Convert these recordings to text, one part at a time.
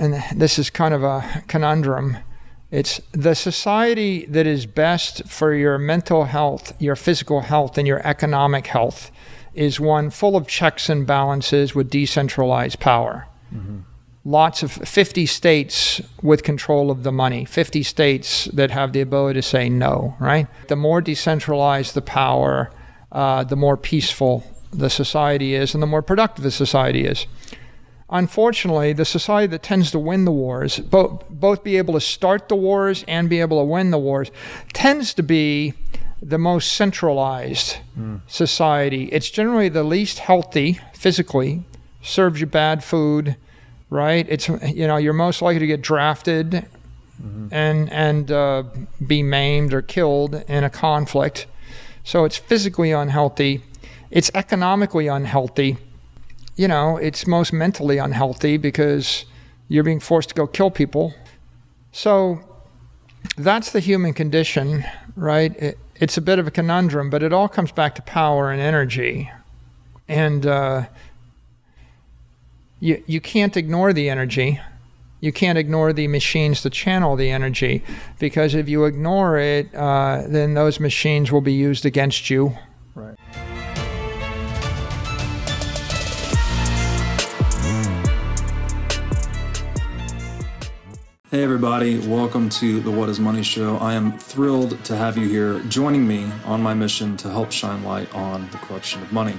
and this is kind of a conundrum. It's the society that is best for your mental health, your physical health, and your economic health is one full of checks and balances with decentralized power. Mm-hmm. Lots of 50 states with control of the money, 50 states that have the ability to say no, right? The more decentralized the power, uh, the more peaceful the society is and the more productive the society is. Unfortunately, the society that tends to win the wars, both, both be able to start the wars and be able to win the wars, tends to be the most centralized mm. society. It's generally the least healthy physically, serves you bad food, right? It's you know you're most likely to get drafted mm-hmm. and and uh, be maimed or killed in a conflict. So it's physically unhealthy. It's economically unhealthy. You know, it's most mentally unhealthy because you're being forced to go kill people. So that's the human condition, right? It, it's a bit of a conundrum, but it all comes back to power and energy. And uh, you, you can't ignore the energy. You can't ignore the machines to channel the energy because if you ignore it, uh, then those machines will be used against you. Right. Hey, everybody, welcome to the What is Money Show. I am thrilled to have you here joining me on my mission to help shine light on the corruption of money.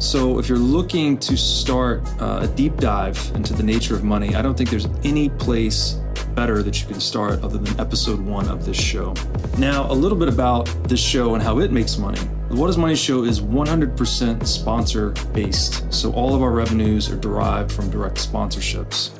So, if you're looking to start uh, a deep dive into the nature of money, I don't think there's any place better that you can start other than episode one of this show. Now, a little bit about this show and how it makes money. The What is Money show is 100% sponsor based, so all of our revenues are derived from direct sponsorships.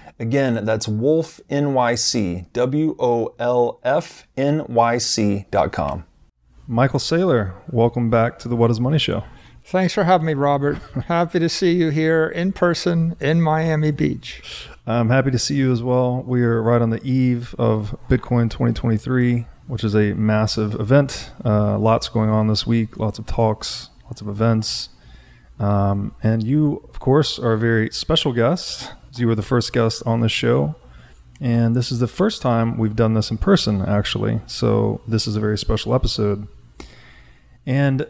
Again, that's Wolf NYC, W O L F N Y C dot com. Michael Saylor, welcome back to the What is Money Show. Thanks for having me, Robert. happy to see you here in person in Miami Beach. I'm happy to see you as well. We are right on the eve of Bitcoin 2023, which is a massive event. Uh, lots going on this week, lots of talks, lots of events. Um, and you, of course, are a very special guest you were the first guest on the show. And this is the first time we've done this in person, actually. So this is a very special episode. And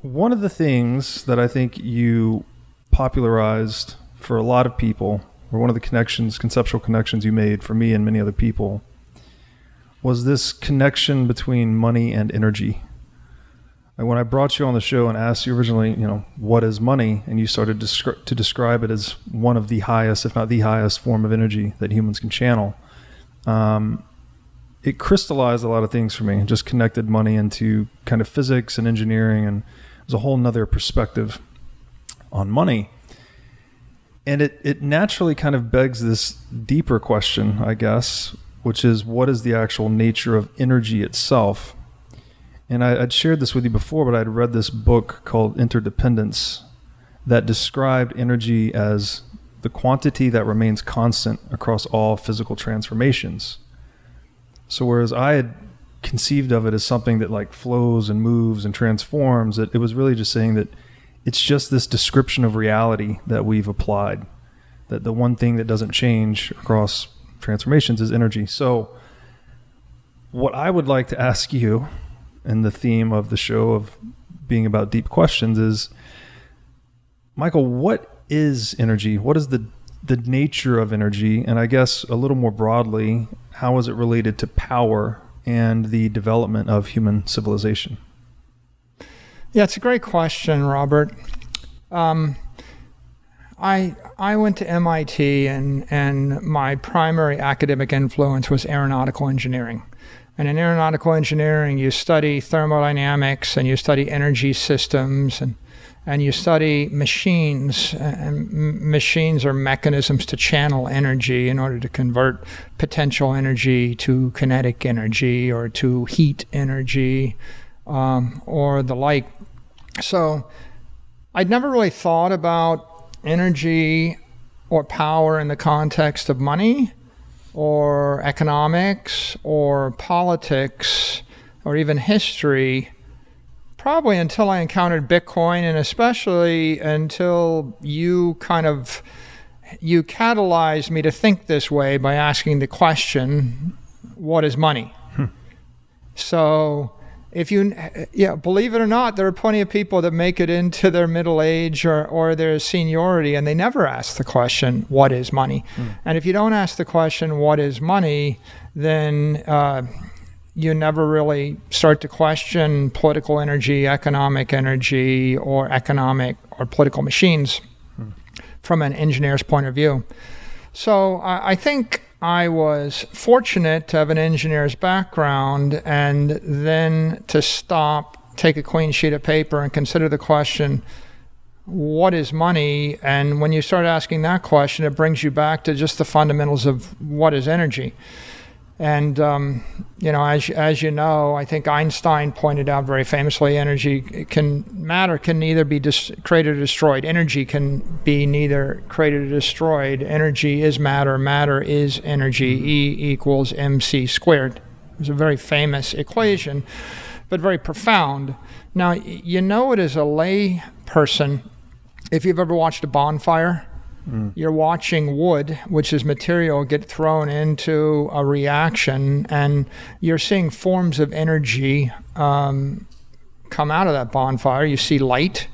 one of the things that I think you popularized for a lot of people, or one of the connections, conceptual connections you made for me and many other people, was this connection between money and energy when I brought you on the show and asked you originally, you know, what is money, and you started descri- to describe it as one of the highest, if not the highest, form of energy that humans can channel, um, it crystallized a lot of things for me. It just connected money into kind of physics and engineering, and there's a whole nother perspective on money. And it, it naturally kind of begs this deeper question, I guess, which is what is the actual nature of energy itself? And I, would shared this with you before, but I'd read this book called Interdependence that described energy as the quantity that remains constant across all physical transformations. So, whereas I had conceived of it as something that like flows and moves and transforms, it, it was really just saying that it's just this description of reality that we've applied. That the one thing that doesn't change across transformations is energy. So, what I would like to ask you, and the theme of the show of being about deep questions, is Michael, what is energy? What is the the nature of energy? And I guess a little more broadly, how is it related to power and the development of human civilization? Yeah, it's a great question, Robert. Um, I I went to MIT and and my primary academic influence was aeronautical engineering. And in aeronautical engineering, you study thermodynamics and you study energy systems and and you study machines, and machines are mechanisms to channel energy in order to convert potential energy to kinetic energy or to heat energy um, or the like. So I'd never really thought about energy or power in the context of money or economics or politics or even history probably until I encountered Bitcoin and especially until you kind of you catalyzed me to think this way by asking the question what is money? Hmm. So if you yeah believe it or not there are plenty of people that make it into their middle age or, or their seniority and they never ask the question what is money hmm. and if you don't ask the question what is money then uh, you never really start to question political energy, economic energy, or economic or political machines hmm. from an engineer's point of view. So I, I think I was fortunate to have an engineer's background and then to stop, take a clean sheet of paper, and consider the question what is money? And when you start asking that question, it brings you back to just the fundamentals of what is energy. And um, you know, as as you know, I think Einstein pointed out very famously, energy can matter can neither be dis- created or destroyed. Energy can be neither created or destroyed. Energy is matter. Matter is energy. E equals mc squared. It's a very famous equation, but very profound. Now, you know it as a lay person if you've ever watched a bonfire Mm. You're watching wood, which is material, get thrown into a reaction, and you're seeing forms of energy um, come out of that bonfire. You see light,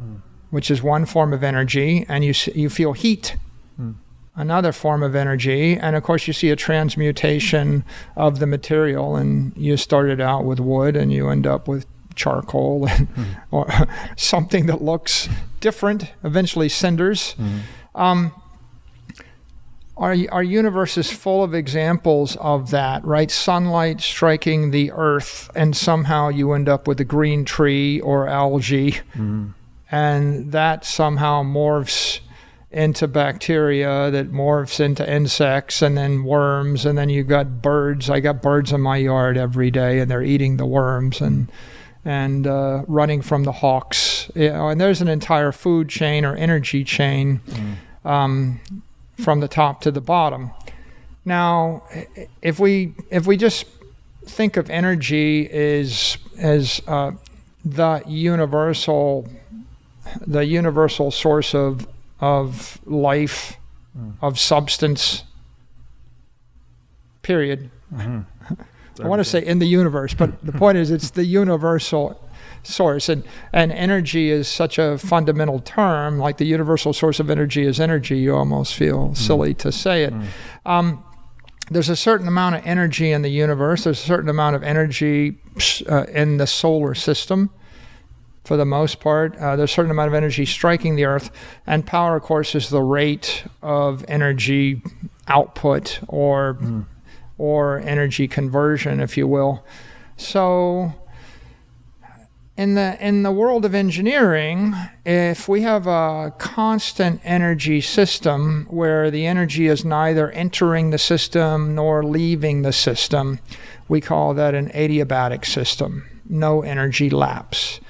mm. which is one form of energy, and you you feel heat, mm. another form of energy, and of course you see a transmutation of the material. And you started out with wood, and you end up with charcoal and, mm. or something that looks different. Eventually, cinders. Mm. Um, our, our universe is full of examples of that, right? Sunlight striking the earth, and somehow you end up with a green tree or algae, mm-hmm. and that somehow morphs into bacteria that morphs into insects and then worms and then you've got birds i got birds in my yard every day and they're eating the worms and and uh, running from the hawks you know, and there's an entire food chain or energy chain mm um, from the top to the bottom. Now, if we if we just think of energy as as uh, the universal the universal source of of life mm. of substance period mm-hmm. i want to say in the universe but the point is it's the universal source. And, and energy is such a fundamental term, like the universal source of energy is energy. You almost feel mm. silly to say it. Mm. Um, there's a certain amount of energy in the universe, there's a certain amount of energy uh, in the solar system. For the most part, uh, there's a certain amount of energy striking the Earth, and power, of course, is the rate of energy output or mm. or energy conversion, if you will. So, in the in the world of engineering, if we have a constant energy system where the energy is neither entering the system nor leaving the system, we call that an adiabatic system. no energy lapse.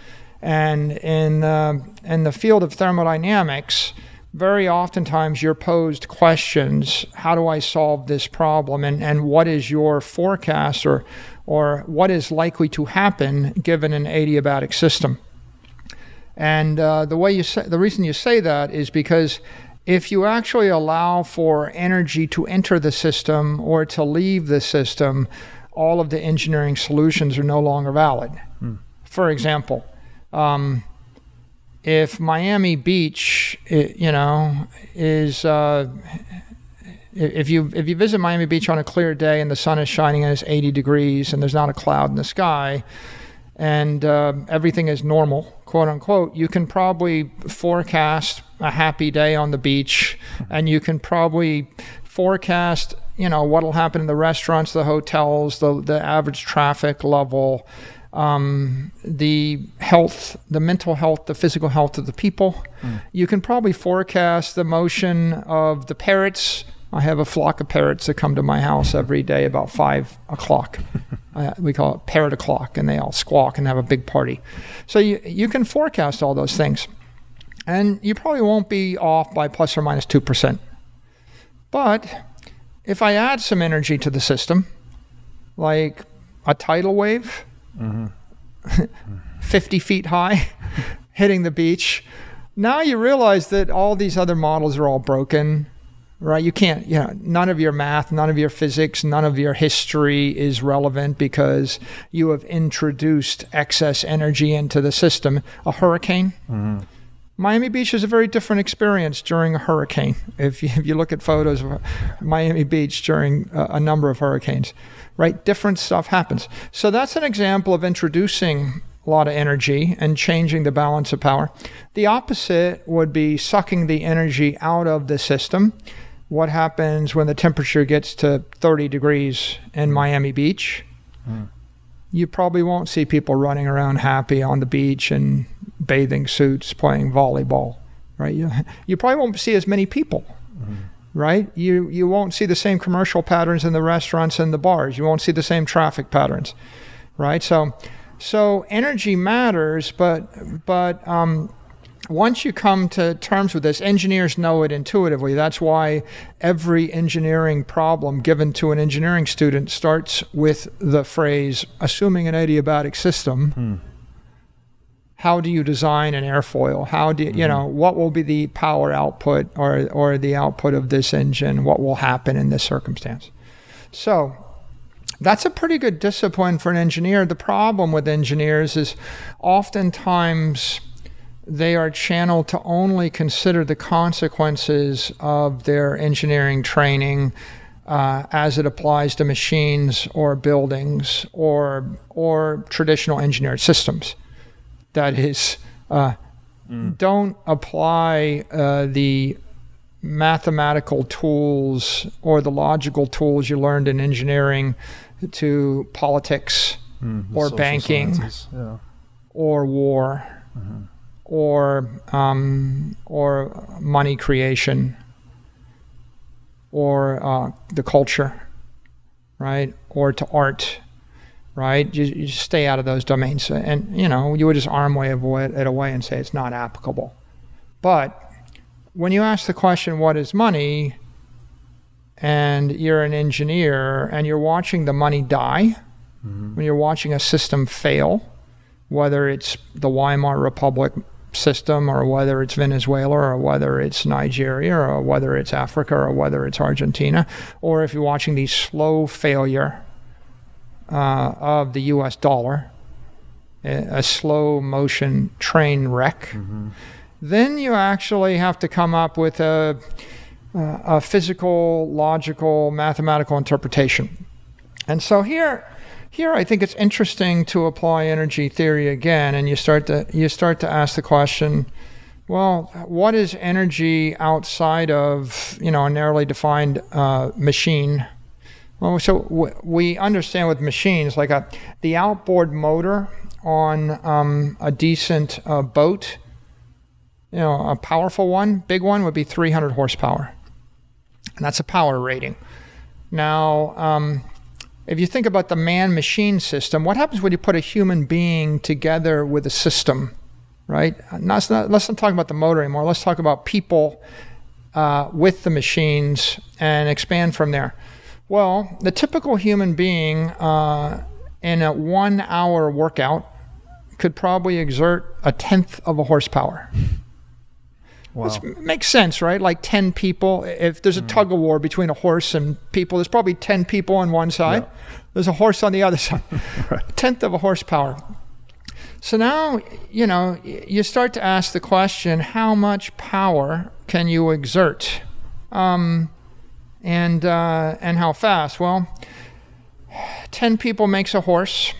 And in, uh, in the field of thermodynamics, very oftentimes you're posed questions how do I solve this problem? And, and what is your forecast or, or what is likely to happen given an adiabatic system? And uh, the way you say, the reason you say that is because if you actually allow for energy to enter the system or to leave the system, all of the engineering solutions are no longer valid. Hmm. For example, um, if Miami Beach, you know, is uh, if you if you visit Miami Beach on a clear day and the sun is shining and it's 80 degrees and there's not a cloud in the sky, and uh, everything is normal, quote unquote, you can probably forecast a happy day on the beach, and you can probably forecast, you know, what'll happen in the restaurants, the hotels, the the average traffic level, um, the health, the mental health, the physical health of the people. Mm. You can probably forecast the motion of the parrots. I have a flock of parrots that come to my house every day about five o'clock. uh, we call it parrot o'clock, and they all squawk and have a big party. So you you can forecast all those things, and you probably won't be off by plus or minus two percent. But if I add some energy to the system, like a tidal wave mm-hmm. 50 feet high, hitting the beach. Now you realize that all these other models are all broken, right? You can't, you know, none of your math, none of your physics, none of your history is relevant because you have introduced excess energy into the system. A hurricane. Mm-hmm. Miami Beach is a very different experience during a hurricane. If you, if you look at photos of Miami Beach during a, a number of hurricanes, right? Different stuff happens. So that's an example of introducing a lot of energy and changing the balance of power. The opposite would be sucking the energy out of the system. What happens when the temperature gets to 30 degrees in Miami Beach? Mm. You probably won't see people running around happy on the beach in bathing suits playing volleyball, right? You, you probably won't see as many people. Mm right? You you won't see the same commercial patterns in the restaurants and the bars. You won't see the same traffic patterns, right? So so energy matters, but but um, once you come to terms with this, engineers know it intuitively. That's why every engineering problem given to an engineering student starts with the phrase "assuming an adiabatic system." Hmm how do you design an airfoil? How do you, mm-hmm. you know what will be the power output or or the output of this engine? What will happen in this circumstance? So that's a pretty good discipline for an engineer. The problem with engineers is oftentimes they are channeled to only consider the consequences of their engineering training uh, as it applies to machines or buildings or or traditional engineered systems that is uh, mm. don't apply uh, the mathematical tools or the logical tools you learned in engineering to politics mm, or banking yeah. or war mm-hmm. Or um, or money creation or uh, the culture right or to art right? You, you stay out of those domains. And, you know, you would just arm way avoid it away and say it's not applicable. But when you ask the question, what is money? And you're an engineer and you're watching the money die, mm-hmm. when you're watching a system fail, whether it's the Weimar Republic system or whether it's Venezuela or whether it's Nigeria or whether it's Africa or whether it's Argentina, or if you're watching the slow failure uh, of the US dollar, a, slow motion train wreck, mm-hmm. then you actually have to come up with a, a physical, logical, mathematical interpretation. And so here, here I think it's interesting to apply energy theory again, and you start to you start to ask the question, well, what is energy outside of you know a narrowly defined uh, machine well, so w- we understand with machines, like a, the outboard motor on um, a decent uh, boat, you know, a powerful one, big one would be 300 horsepower. And that's a power rating. Now, um, if you think about the man machine system, what happens when you put a human being together with a system, right? Not, not, let's not talk about the motor anymore. Let's talk about people uh, with the machines and expand from there. Well, the typical human being uh, in a one hour workout could probably exert a tenth of a horsepower. Wow. Which makes sense, right? Like 10 people. If there's a mm. tug of war between a horse and people, there's probably 10 people on one side. Yeah. There's a horse on the other side. right. Tenth of a horsepower. So now, you know, you start to ask the question how much power can you exert? Um, and, uh, and how fast? Well, 10 people makes a horse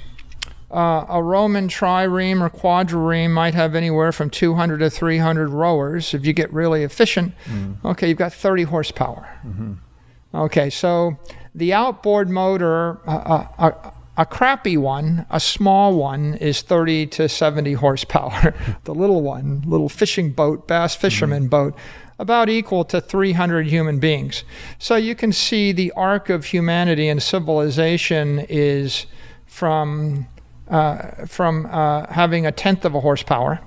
uh, a Roman trireme or quadrireme might have anywhere from 200 to 300 rowers. If you get really efficient, mm. okay, you've got 30 horsepower. Mm-hmm. Okay, so the outboard motor, uh, a, a crappy one, a small one, is 30 to 70 horsepower. the little one, little fishing boat, bass fisherman mm-hmm. boat, about equal to 300 human beings. So you can see the arc of humanity and civilization is from uh, from uh, having a tenth of a horsepower.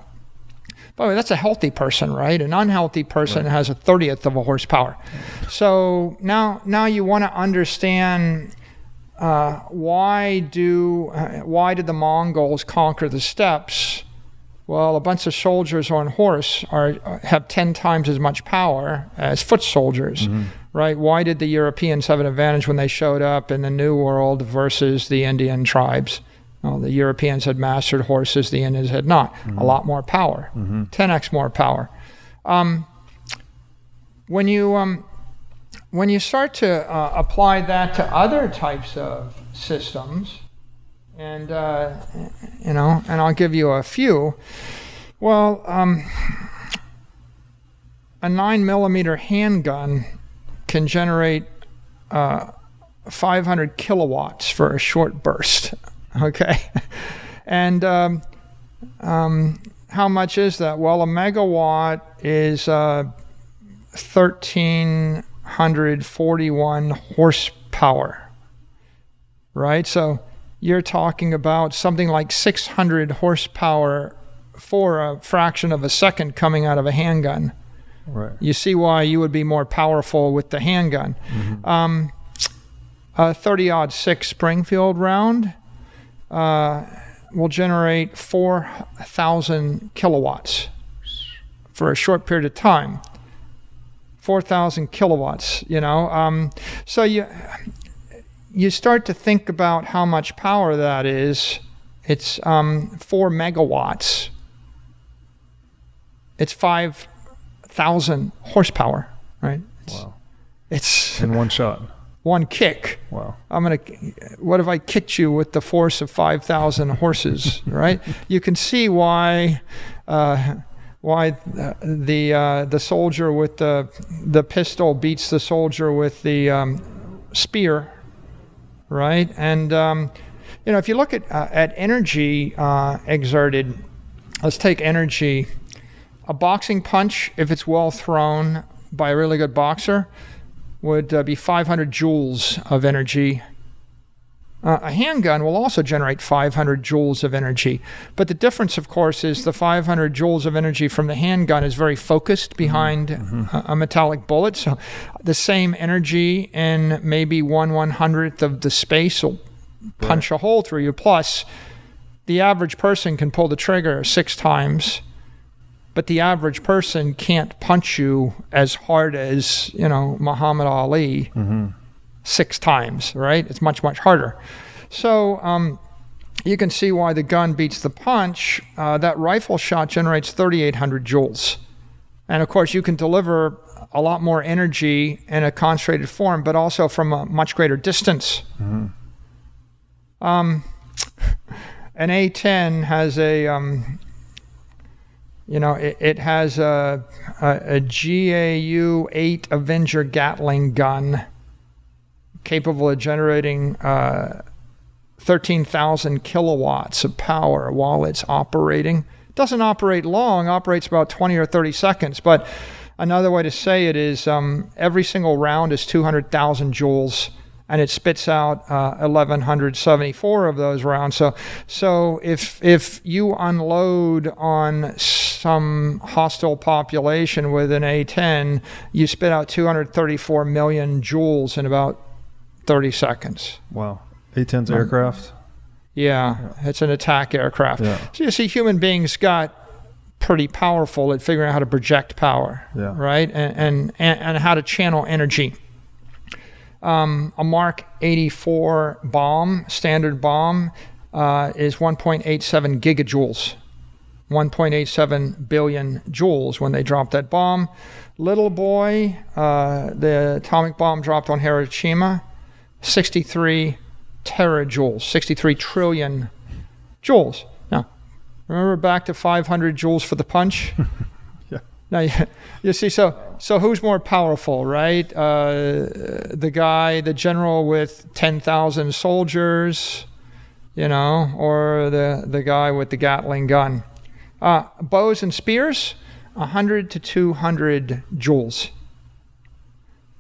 By the way, that's a healthy person, right? An unhealthy person right. has a thirtieth of a horsepower. So now, now you want to understand uh, why do uh, why did the Mongols conquer the steppes? Well, a bunch of soldiers on horse are have ten times as much power as foot soldiers, mm-hmm. right? Why did the Europeans have an advantage when they showed up in the New World versus the Indian tribes? Well, the Europeans had mastered horses, the Indians had not. Mm-hmm. A lot more power, mm-hmm. 10x more power. Um, when you um, when you start to uh, apply that to other types of systems, and uh, you know, and I'll give you a few. Well, um, a nine millimeter handgun can generate uh, 500 kilowatts for a short burst. Okay. and um, um, how much is that? Well, a megawatt is uh, 1,341 horsepower, right? So you're talking about something like 600 horsepower for a fraction of a second coming out of a handgun. Right. You see why you would be more powerful with the handgun. Mm-hmm. Um, a 30 odd 6 Springfield round uh, will generate 4,000 kilowatts for a short period of time. 4,000 kilowatts, you know. Um, so you you start to think about how much power that is. It's um, four megawatts. It's 5,000 horsepower, right? It's, wow. It's in one shot one kick. Wow. I'm going to, what if I kicked you with the force of 5,000 horses, right? You can see why, uh, why the, uh, the soldier with the, the pistol beats the soldier with the um, spear, right? And, um, you know, if you look at, uh, at energy uh, exerted, let's take energy. A boxing punch, if it's well thrown by a really good boxer, would uh, be 500 joules of energy. Uh, a handgun will also generate 500 joules of energy. But the difference, of course, is the 500 joules of energy from the handgun is very focused mm-hmm. behind mm-hmm. a, a, metallic bullet. So the same energy in maybe one one hundredth of the space will punch right. a hole through you. Plus, the average person can pull the trigger six times but the average person can't punch you as hard as you know Muhammad Ali mm-hmm. six times, right? It's much much harder. So um, you can see why the gun beats the punch. Uh, that rifle shot generates 3,800 joules, and of course you can deliver a lot more energy in a concentrated form, but also from a much greater distance. Mm-hmm. Um, an A10 has a um, you know, it, it has a, a, a GAU 8 Avenger Gatling gun capable of generating uh, 13,000 kilowatts of power while it's operating. It doesn't operate long, operates about 20 or 30 seconds. But another way to say it is um, every single round is 200,000 joules and it spits out uh, 1174 of those rounds. So, so if if you unload on some hostile population with an A10, you spit out 234 million joules in about 30 seconds. Wow. A-10's aircraft. Yeah, it's an attack aircraft. Yeah. So you see, human beings got pretty powerful at figuring out how to project power, Yeah. right, and, and and and how to channel energy. Um, a Mark 84 bomb, standard bomb, uh, is 1.87 gigajoules, 1.87 billion joules when they dropped that bomb. Little boy, uh, the atomic bomb dropped on Hiroshima, 63 terajoules, 63 trillion joules. Now, remember back to 500 joules for the punch? Yeah. Now, you, you see, so so who's more powerful, right? Uh, the guy, the general with 10,000 soldiers, you know, or the, the guy with the Gatling gun? Uh, bows and spears, 100 to 200 joules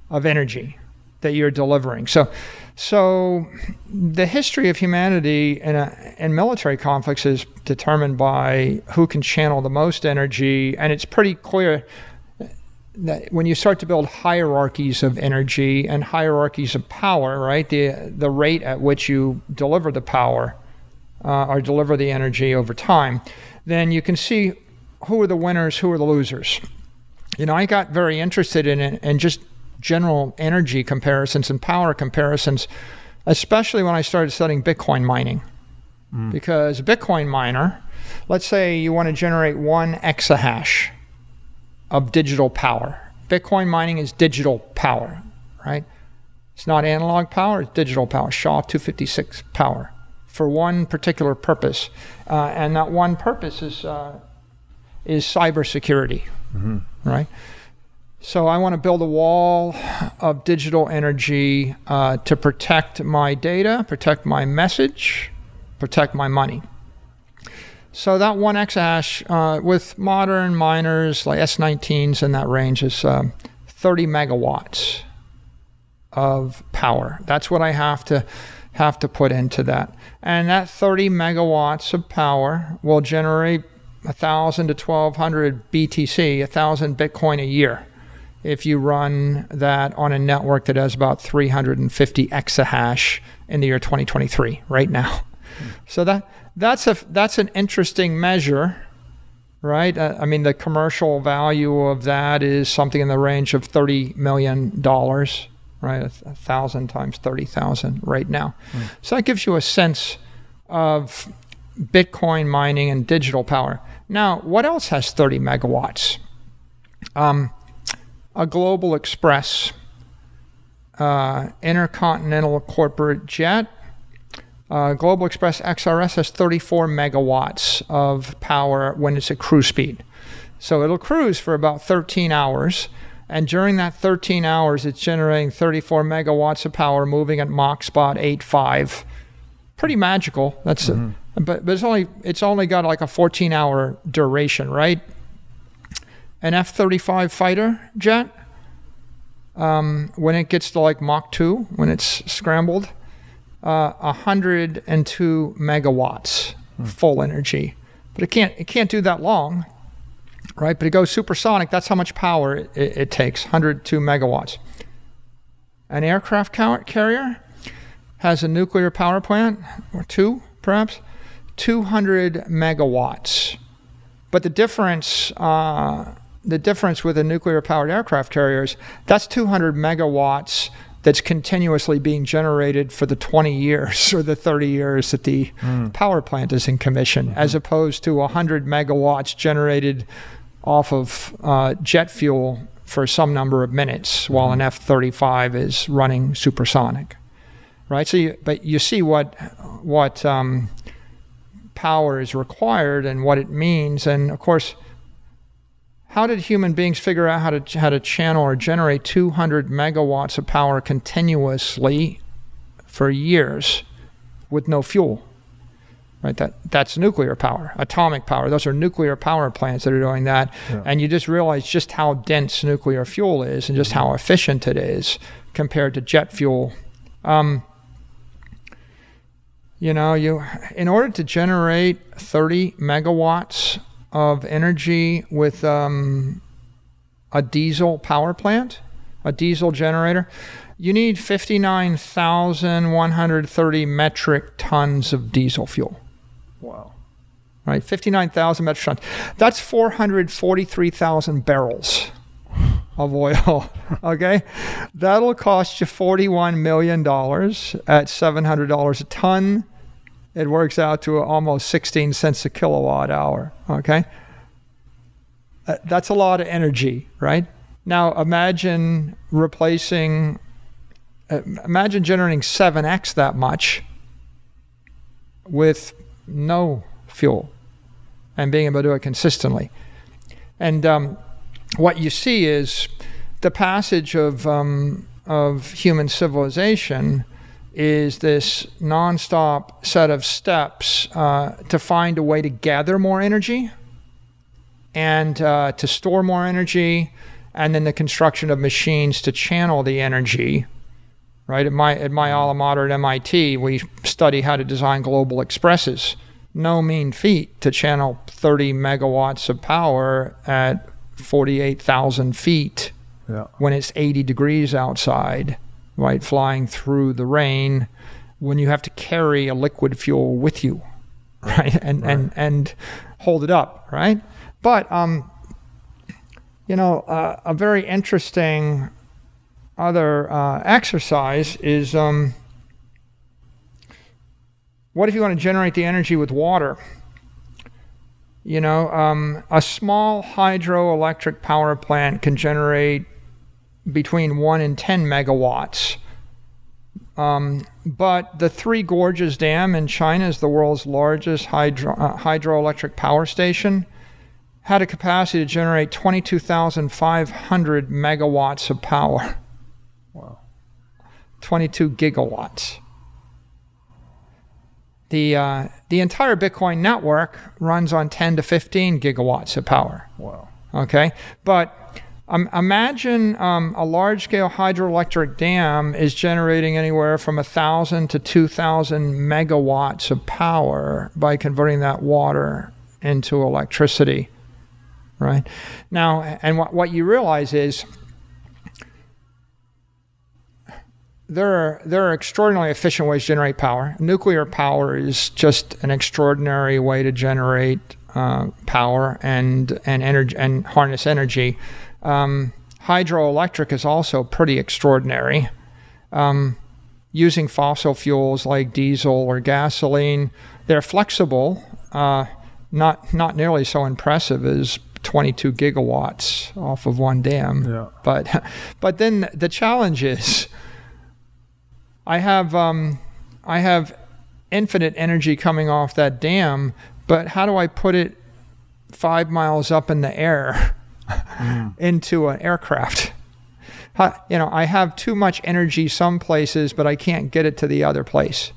of energy that you're delivering. So, so the history of humanity in, a, in military conflicts is determined by who can channel the most energy, and it's pretty clear that when you start to build hierarchies of energy and hierarchies of power, right, the the rate at which you deliver the power uh, or deliver the energy over time, then you can see who are the winners, who are the losers. You know, I got very interested in it and just general energy comparisons and power comparisons, especially when I started studying Bitcoin mining. Mm. Because Bitcoin miner, let's say you want to generate one exahash of digital power. Bitcoin mining is digital power, right? It's not analog power, it's digital power, SHA 256 power for one particular purpose. Uh, and that one purpose is, uh, is cybersecurity, right? So I want to build a wall of digital energy uh, to protect my data, protect my message, protect my money. So that one exahash uh, with modern miners like S19s in that range is um, 30 megawatts of power. That's what I have to have to put into that. And that 30 megawatts of power will generate 1,000 to 1,200 BTC, 1,000 Bitcoin a year, if you run that on a network that has about 350 exahash in the year 2023 right now. So that that's a that's an interesting measure, right? Uh, I mean, the commercial value of that is something in the range of 30 million dollars, right? A, a thousand times 30,000 right now. So that gives you a sense of Bitcoin mining and digital power. Now, what else has 30 megawatts? Um, a Global Express uh, intercontinental corporate jet. Uh, Global Express XRS has 34 megawatts of power when it's at cruise speed. So it'll cruise for about 13 hours. And during that 13 hours, it's generating 34 megawatts of power moving at Mach spot 85. Pretty magical. That's but, but it's only it's only got like a 14 hour duration, right? An F 35 fighter jet, um, when it gets to like Mach 2, when it's scrambled, uh, 102 megawatts full energy. But it can't, it can't do that long, right? But it goes supersonic. That's how much power it, it, takes 102 megawatts. An aircraft car- carrier has a nuclear power plant, or two perhaps, 200 megawatts. But the difference, uh, the difference with a nuclear powered aircraft carriers, that's 200 megawatts that's continuously being generated for the 20 years or the 30 years that the power plant is in commission, as opposed to 100 megawatts generated off of uh, jet fuel for some number of minutes while an F 35 is running supersonic. Right? So, you, but you see what, what, um, power is required and what it means. And of course, how did human beings figure out how to how to channel or generate 200 megawatts of power continuously for years with no fuel? Right, that that's nuclear power, atomic power. Those are nuclear power plants that are doing that. Yeah. And you just realize just how dense nuclear fuel is and just how efficient it is compared to jet fuel Um, you know, you in order to generate 30 megawatts of energy with um, a diesel power plant, a diesel generator, you need 59,130 metric tons of diesel fuel. Wow. Right, 59,000 metric tons. That's 443,000 barrels of oil. okay, that'll cost you forty-one million dollars at seven hundred dollars a ton. It works out to almost sixteen cents a kilowatt hour. Okay, uh, that's a lot of energy, right? Now imagine replacing. Uh, imagine generating seven x that much with no fuel and being able to do it consistently. And um, what you see is the passage of um, of human civilization is this nonstop set of steps uh, to find a way to gather more energy and uh, to store more energy, and then the construction of machines to channel the energy. Right at my at my alma mater at MIT, we study how to design global expresses. No mean feat to channel 30 megawatts of power at 48,000 feet Yeah. when it's 80 degrees outside, right? Flying through the rain when you have to carry a liquid fuel with you, right? And and and hold it up, right? But um, you know, uh, a very interesting other uh, exercise is um, what if you want to generate the energy with water? You know, um, a small hydroelectric power plant can generate between 1 and 10 megawatts. Um, but the Three Gorges Dam in China is the world's largest hydro, uh, hydroelectric power station. Had a capacity to generate 22,500 megawatts of power. Wow. 22 gigawatts. The, uh, the entire Bitcoin network runs on 10 to 15 gigawatts of power. Wow. Okay, but um, imagine um, a large-scale hydroelectric dam is generating anywhere from a thousand to two thousand megawatts of power by converting that water into electricity. Right now, and what what you realize is there are there are extraordinarily efficient ways to generate power. Nuclear power is just an extraordinary way to generate uh, power and and energy and harness energy. Um, hydroelectric is also pretty extraordinary. Um, using fossil fuels like diesel or gasoline, they're flexible, uh, not not nearly so impressive as 22 gigawatts off of one dam. Yeah. But but then the challenge is I have um, I have infinite energy coming off that dam, but how do I put it five miles up in the air into an aircraft? How- you know, I have too much energy some places, but I can't get it to the other place.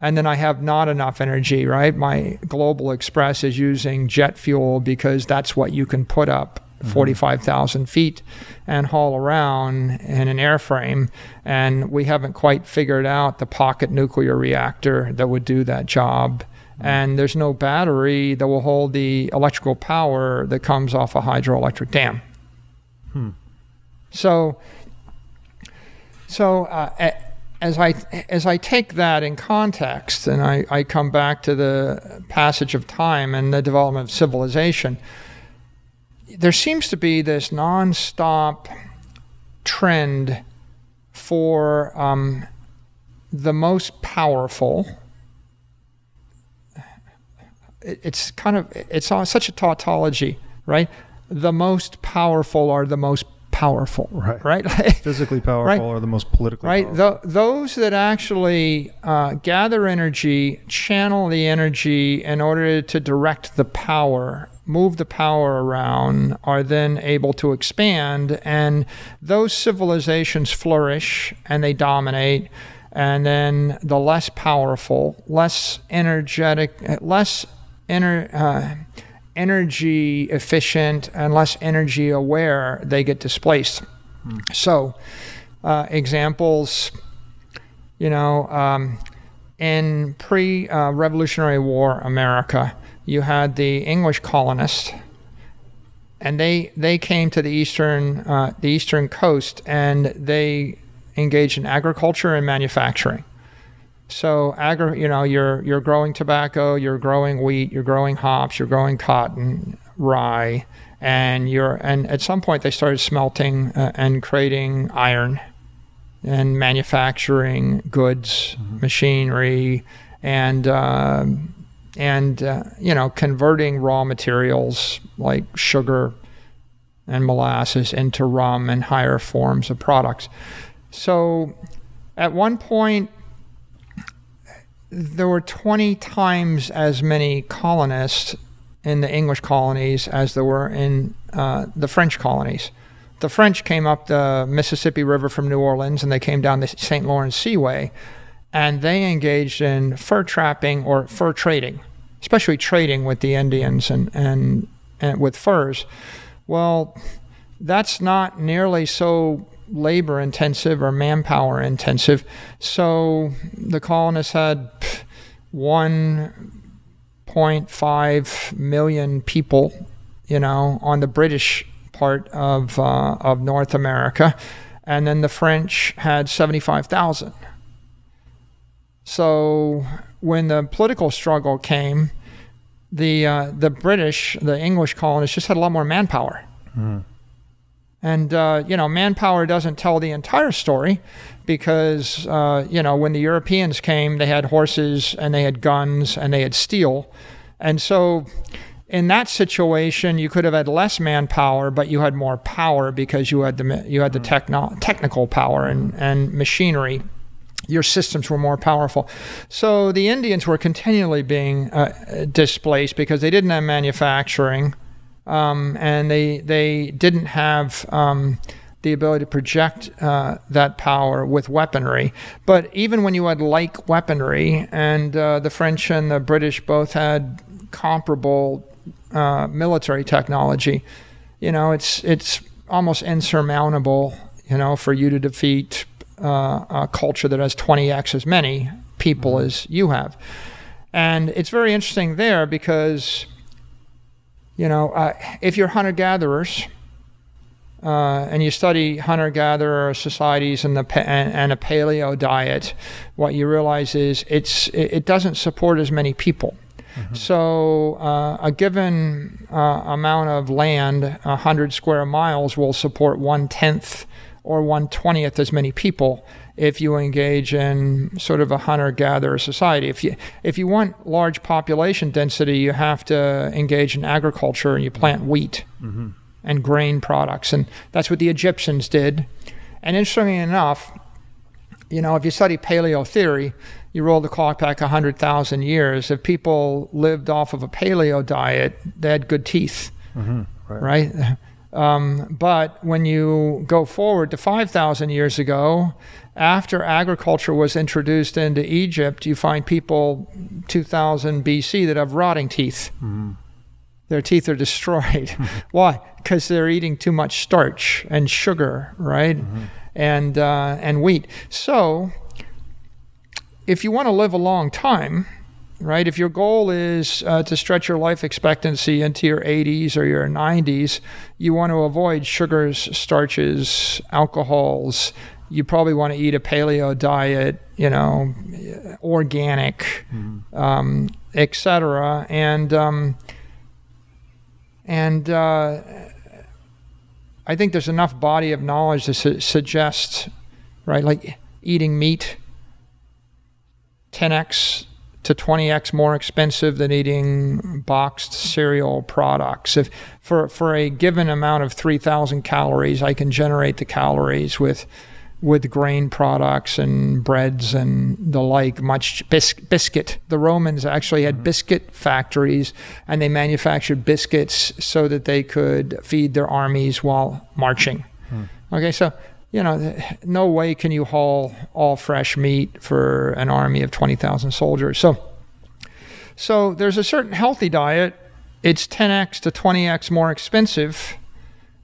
And then I have not enough energy, right? My Global Express is using jet fuel because that's what you can put up mm-hmm. 45,000 feet and haul around in an airframe. And we haven't quite figured out the pocket nuclear reactor that would do that job. Mm-hmm. And there's no battery that will hold the electrical power that comes off a hydroelectric dam. Hmm. So, so uh, as I as I take that in context, and I, I come back to the passage of time and the development of civilization, there seems to be this nonstop trend for um, the most powerful. It- It's kind of it's such a tautology, right? The most powerful are the most powerful, Right. Right? Physically powerful Right. are the most politically right? Th- those that actually uh, gather energy, channel the energy in order to direct the power, move the power around, are then able to expand, and those civilizations flourish and they dominate. And then the less powerful, less energetic, less ener- uh, energy efficient, and less energy aware, they get displaced. So, uh, examples You know, um, in pre-Revolutionary War America, you had the English colonists, and they they came to the eastern uh, the eastern coast, and they engaged in agriculture and manufacturing. So, agri- you know, you're you're growing tobacco, you're growing wheat, you're growing hops, you're growing cotton, rye, and you're and at some point they started smelting uh, and creating iron and manufacturing goods, mm-hmm. machinery, and uh, and uh, you know converting raw materials like sugar and molasses into rum and higher forms of products. So, at one point there were 20 times as many colonists in the English colonies as there were in uh, the French colonies. The French came up the Mississippi River from New Orleans and they came down the St. Lawrence Seaway and they engaged in fur trapping or fur trading, especially trading with the Indians and, and, and with furs. Well, that's not nearly so labor intensive or manpower intensive. So the colonists had 1.5 million people, you know, on the British part of, uh, of North America. And then the French had 75,000. So when the political struggle came, the, uh, the British, the English colonists just had a lot more manpower. Mm. And, uh, you know, manpower doesn't tell the entire story because, uh, you know, when the Europeans came, they had horses and they had guns and they had steel. And so in that situation, you could have had less manpower, but you had more power because you had the, you had the techno- technical power and, and machinery. Your systems were more powerful. So the Indians were continually being uh, displaced because they didn't have manufacturing um, and they they didn't have um, the ability to project uh, that power with weaponry. But even when you had like weaponry, and uh, the French and the British both had comparable uh, military technology, you know, it's it's almost insurmountable, you know, for you to defeat uh, a culture that has 20x as many people mm-hmm. as you have. And it's very interesting there because you know, uh, if you're hunter gatherers uh, and you study hunter gatherer societies and, the and, and, a paleo diet, what you realize is it's it, doesn't support as many people. Mm-hmm. So uh, a given uh, amount of land, 100 square miles, will support one tenth or one twentieth as many people if you engage in sort of a hunter-gatherer society. If you if you want large population density, you have to engage in agriculture and you plant wheat mm-hmm. and grain products, and that's what the Egyptians did. And interestingly enough, you know, if you study paleo theory, you roll the clock back 100,000 years. If people lived off of a paleo diet, they had good teeth, mm-hmm. right? right? Um, but when you go forward to 5,000 years ago, after agriculture was introduced into Egypt, you find people 2000 BC that have rotting teeth. Mm-hmm. Their teeth are destroyed. Why? Because they're eating too much starch and sugar, right? Mm-hmm. And uh, and wheat. So, if you want to live a long time, right? If your goal is uh, to stretch your life expectancy into your 80s or your 90s, you want to avoid sugars, starches, alcohols, you probably want to eat a paleo diet, you know, organic, mm-hmm. um, etc. And um, and uh, I think there's enough body of knowledge to su- suggest, right, like eating meat, 10x to 20x more expensive than eating boxed cereal products. If for for a given amount of 3,000 calories, I can generate the calories with with grain products and breads and the like, much bis- biscuit. The Romans actually had mm-hmm. biscuit factories and they manufactured biscuits so that they could feed their armies while marching. Mm. Okay, so, you know, no way can you haul all fresh meat for an army of 20,000 soldiers. So, so there's a certain healthy diet. It's 10x to 20x more expensive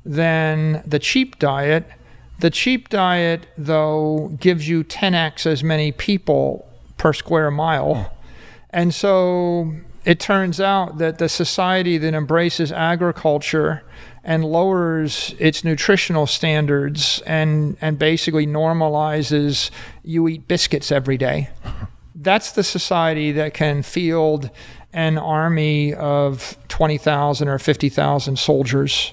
than the cheap diet The cheap diet, though, gives you 10x as many people per square mile. And so it turns out that the society that embraces agriculture and lowers its nutritional standards and, and basically normalizes you eat biscuits every day. That's the society that can field an army of 20,000 or 50,000 soldiers.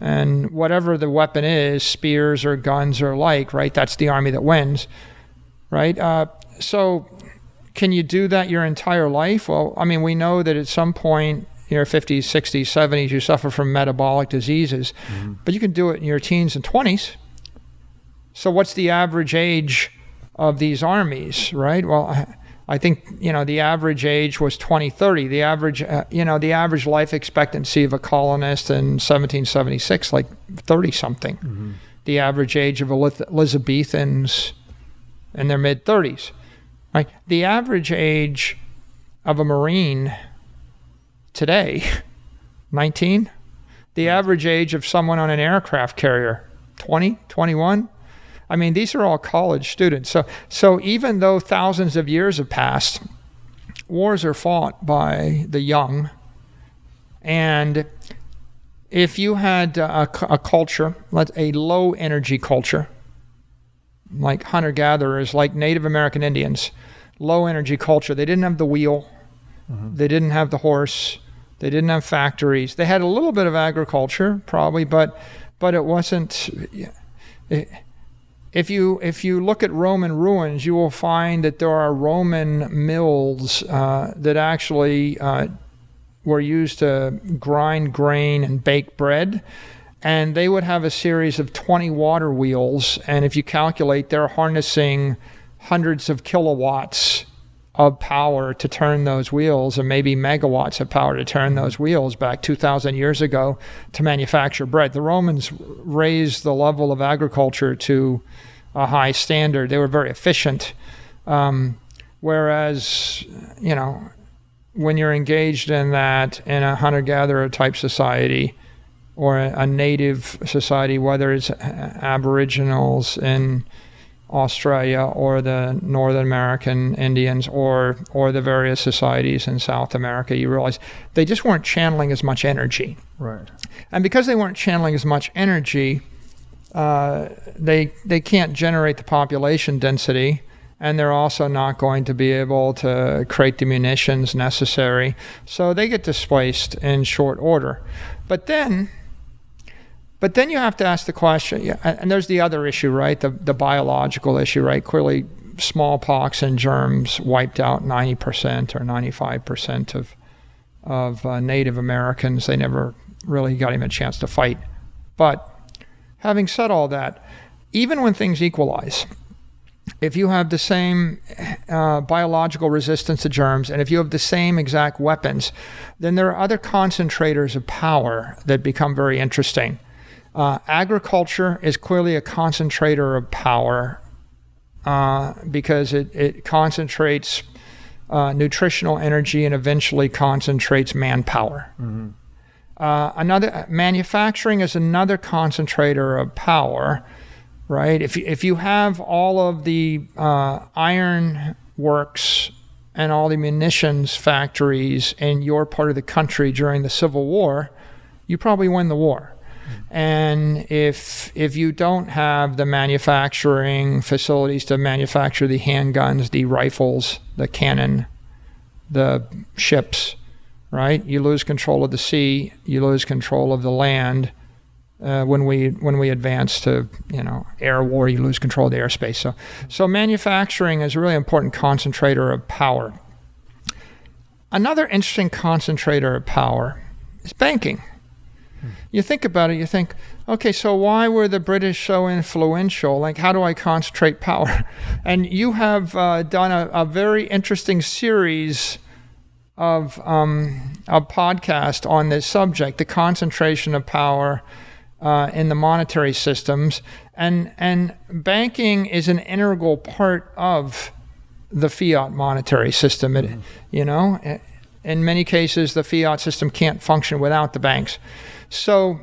And whatever the weapon is, spears or guns or like, right? That's the army that wins, right? Uh, so, can you do that your entire life? Well, I mean, we know that at some point in your 50s, 60s, 70s, you suffer from metabolic diseases, mm-hmm. but you can do it in your teens and 20s. So, what's the average age of these armies, right? Well, I think you know the average age was 20, 30. The average, uh, you know, the average life expectancy of a colonist in 1776, like 30 something. Mm-hmm. The average age of Elizabethans in their mid 30s. Right. The average age of a Marine today, 19. The average age of someone on an aircraft carrier, 20, 21. I mean, these are all college students. So, so even though thousands of years have passed, wars are fought by the young. And if you had a, a culture, a low energy culture, like hunter gatherers, like Native American Indians, low energy culture, they didn't have the wheel, mm-hmm. they didn't have the horse, they didn't have factories. They had a little bit of agriculture, probably, but but it wasn't. It, if you if you look at Roman ruins, you will find that there are Roman mills uh, that actually uh, were used to grind grain and bake bread, and they would have a series of 20 water wheels. And if you calculate, they're harnessing hundreds of kilowatts of power to turn those wheels, and maybe megawatts of power to turn those wheels back 2,000 years ago to manufacture bread. The Romans raised the level of agriculture to a high standard. They were very efficient. Um, whereas, you know, when you're engaged in that in a hunter gatherer type society or a, a native society, whether it's Aboriginals in Australia or the Northern American Indians or or the various societies in South America, you realize they just weren't channeling as much energy. Right. And because they weren't channeling as much energy, uh, they they can't generate the population density, and they're also not going to be able to create the munitions necessary. So they get displaced in short order. But then, but then you have to ask the question, and there's the other issue, right? The the biological issue, right? Clearly, smallpox and germs wiped out 90% or 95% of of uh, Native Americans. They never really got even a chance to fight, but Having said all that, even when things equalize, if you have the same uh, biological resistance to germs and if you have the same exact weapons, then there are other concentrators of power that become very interesting. Uh, agriculture is clearly a concentrator of power uh, because it, it concentrates uh, nutritional energy and eventually concentrates manpower. Mm-hmm. Uh, another manufacturing is another concentrator of power, right? If if you have all of the uh, iron works and all the munitions factories in your part of the country during the Civil War, you probably win the war. And if if you don't have the manufacturing facilities to manufacture the handguns, the rifles, the cannon, the ships, right? You lose control of the sea, you lose control of the land. Uh, when we when we advance to you know air war, you lose control of the airspace. So so manufacturing is a really important concentrator of power. Another interesting concentrator of power is banking. You think about it, you think, okay, so why were the British so influential? Like, how do I concentrate power? And you have uh, done a, a very interesting series of um, a podcast on this subject, the concentration of power uh, in the monetary systems, and and banking is an integral part of the fiat monetary system. It, mm-hmm. you know, in many cases, the fiat system can't function without the banks. So,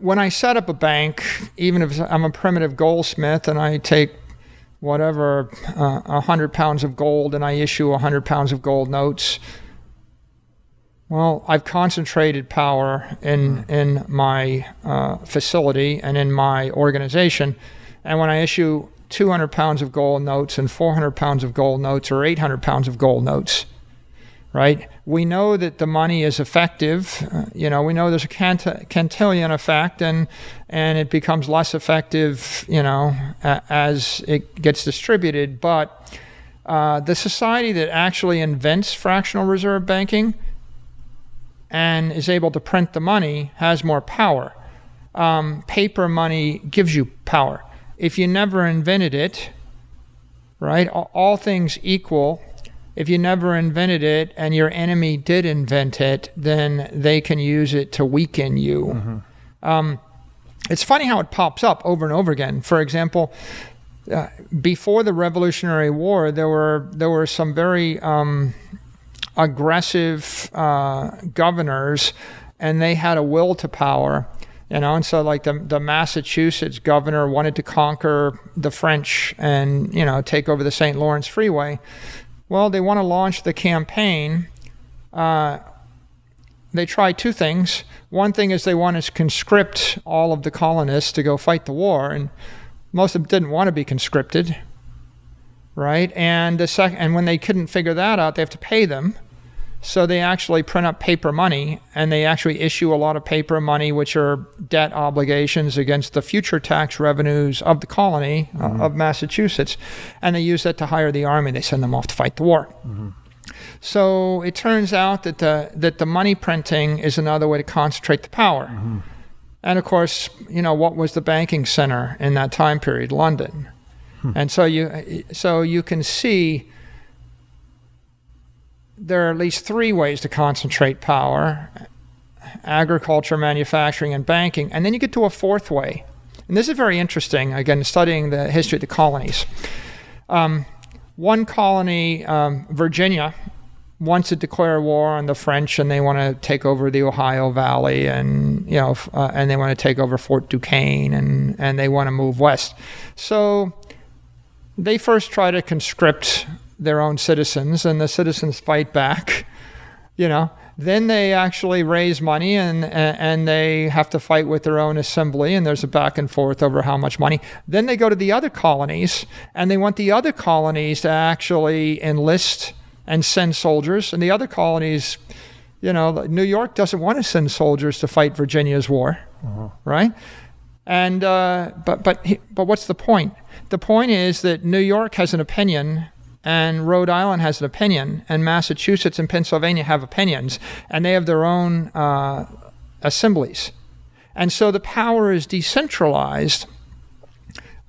when I set up a bank, even if I'm a primitive goldsmith and I take whatever uh, 100 pounds of gold and I issue 100 pounds of gold notes, well, I've concentrated power in in my uh, facility and in my organization, and when I issue 200 pounds of gold notes and 400 pounds of gold notes or 800 pounds of gold notes, right? We know that the money is effective. Uh, you know, we know there's a cant- Cantillon effect, and and it becomes less effective, you know, a- as it gets distributed. But uh, the society that actually invents fractional reserve banking and is able to print the money has more power. Um, paper money gives you power. If you never invented it, right, all things equal, if you never invented it and your enemy did invent it, then they can use it to weaken you. Mm-hmm. Um, it's funny how it pops up over and over again. For example, uh, before the Revolutionary War, there were there were some very um, aggressive uh, governors, and they had a will to power. You know, and so like the the Massachusetts governor wanted to conquer the French and you know take over the St. Lawrence Freeway. Well, they want to launch the campaign. Uh, they try two things. One thing is they want to conscript all of the colonists to go fight the war, and most of them didn't want to be conscripted, right? And the sec- and when they couldn't figure that out, they have to pay them. So they actually print up paper money and they actually issue a lot of paper money, which are debt obligations against the future tax revenues of the colony uh, mm-hmm. uh, of Massachusetts. And they use that to hire the army. They send them off to fight the war. Mm-hmm. So it turns out that the, that the money printing is another way to concentrate the power. Mm-hmm. And of course, you know, what was the banking center in that time period? London. Hmm. And so you, so you can see there are at least three ways to concentrate power agriculture, manufacturing, and banking. And then you get to a fourth way. And this is very interesting, again, studying the history of the colonies. Um, one colony, um, Virginia, wants to declare war on the French, and they want to take over the Ohio Valley, and you know, uh, and they want to take over Fort Duquesne, and and they want to move west. So they first try to conscript their own citizens, and the citizens fight back. You know, then they actually raise money and and they have to fight with their own assembly and there's a back and forth over how much money then they go to the other colonies and they want the other colonies to actually enlist and send soldiers and the other colonies you know new york doesn't want to send soldiers to fight virginia's war uh-huh. right and uh, but but but what's the point the point is that new york has an opinion and Rhode Island has an opinion, and Massachusetts and Pennsylvania have opinions, and they have their own uh, assemblies. And so the power is decentralized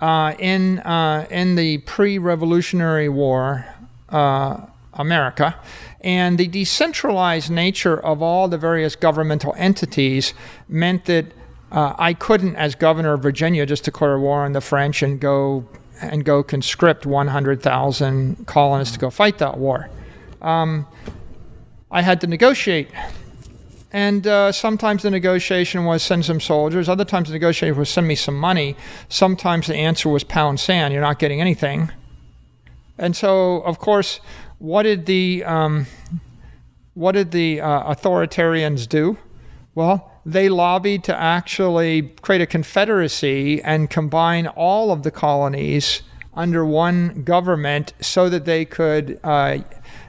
uh, in, uh, in the pre Revolutionary War uh, America. And the decentralized nature of all the various governmental entities meant that uh, I couldn't, as governor of Virginia, just declare war on the French and go and go conscript 100,000 colonists to go fight that war. Um, I had to negotiate. And uh, sometimes the negotiation was send some soldiers. Other times the negotiation was send me some money. Sometimes the answer was pound sand. You're not getting anything. And so, of course, what did the um, what did the uh, authoritarians do? Well, they lobbied to actually create a confederacy and combine all of the colonies under one government so that they could uh,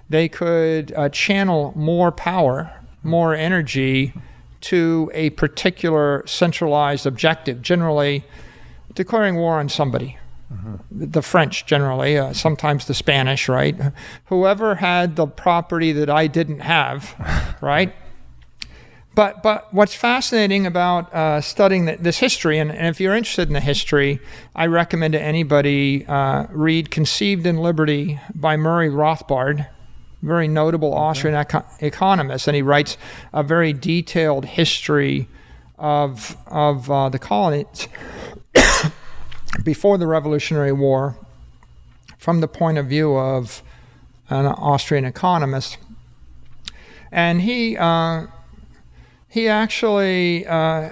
they could uh, channel more power, more energy to a particular centralized objective. Generally, declaring war on somebody. Mm-hmm. The French generally, uh, sometimes the Spanish, right? Whoever had the property that I didn't have, right? But, but what's fascinating about uh, studying the, this history, and, and, if you're interested in the history, I recommend to anybody uh, read Conceived in Liberty by Murray Rothbard, very notable Austrian eco- economist, and he writes a very detailed history of, of uh, the colonies before the Revolutionary War from the point of view of an Austrian economist. And he uh, he actually uh,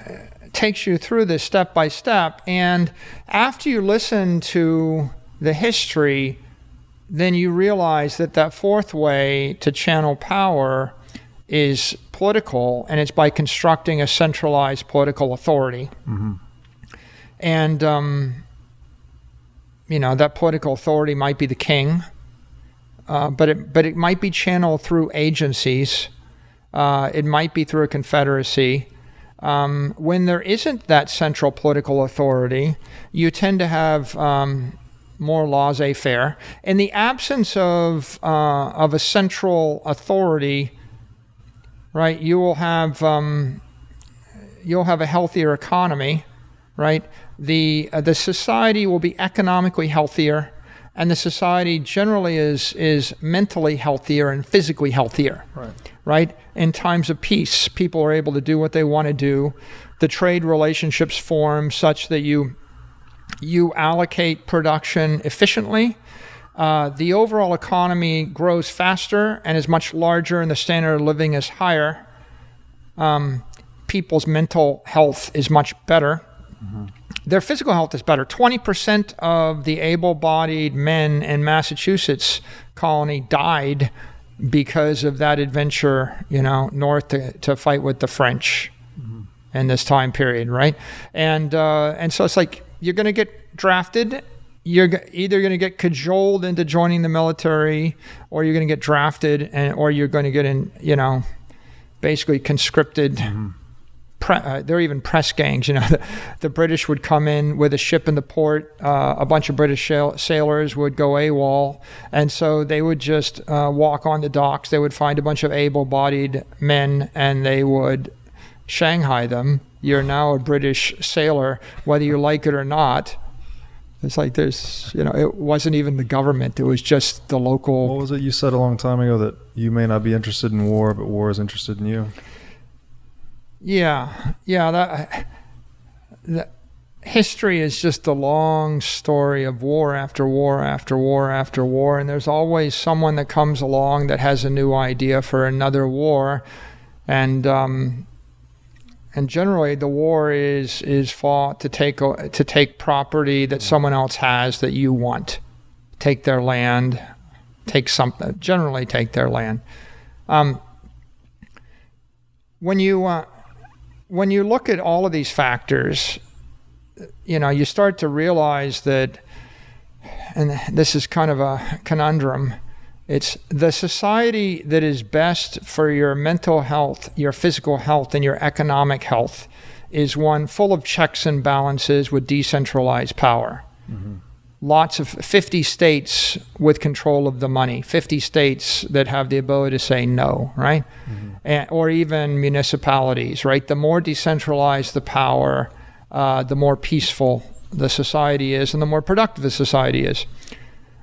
takes you through this step by step. And after you listen to the history, then you realize that that fourth way to channel power is political, and it's by constructing a centralized political authority. Mm-hmm. And, um, you know, that political authority might be the king, uh, but, it, but it might be channeled through agencies, uh, it might be through a confederacy. Um, when there isn't that central political authority, you tend to have um, more laissez faire. In the absence of, uh, of a central authority, right, you will have, um, you'll have a healthier economy, right? The, uh, the society will be economically healthier, and the society generally is, is mentally healthier and physically healthier. Right. Right? In times of peace, people are able to do what they want to do. The trade relationships form such that you you allocate production efficiently. Uh, the overall economy grows faster and is much larger, and the standard of living is higher. Um, people's mental health is much better. Mm-hmm. Their physical health is better. 20% of the able bodied men in Massachusetts colony died because of that adventure, you know, north to, to fight with the French mm-hmm. in this time period, right? And, uh, and so it's like you're going to get drafted. You're either going to get cajoled into joining the military, or you're going to get drafted, and or you're going to get in, you know, basically conscripted. Mm-hmm. Pre, uh, there are even press gangs. You know, the, the, British would come in with a ship in the port. Uh, a bunch of British sailors would go AWOL, and so they would just uh, walk on the docks. They would find a bunch of able-bodied men, and they would Shanghai them. You're now a British sailor, whether you like it or not. It's like there's, you know, it wasn't even the government. It was just the local. What was it you said a long time ago that you may not be interested in war, but war is interested in you? Yeah, yeah. That, that history is just a long story of war after war after war after war, and there's always someone that comes along that has a new idea for another war, and um, and generally the war is is fought to take to take property that someone else has that you want, take their land, take something. Generally, take their land. Um, when you uh, when you look at all of these factors, you know you start to realize that, and this is kind of a conundrum it's the society that is best for your mental health, your physical health, and your economic health is one full of checks and balances with decentralized power. Mm-hmm. Lots of 50 states with control of the money, 50 states that have the ability to say no, right? Mm-hmm. And, or even municipalities, right? The more decentralized the power, uh, the more peaceful the society is and the more productive the society is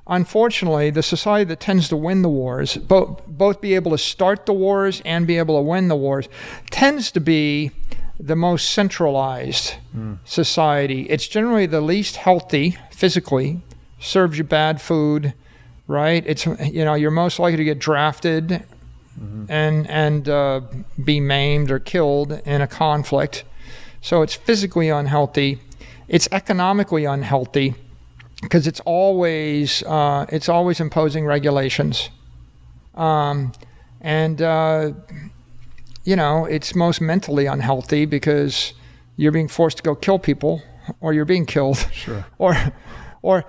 unfortunately, the society that tends to win the wars, both, both be able to start the wars and be able to win the wars, tends to be the most centralized mm. society. It's generally the least healthy physically, serves you bad food, right? It's you know you're most likely to get drafted mm-hmm. and and uh, be maimed or killed in a conflict. So it's physically unhealthy. It's economically unhealthy because it's always uh, it's always imposing regulations, um, and uh, you know it's most mentally unhealthy because you're being forced to go kill people, or you're being killed, sure. or or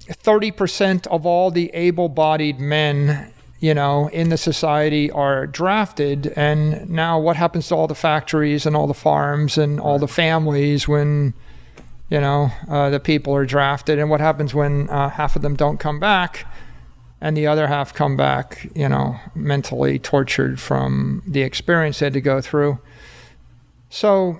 thirty percent of all the able-bodied men you know, in the society are drafted. And now, what happens to all the factories and all the farms and all the families when you know, uh, the people are drafted, and what happens when uh, half of them don't come back, and the other half come back, you know, mentally tortured from the experience they had to go through. So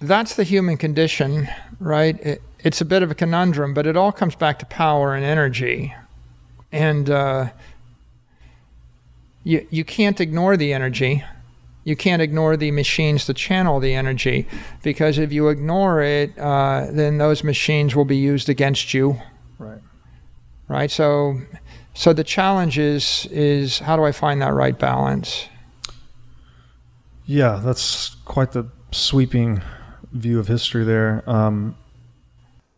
that's the human condition, right? It, it's a bit of a conundrum, but it all comes back to power and energy, and uh, you you can't ignore the energy you can't ignore the machines to channel the energy because if you ignore it, uh, then those machines will be used against you. Right. Right. So, so the challenge is is how do I find that right balance? Yeah, that's quite the sweeping view of history there. Um,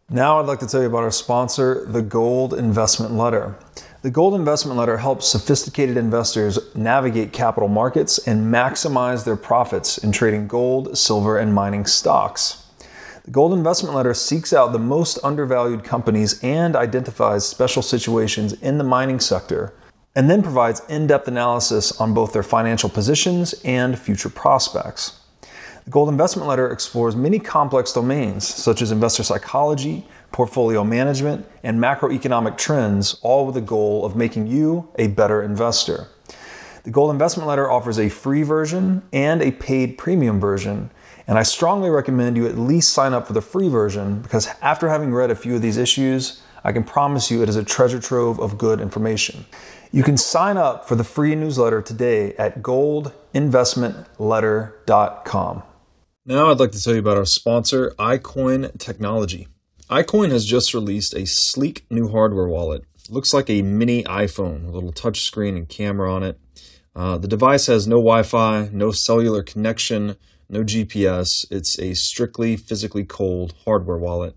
now, I'd like to tell you about our sponsor, the Gold Investment Letter. The Gold Investment Letter helps sophisticated investors navigate capital markets and maximize their profits in trading gold, silver, and mining stocks. The Gold Investment Letter seeks out the most undervalued companies and identifies special situations in the mining sector, and then provides in depth analysis on both their financial positions and future prospects. The Gold Investment Letter explores many complex domains such as investor psychology, portfolio management, and macroeconomic trends, all with the goal of making you a better investor. The Gold Investment Letter offers a free version and a paid premium version, and I strongly recommend you at least sign up for the free version because after having read a few of these issues, I can promise you it is a treasure trove of good information. You can sign up for the free newsletter today at goldinvestmentletter.com. Now, I'd like to tell you about our sponsor, iCoin Technology. iCoin has just released a sleek new hardware wallet. Looks like a mini iPhone, a little touchscreen and camera on it. Uh, the device has no Wi Fi, no cellular connection, no GPS. It's a strictly physically cold hardware wallet.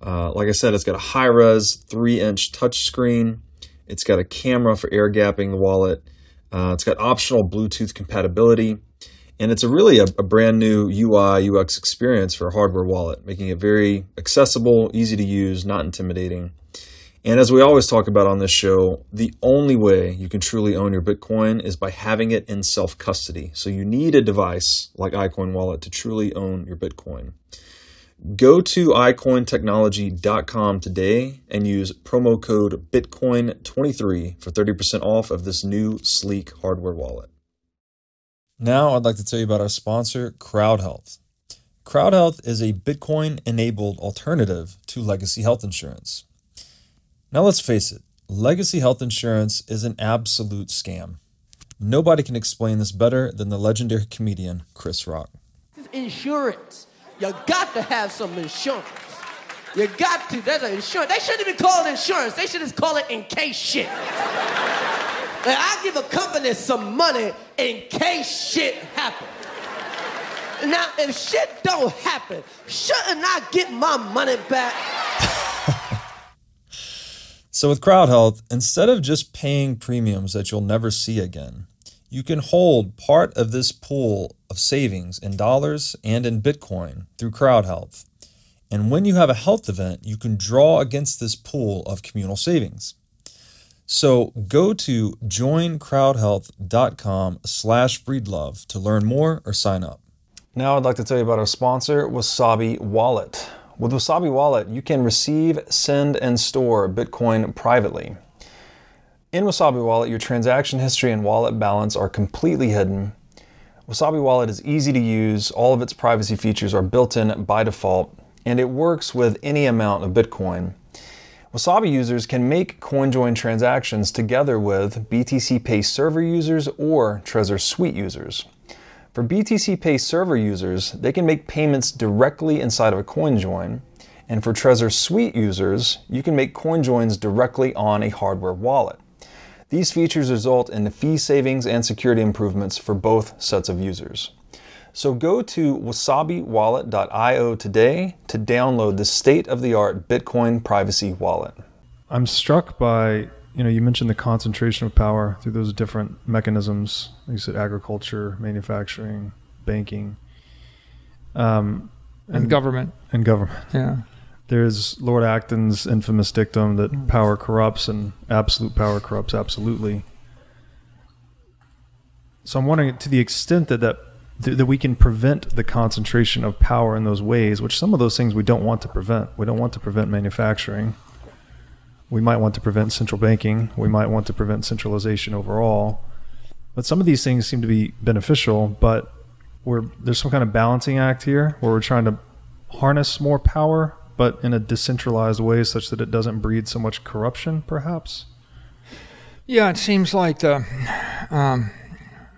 Uh, like I said, it's got a high res 3 inch touchscreen. It's got a camera for air gapping the wallet. Uh, it's got optional Bluetooth compatibility. And it's a really a, a, brand new UI UX experience for a hardware wallet, making it very accessible, easy to use, not intimidating. And as we always talk about on this show, the only way you can truly own your Bitcoin is by having it in self custody. So you need a device like iCoin Wallet to truly own your Bitcoin. Go to iCointechnology.com today and use promo code Bitcoin23 for 30% off of this new sleek hardware wallet. Now, I'd like to tell you about our sponsor, CrowdHealth. CrowdHealth is a Bitcoin enabled alternative to legacy health insurance. Now, let's face it, legacy health insurance is an absolute scam. Nobody can explain this better than the legendary comedian Chris Rock. Insurance. You got to have some insurance. You got to. There's an insurance. They shouldn't even call it insurance. They should just call it in case shit. And I give a company some money in case shit happens. Now, if shit don't happen, shouldn't I get my money back? so, with CrowdHealth, instead of just paying premiums that you'll never see again, you can hold part of this pool of savings in dollars and in Bitcoin through CrowdHealth. And when you have a health event, you can draw against this pool of communal savings. So go to joincrowdhealth.com slash breedlove to learn more or sign up. Now I'd like to tell you about our sponsor, Wasabi Wallet. With Wasabi Wallet, you can receive, send, and store Bitcoin privately. In Wasabi Wallet, your transaction history and wallet balance are completely hidden. Wasabi Wallet is easy to use, all of its privacy features are built in by default, and it works with any amount of Bitcoin. Wasabi users can make CoinJoin transactions together with BTC Pay server users or Trezor Suite users. For BTC Pay server users, they can make payments directly inside of a CoinJoin, and for Trezor Suite users, you can make CoinJoins directly on a hardware wallet. These features result in fee savings and security improvements for both sets of users. So go to wasabiwallet.io today to download the state of the art Bitcoin privacy wallet. I'm struck by, you know, you mentioned the concentration of power through those different mechanisms. Like you said, agriculture, manufacturing, banking, um, and, and government. And government. Yeah. There's Lord Acton's infamous dictum that power corrupts and absolute power corrupts absolutely. So I'm wondering to the extent that that th- that we can prevent the concentration of power in those ways, which some of those things we don't want to prevent. We don't want to prevent manufacturing. We might want to prevent central banking. We might want to prevent centralization overall. But some of these things seem to be beneficial, but we're, there's some kind of balancing act here where we're trying to harness more power, but in a decentralized way such that it doesn't breed so much corruption, perhaps? Yeah, it seems like the um,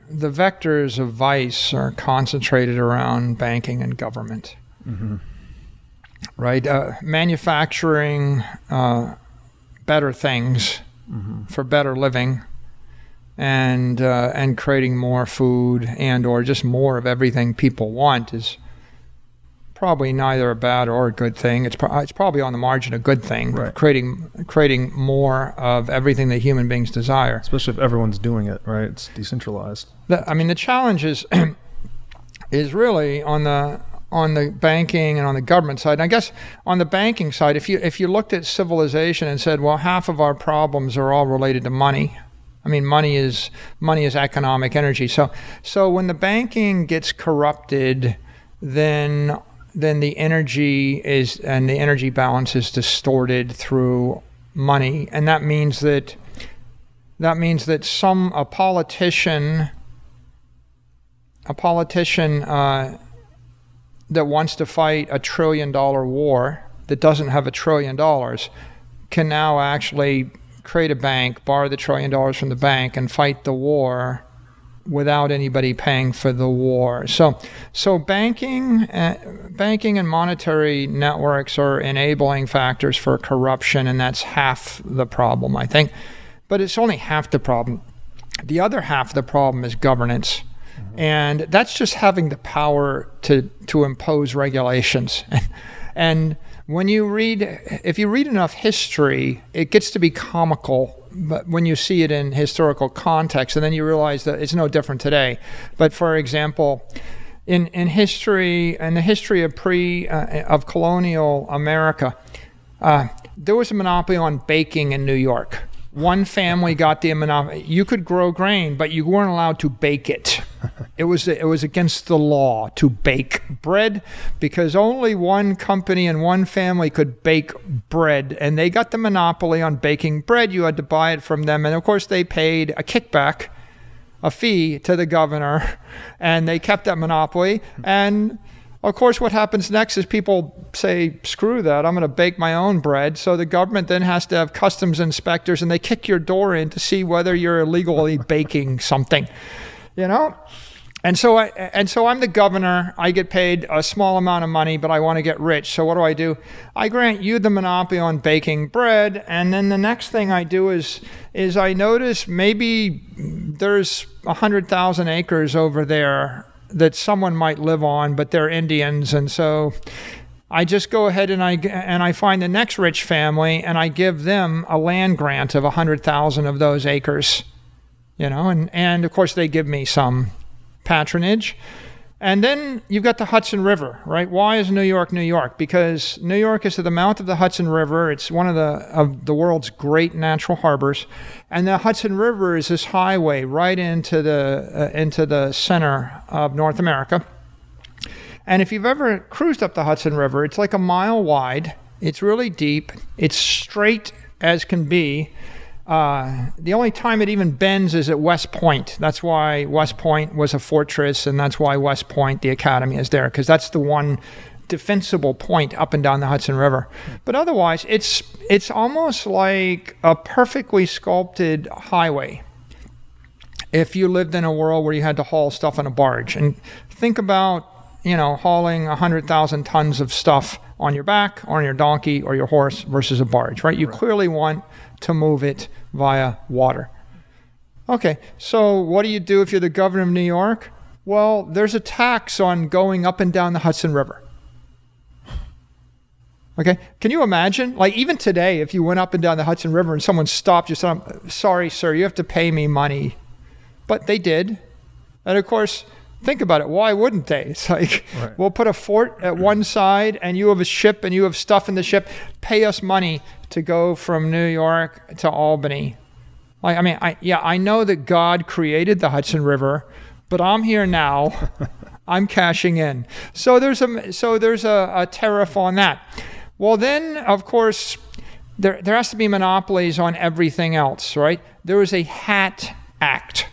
the vectors of vice are concentrated around banking and government. Mm-hmm. Right? Uh, manufacturing uh, better things mm-hmm. for better living and uh, and creating more food and or just more of everything people want is probably neither a bad or a good thing. It's pro- it's probably on the margin a good thing, Right. creating creating more of everything that human beings desire. Especially if everyone's doing it, right? It's decentralized. The, I mean, the challenge is is really on the on the banking and on the government side. And I guess on the banking side, if you if you looked at civilization and said, well, half of our problems are all related to money. I mean, money is money is economic energy. So so when the banking gets corrupted, then then the energy is and the energy balance is distorted through money, and that means that that means that some a politician a politician uh, that wants to fight a trillion dollar war that doesn't have a trillion dollars can now actually create a bank, borrow the trillion dollars from the bank, and fight the war without anybody paying for the war. So, so banking, uh, banking and monetary networks are enabling factors for corruption, and that's half the problem, I think. But it's only half the problem. The other half of the problem is governance. And that's just having the power to, to impose regulations. and when you read, if you read enough history, it gets to be comical but when you see it in historical context, and then you realize that it's no different today. But for example, in, in history, in the history of pre uh, of colonial America, uh, there was a monopoly on baking in New York. One family got the monopoly. You could grow grain, but you weren't allowed to bake it. It was it was against the law to bake bread because only one company and one family could bake bread, and they got the monopoly on baking bread. You had to buy it from them, and of course they paid a kickback, a fee to the governor, and they kept that monopoly. And of course, what happens next is people say, screw that, I'm going to bake my own bread. So the government then has to have customs inspectors and they kick your door in to see whether you're illegally baking something, you know? And so, I, and so I'm the governor. I get paid a small amount of money, but I want to get rich. So what do I do? I grant you the monopoly on baking bread, and then the next thing I do is is I notice maybe there's a hundred thousand acres over there that someone might live on, but they're Indians, and so I just go ahead and I and I find the next rich family, and I give them a land grant of a hundred thousand of those acres, you know, and and of course they give me some patronage. And then you've got the Hudson River, right? Why is New York New York? Because New York is at the mouth of the Hudson River. It's one of the of the world's great natural harbors, and the Hudson River is this highway right into the uh, into the center of North America. And if you've ever cruised up the Hudson River, it's like a mile wide. It's really deep. It's straight as can be. Uh, the only time it even bends is at West Point. That's why West Point was a fortress, and that's why West Point, the academy, is there, because that's the one defensible point up and down the Hudson River. But otherwise, it's it's almost like a perfectly sculpted highway. If you lived in a world where you had to haul stuff on a barge, and think about you know hauling hundred thousand tons of stuff on your back, or on your donkey, or your horse versus a barge, right? You clearly want to move it via water. Okay, so what do you do if you're the governor of New York? Well, there's a tax on going up and down the Hudson River. Okay, can you imagine? Like, even today, if you went up and down the Hudson River and someone stopped you, said, "I'm Sorry, sir, you have to pay me money. But they did. And of course, think about it. Why wouldn't they? It's like, Right. we'll put a fort at one side and you have a ship and you have stuff in the ship. Pay us money to go from New York to Albany. Like, I mean, I, yeah, I know that God created the Hudson River, but I'm here now. I'm cashing in. So there's a so there's a, a tariff on that. Well, then of course there there has to be monopolies on everything else, right? There was a Hat Act.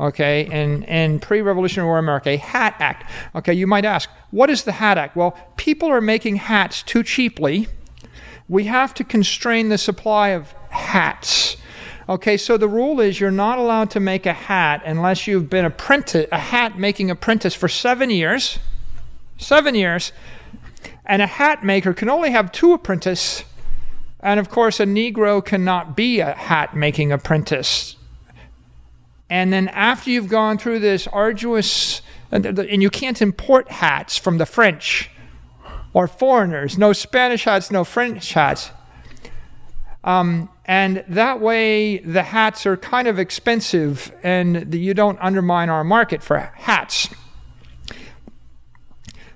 Okay, in, in pre-Revolutionary War America, a Hat Act. Okay, you might ask, what is the Hat Act? Well, people are making hats too cheaply. We have to constrain the supply of hats. Okay, so the rule is you're not allowed to make a hat unless you've been apprentice, a hat making apprentice for seven years. Seven years. And a hat maker can only have two apprentices. And of course, a Negro cannot be a hat making apprentice. And then after you've gone through this arduous, and, and you can't import hats from the French or foreigners, no Spanish hats, no French hats. Um, and that way, the hats are kind of expensive, and you don't undermine our market for hats.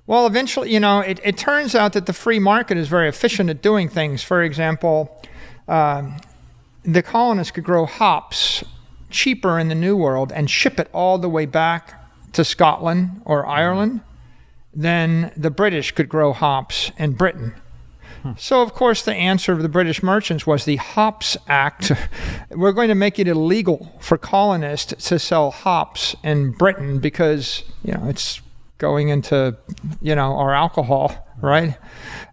Well, eventually, you know, it, it turns out that the free market is very efficient at doing things. For example, uh, the colonists could grow hops cheaper in the New World and ship it all the way back to Scotland or Ireland than the British could grow hops in Britain. So, of course, the answer of the British merchants was the Hops Act. We're going to make it illegal for colonists to sell hops in Britain because, you know, it's going into, you know, our alcohol, right?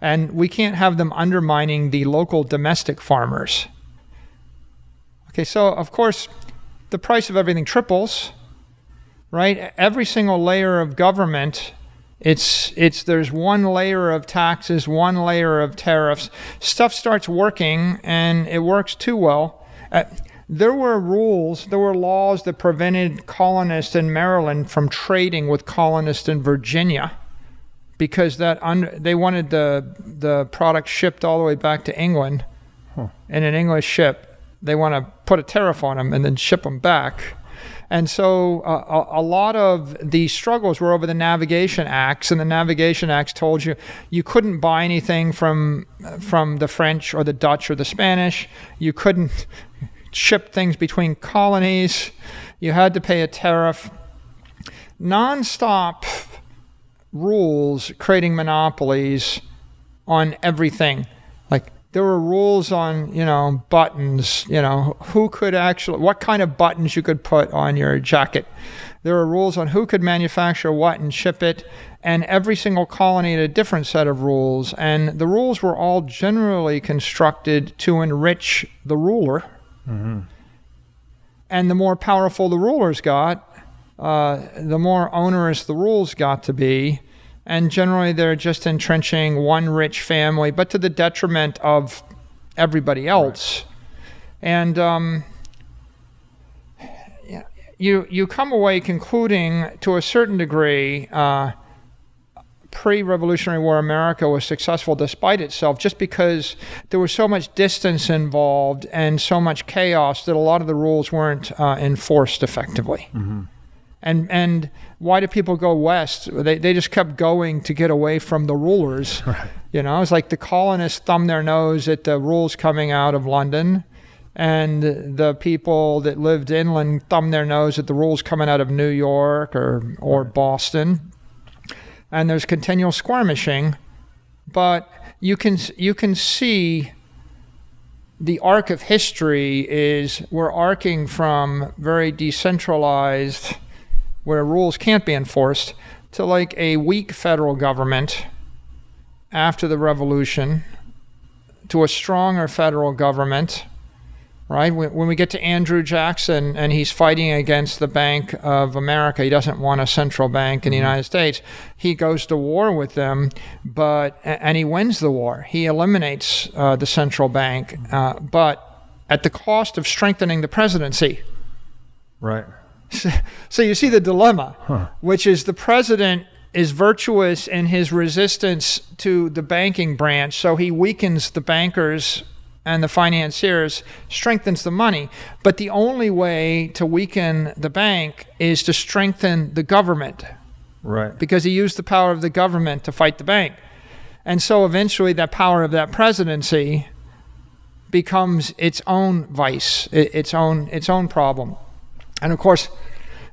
And we can't have them undermining the local domestic farmers. Okay, so of course, the price of everything triples, right? Every single layer of government it's it's there's one layer of taxes, one layer of tariffs. Stuff starts working, and it works too well. Uh, there were rules, there were laws that prevented colonists in Maryland from trading with colonists in Virginia because that un- they wanted the the product shipped all the way back to England huh. in an English ship. They want to put a tariff on them and then ship them back. And so uh, a, a, lot of the struggles were over the navigation acts, and the navigation acts told you you couldn't buy anything from from the French or the Dutch or the Spanish. You couldn't ship things between colonies. You had to pay a tariff. Nonstop rules creating monopolies on everything. There were rules on you know buttons you know who could actually what kind of buttons you could put on your jacket there were rules on who could manufacture what and ship it and every single colony had a different set of rules and the rules were all generally constructed to enrich the ruler mm-hmm. and the more powerful the rulers got uh, the more onerous the rules got to be and generally they're just entrenching one rich family, but to the detriment of everybody else. Right. And um, you you come away concluding to a certain degree. Uh, pre-revolutionary war america was successful despite itself just because there was so much distance involved and so much chaos that a lot of the rules weren't uh, enforced effectively mm-hmm and and why do people go west? They they just kept going to get away from the rulers. Right. You know, it's like the colonists thumb their nose at the rules coming out of London, and the people that lived inland thumb their nose at the rules coming out of New York or or. Boston. And there's continual skirmishing, but you can you can see the arc of history is we're arcing from very decentralized where rules can't be enforced to like a weak federal government after the revolution to a stronger federal government right? When we get to andrew jackson and he's fighting against the bank of america he doesn't want a central bank in the mm-hmm. united states. He goes to war with them but and he wins the war. He eliminates uh, the central bank uh, but at the cost of strengthening the presidency. Right so you see the dilemma, huh. which is the president is virtuous in his resistance to the banking branch, so he weakens the bankers and the financiers, strengthens the money. But the only way to weaken the bank is to strengthen the government. Right. Because he used the power of the government to fight the bank. And so eventually that power of that presidency becomes its own vice, its own its own problem. And of course,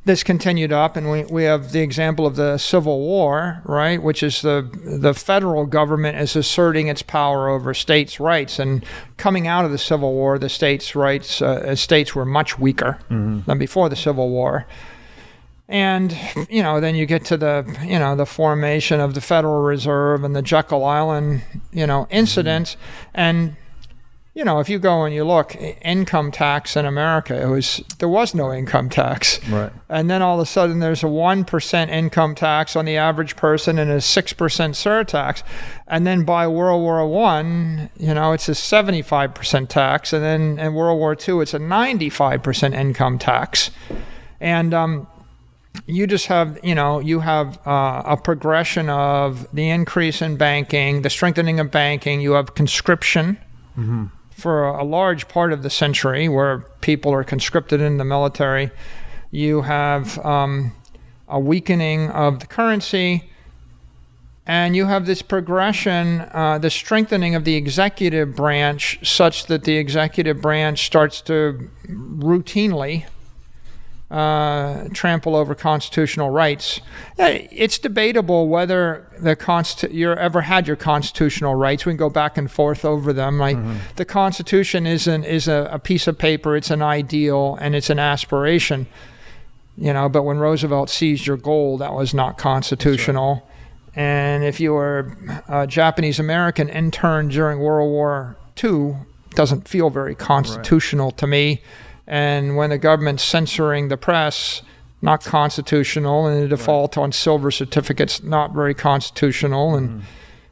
this continued up, and we, we have the example of the Civil War, right, which is the the federal government is asserting its power over states' rights, and coming out of the Civil War, the states' rights uh, states were much weaker mm-hmm. than before the Civil War. And you know, then you get to the you know the formation of the Federal Reserve and the Jekyll Island you know incidents, mm-hmm. and you know, if you go and you look, income tax in America, it was there was no income tax, right? And then all of a sudden, there's a one percent income tax on the average person and a six percent surtax, and then by World War One, you know, it's a seventy-five percent tax, and then in World War Two, it's a ninety-five percent income tax, and um, you just have you know you have uh, a progression of the increase in banking, the strengthening of banking. You have conscription for a, large part of the century, where people are conscripted in the military. You have um, a weakening of the currency, and you have this progression, uh, the strengthening of the executive branch, such that the executive branch starts to routinely uh, trample over constitutional rights. Uh, It's debatable whether the const- you ever had your constitutional rights. We can go back and forth over them. Like the Constitution isn't is a, a piece of paper. It's an ideal and it's an aspiration. You know, but when Roosevelt seized your gold, that was not constitutional. And if you were a Japanese American intern during World War II, doesn't feel very constitutional to me. And when the government's censoring the press, not constitutional, and the default on silver certificates, not very constitutional. And mm-hmm.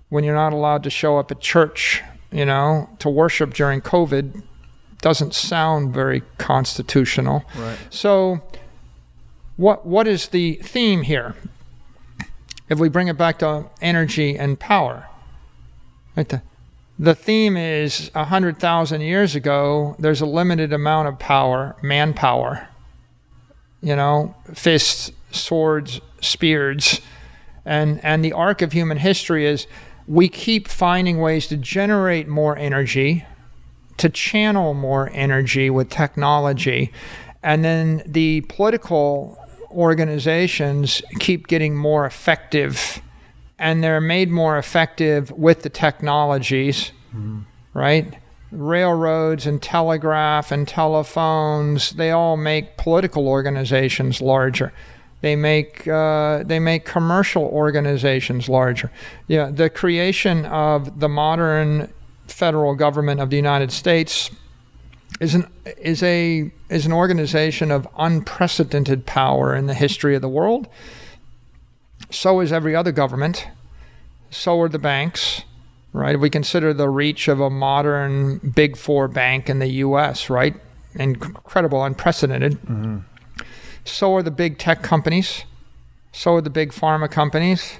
when you're not allowed to show up at church, you know, to worship during COVID, doesn't sound very constitutional. Right. So, what what is the theme here? If we bring it back to energy and power, right? The, the theme is a hundred thousand years ago. There's a limited amount of power, manpower. You know, fists, swords, spears, and and the arc of human history is we keep finding ways to generate more energy, to channel more energy with technology, and then the political organizations keep getting more effective and they're made more effective with the technologies, right? Railroads and telegraph and telephones, they all make political organizations larger. They make uh, they make commercial organizations larger. Yeah, the creation of the modern federal government of the United States is an is a is an organization of unprecedented power in the history of the world. So is every other government. So are the banks, right? If we consider the reach of a modern big four bank in the U.S., right? Incredible, unprecedented. Mm-hmm. So are the big tech companies. So are the big pharma companies.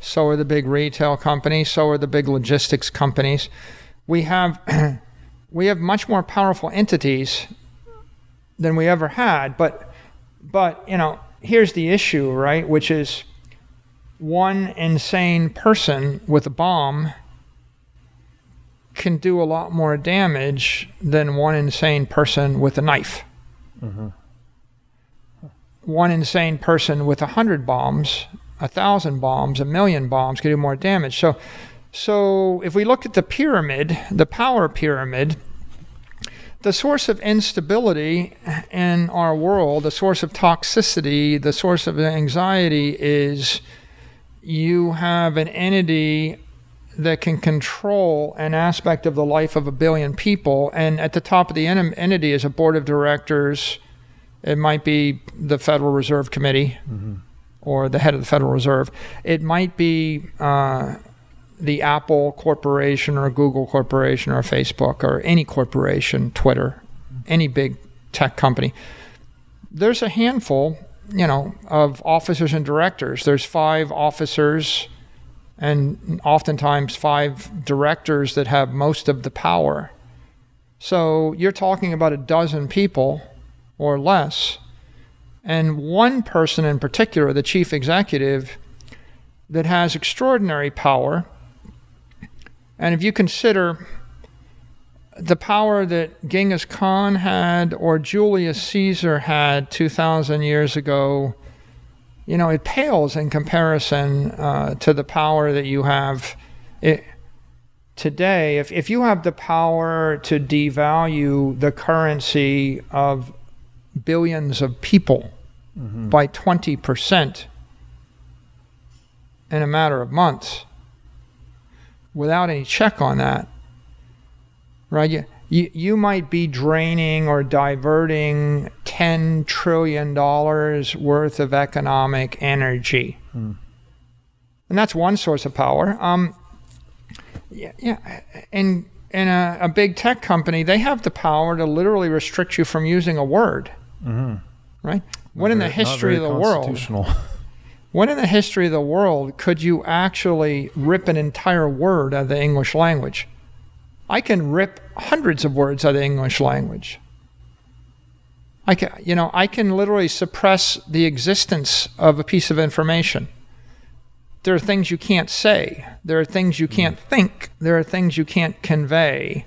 So are the big retail companies. So are the big logistics companies. We have we have much more powerful entities than we ever had. But but you know, here's the issue, right? Which is one insane person with a bomb can do a lot more damage than one insane person with a knife. Mm-hmm. One insane person with a hundred bombs, a thousand bombs, a million bombs can do more damage. So, so if we look at the pyramid, the power pyramid, the source of instability in our world, the source of toxicity, the source of anxiety is you have an entity that can control an aspect of the life of a billion people. And at the top of the en- entity is a board of directors. It might be the Federal Reserve Committee or the head of the Federal Reserve. It might be uh, the Apple Corporation or Google Corporation or Facebook or any corporation, Twitter, any big tech company. There's a handful, you know, of officers and directors. There's five officers and oftentimes five directors that have most of the power. So you're talking about a dozen people or less. And one person in particular, the chief executive, that has extraordinary power. And if you consider the power that Genghis Khan had or Julius Caesar had 2,000 years ago, you know, it pales in comparison uh, to the power that you have it, today. If, if you have the power to devalue the currency of billions of people by 20% in a matter of months without any check on that, right? You, you, you might be draining or diverting $10 trillion worth of economic energy. And that's one source of power. Um, yeah, yeah. In, in a, a big tech company, they have the power to literally restrict you from using a word, right? when in the Very- history of the world, when in the history of the world could you actually rip an entire word out of the English language? I can rip hundreds of words out of the English language. I can, you know, I can literally suppress the existence of a piece of information. There are things you can't say. There are things you can't think. There are things you can't convey.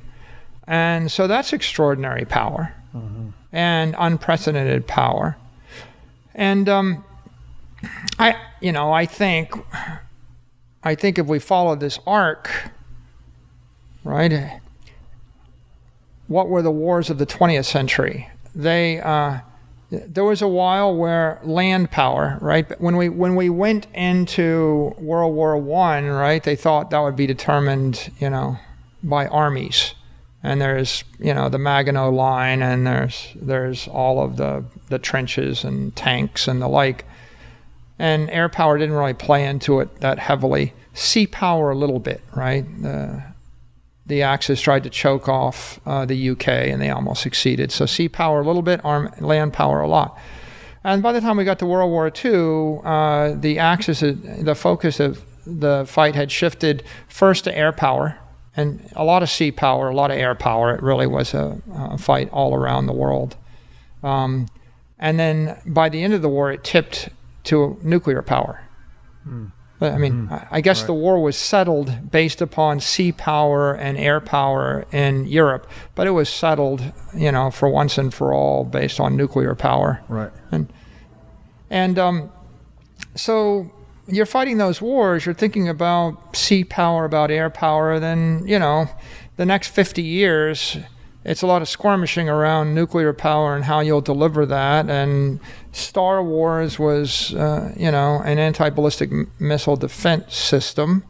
And so that's extraordinary power and unprecedented power. And um, I, you know, I think, I think if we follow this arc, right? What were the wars of the 20th century? They, uh, there was a while where land power, right? When we when we went into World War One, right? They thought that would be determined, you know, by armies. And there's, you know, the Maginot Line, and there's there's all of the the trenches and tanks and the like. And air power didn't really play into it that heavily. Sea power a little bit, right? The the Axis tried to choke off uh, the UK, and they almost succeeded. So sea power a little bit, arm land power a lot. And by the time we got to World War II, uh, the Axis, the focus of the fight had shifted first to air power, and a lot of sea power, a lot of air power. It really was a, a fight all around the world. Um, and then by the end of the war, it tipped to nuclear power. But I mean, I I guess the war was settled based upon sea power and air power in Europe, but it was settled, you know, for once and for all based on nuclear power. right. And um, so you're fighting those wars, you're thinking about sea power, about air power, then, you know, the next 50 years, it's a lot of skirmishing around nuclear power and how you'll deliver that. And Star Wars was, uh, you know, an anti ballistic m- missile defense system.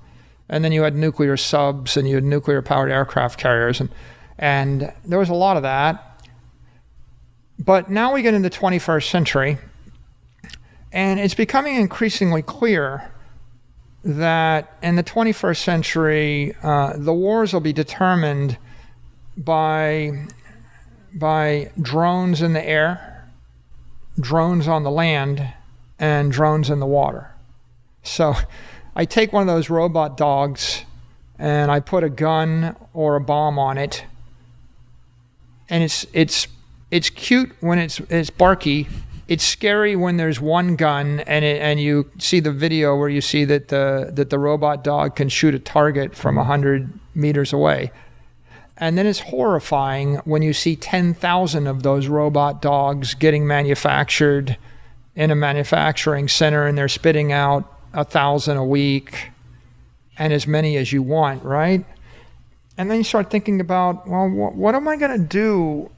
And then you had nuclear subs and you had nuclear powered aircraft carriers. And, and there was a lot of that. But now we get into the 21st century. And it's becoming increasingly clear that in the 21st century, uh, the wars will be determined by, by drones in the air, drones on the land, and drones in the water. So I take one of those robot dogs and I put a gun or a bomb on it. And it's it's it's cute when it's it's barky. It's scary when there's one gun and it, and you see the video where you see that the that the robot dog can shoot a target from 100 meters away. And then it's horrifying when you see 10,000 of those robot dogs getting manufactured in a manufacturing center and they're spitting out a thousand a week and as many as you want, right? And then you start thinking about, well, wh- what am I going to do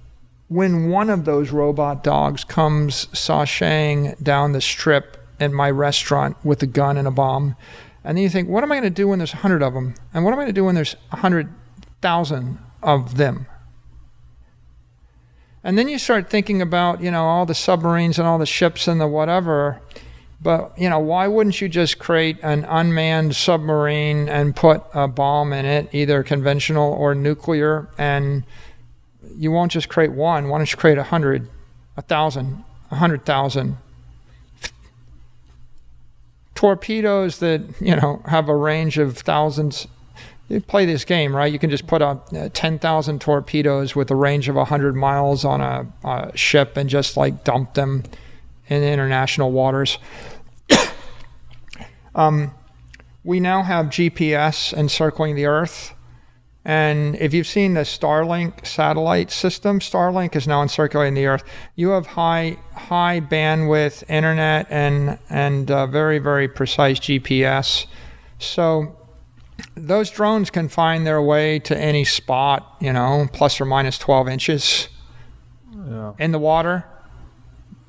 when one of those robot dogs comes sashaying down the strip in my restaurant with a gun and a bomb? And then you think, what am I going to do when there's a hundred of them? And what am I going to do when there's a hundred thousand of them? And then you start thinking about, you know, all the submarines and all the ships and the whatever. But, you know, why wouldn't you just create an unmanned submarine and put a bomb in it, either conventional or nuclear? And you won't just create one. Why don't you create a hundred, a thousand, a hundred thousand? Torpedoes that, you know, have a range of thousands. You play this game, right? You can just put up uh, 10,000 torpedoes with a range of 100 miles on a, a ship and just like dump them in international waters. um, we now have GPS encircling the Earth. And if you've seen the Starlink satellite system, Starlink is now encircling the Earth. You have high high bandwidth internet and and uh, very very precise GPS. So those drones can find their way to any spot, you know, plus or minus 12 inches Yeah. in the water.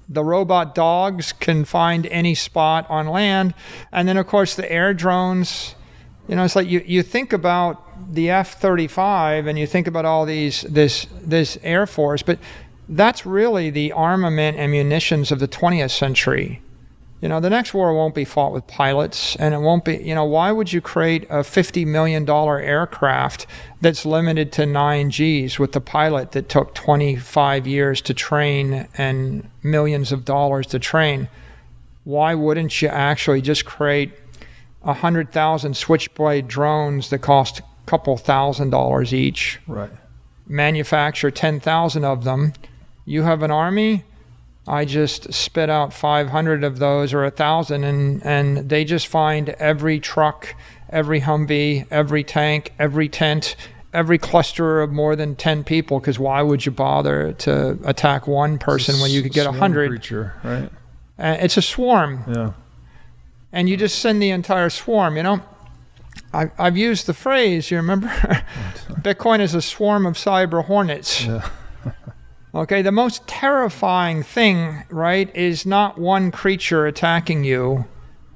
The robot dogs can find any spot on land. And then, of course, the air drones, you know, it's like you, you think about the F 35 and you think about all these, this, this Air Force, but that's really the armament and munitions of the 20th century. You know, the next war won't be fought with pilots, and it won't be, you know, why would you create a $50 million aircraft that's limited to nine Gs with the pilot that took 25 years to train and millions of dollars to train? Why wouldn't you actually just create 100,000 switchblade drones that cost a couple thousand dollars each? Right. Manufacture 10,000 of them. You have an army, I just spit out 500 of those or a thousand, and and they just find every truck, every Humvee, every tank, every tent, every cluster of more than 10 people. Because why would you bother to attack one person when you could get a hundred? Creature, right? Uh, it's a swarm, Yeah. and you just send the entire swarm. You know. I, I've used the phrase, you remember? Bitcoin is a swarm of cyber hornets. Yeah. Okay, the most terrifying thing, right, is not one creature attacking you.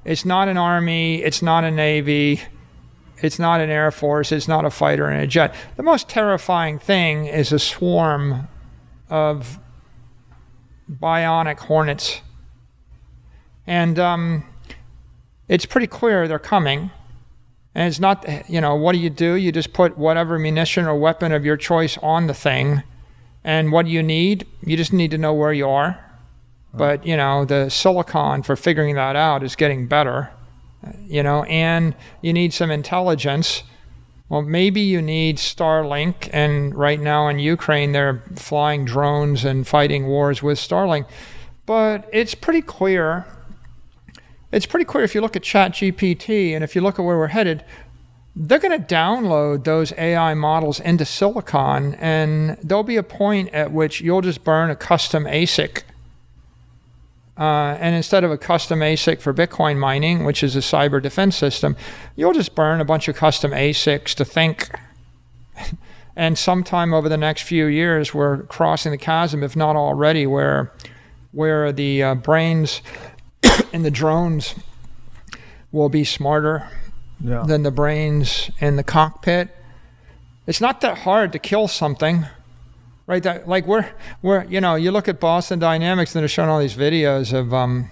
It's not an army, it's not a navy, it's not an air force, it's not a fighter and a jet. The most terrifying thing is a swarm of bionic hornets. And um, it's pretty clear they're coming. And it's not, you know, what do you do? You just put whatever munition or weapon of your choice on the thing. And what do you need? You just need to know where you are. But, you know, the silicon for figuring that out is getting better, you know, and you need some intelligence. Well, maybe you need Starlink, and right now in Ukraine, they're flying drones and fighting wars with Starlink. But it's pretty clear. It's pretty clear if you look at ChatGPT and if you look at where we're headed, they're going to download those AI models into Silicon, and there'll be a point at which you'll just burn a custom ASIC. Uh, and instead of a custom ASIC for Bitcoin mining, which is a cyber defense system, you'll just burn a bunch of custom ASICs to think. and sometime over the next few years, we're crossing the chasm, if not already, where where the uh, brains and the drones will be smarter Yeah. than the brains in the cockpit. It's not that hard to kill something, right? That like we're we're you know you look at Boston Dynamics and they're showing all these videos of um,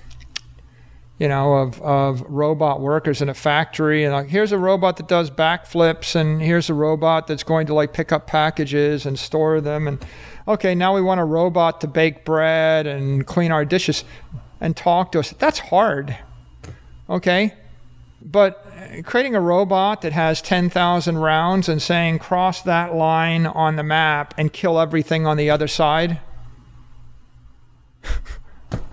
you know of of robot workers in a factory and like here's a robot that does backflips and here's a robot that's going to like pick up packages and store them and okay now we want a robot to bake bread and clean our dishes and talk to us. That's hard. Okay, but creating a robot that has 10,000 rounds and saying cross that line on the map and kill everything on the other side,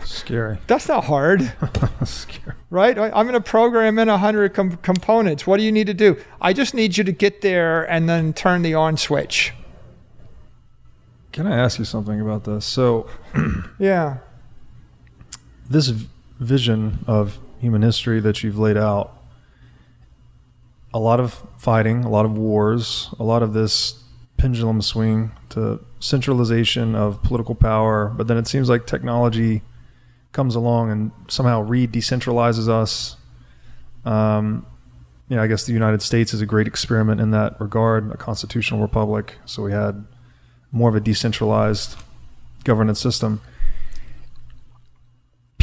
Scary. that's not hard, Scary. right? I'm going to program in 100 com- components. What do you need to do? I just need you to get there and then turn the on switch. Can I ask you something about this? So, Yeah. this v- vision of human history that you've laid out, a lot of fighting, a lot of wars, a lot of this pendulum swing to centralization of political power, but then it seems like technology comes along and somehow re-decentralizes us. Um, I guess the United States is a great experiment in that regard, a constitutional republic. So we had more of a decentralized governance system.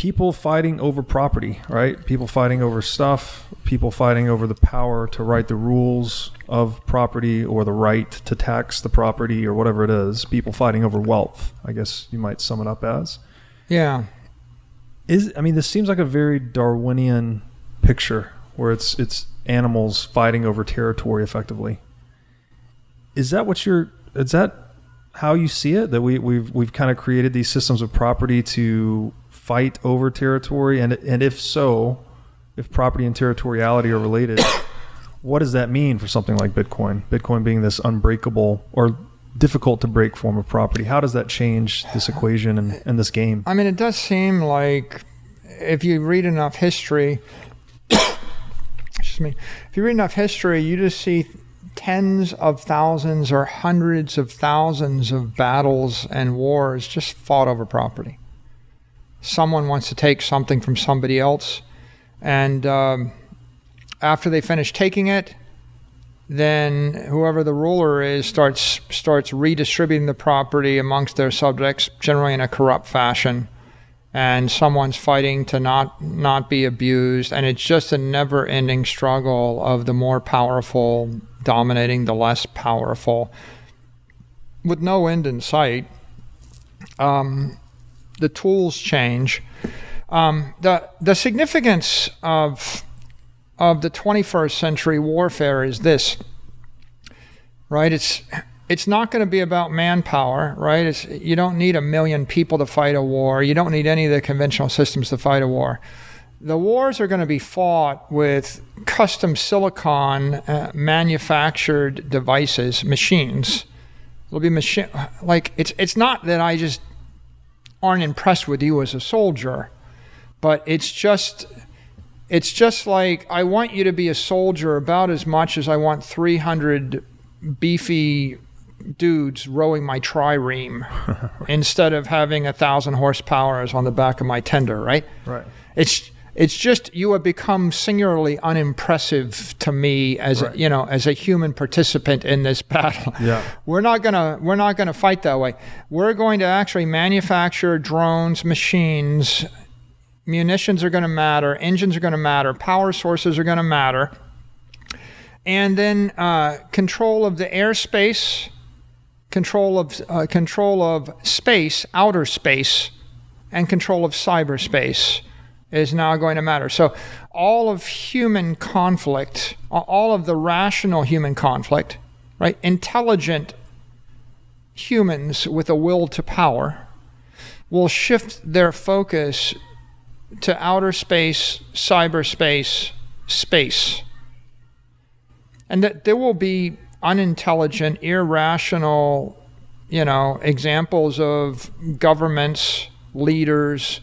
People fighting over property, right? People fighting over stuff, people fighting over the power to write the rules of property or the right to tax the property or whatever it is. People fighting over wealth, I guess you might sum it up as. Yeah. Is I mean, this seems like a very Darwinian picture where it's it's animals fighting over territory effectively. Is that what you're? Is that how you see it? That we we've we've kind of created these systems of property to fight over territory, and and if so, if property and territoriality are related, what does that mean for something like Bitcoin? Bitcoin being this unbreakable or difficult to break form of property. How does that change this equation and, and this game? I mean, it does seem like if you read enough history, excuse me, if you read enough history, you just see tens of thousands or hundreds of thousands of battles and wars just fought over property. Someone wants to take something from somebody else, and um, after they finish taking it, then whoever the ruler is starts starts redistributing the property amongst their subjects, generally in a corrupt fashion, and someone's fighting to not not be abused. And it's just a never-ending struggle of the more powerful dominating the less powerful. With no end in sight um, the tools change um, the the significance of of the 21st century warfare is this right it's it's not going to be about manpower, right? It's, you don't need a million people to fight a war. You don't need any of the conventional systems to fight a war. The wars are going to be fought with custom silicon uh, manufactured devices, machines. It'll be machine like it's it's not that I just aren't impressed with you as a soldier, but it's just it's just like I want you to be a soldier about as much as I want 300 beefy dudes rowing my trireme instead of having a thousand horsepowers on the back of my tender, right? Right. It's it's just you have become singularly unimpressive to me as Right. a, you know as a human participant in this battle. Yeah. We're not gonna we're not gonna fight that way. We're going to actually manufacture drones, machines. Munitions are going to matter. Engines are going to matter. Power sources are going to matter. And then uh, control of the airspace, control of uh, control of space, outer space, and control of cyberspace is now going to matter. So all of human conflict, all of the rational human conflict, right? Intelligent humans with a will to power will shift their focus to outer space, cyberspace, space. And that there will be unintelligent, irrational, you know, examples of governments, leaders,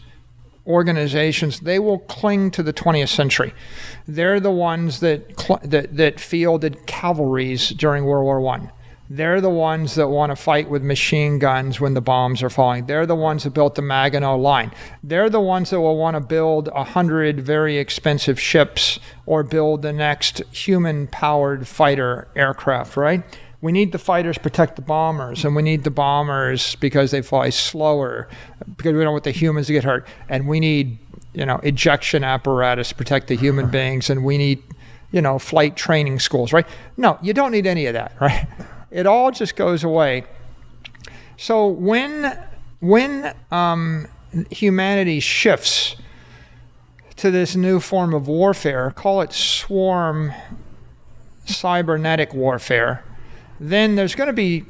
organizations. They will cling to the 20th century. They're the ones that cl- that that fielded cavalries during World War One. They're the ones that want to fight with machine guns when the bombs are falling. They're the ones that built the Maginot Line. They're the ones that will want to build a hundred very expensive ships or build the next human-powered fighter aircraft. Right? We need the fighters protect the bombers, and we need the bombers because they fly slower, because we don't want the humans to get hurt, and we need you know ejection apparatus to protect the human beings, and we need you know flight training schools. Right? No, you don't need any of that. Right? It all just goes away. So when when um, humanity shifts to this new form of warfare, call it swarm cybernetic warfare, then there's going to be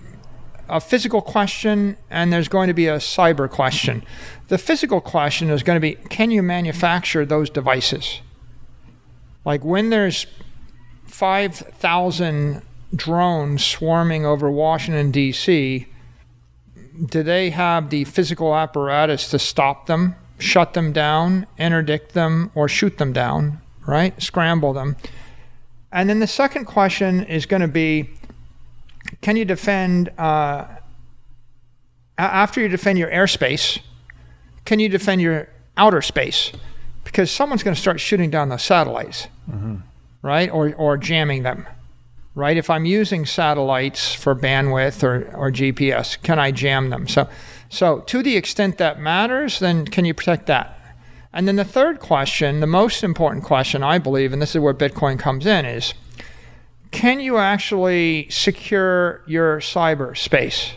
a physical question and there's going to be a cyber question. The physical question is going to be can you manufacture those devices? Like when there's 5,000 drones swarming over Washington, D.C., do they have the physical apparatus to stop them, shut them down, interdict them, or shoot them down, right? Scramble them. And then the second question is going to be can you defend, uh, after you defend your airspace, can you defend your outer space? Because someone's going to start shooting down the satellites, right? Or, or jamming them, right? If I'm using satellites for bandwidth or, or GPS, can I jam them? So, so to the extent that matters, then can you protect that? And then the third question, the most important question, I believe, and this is where Bitcoin comes in, is can you actually secure your cyberspace?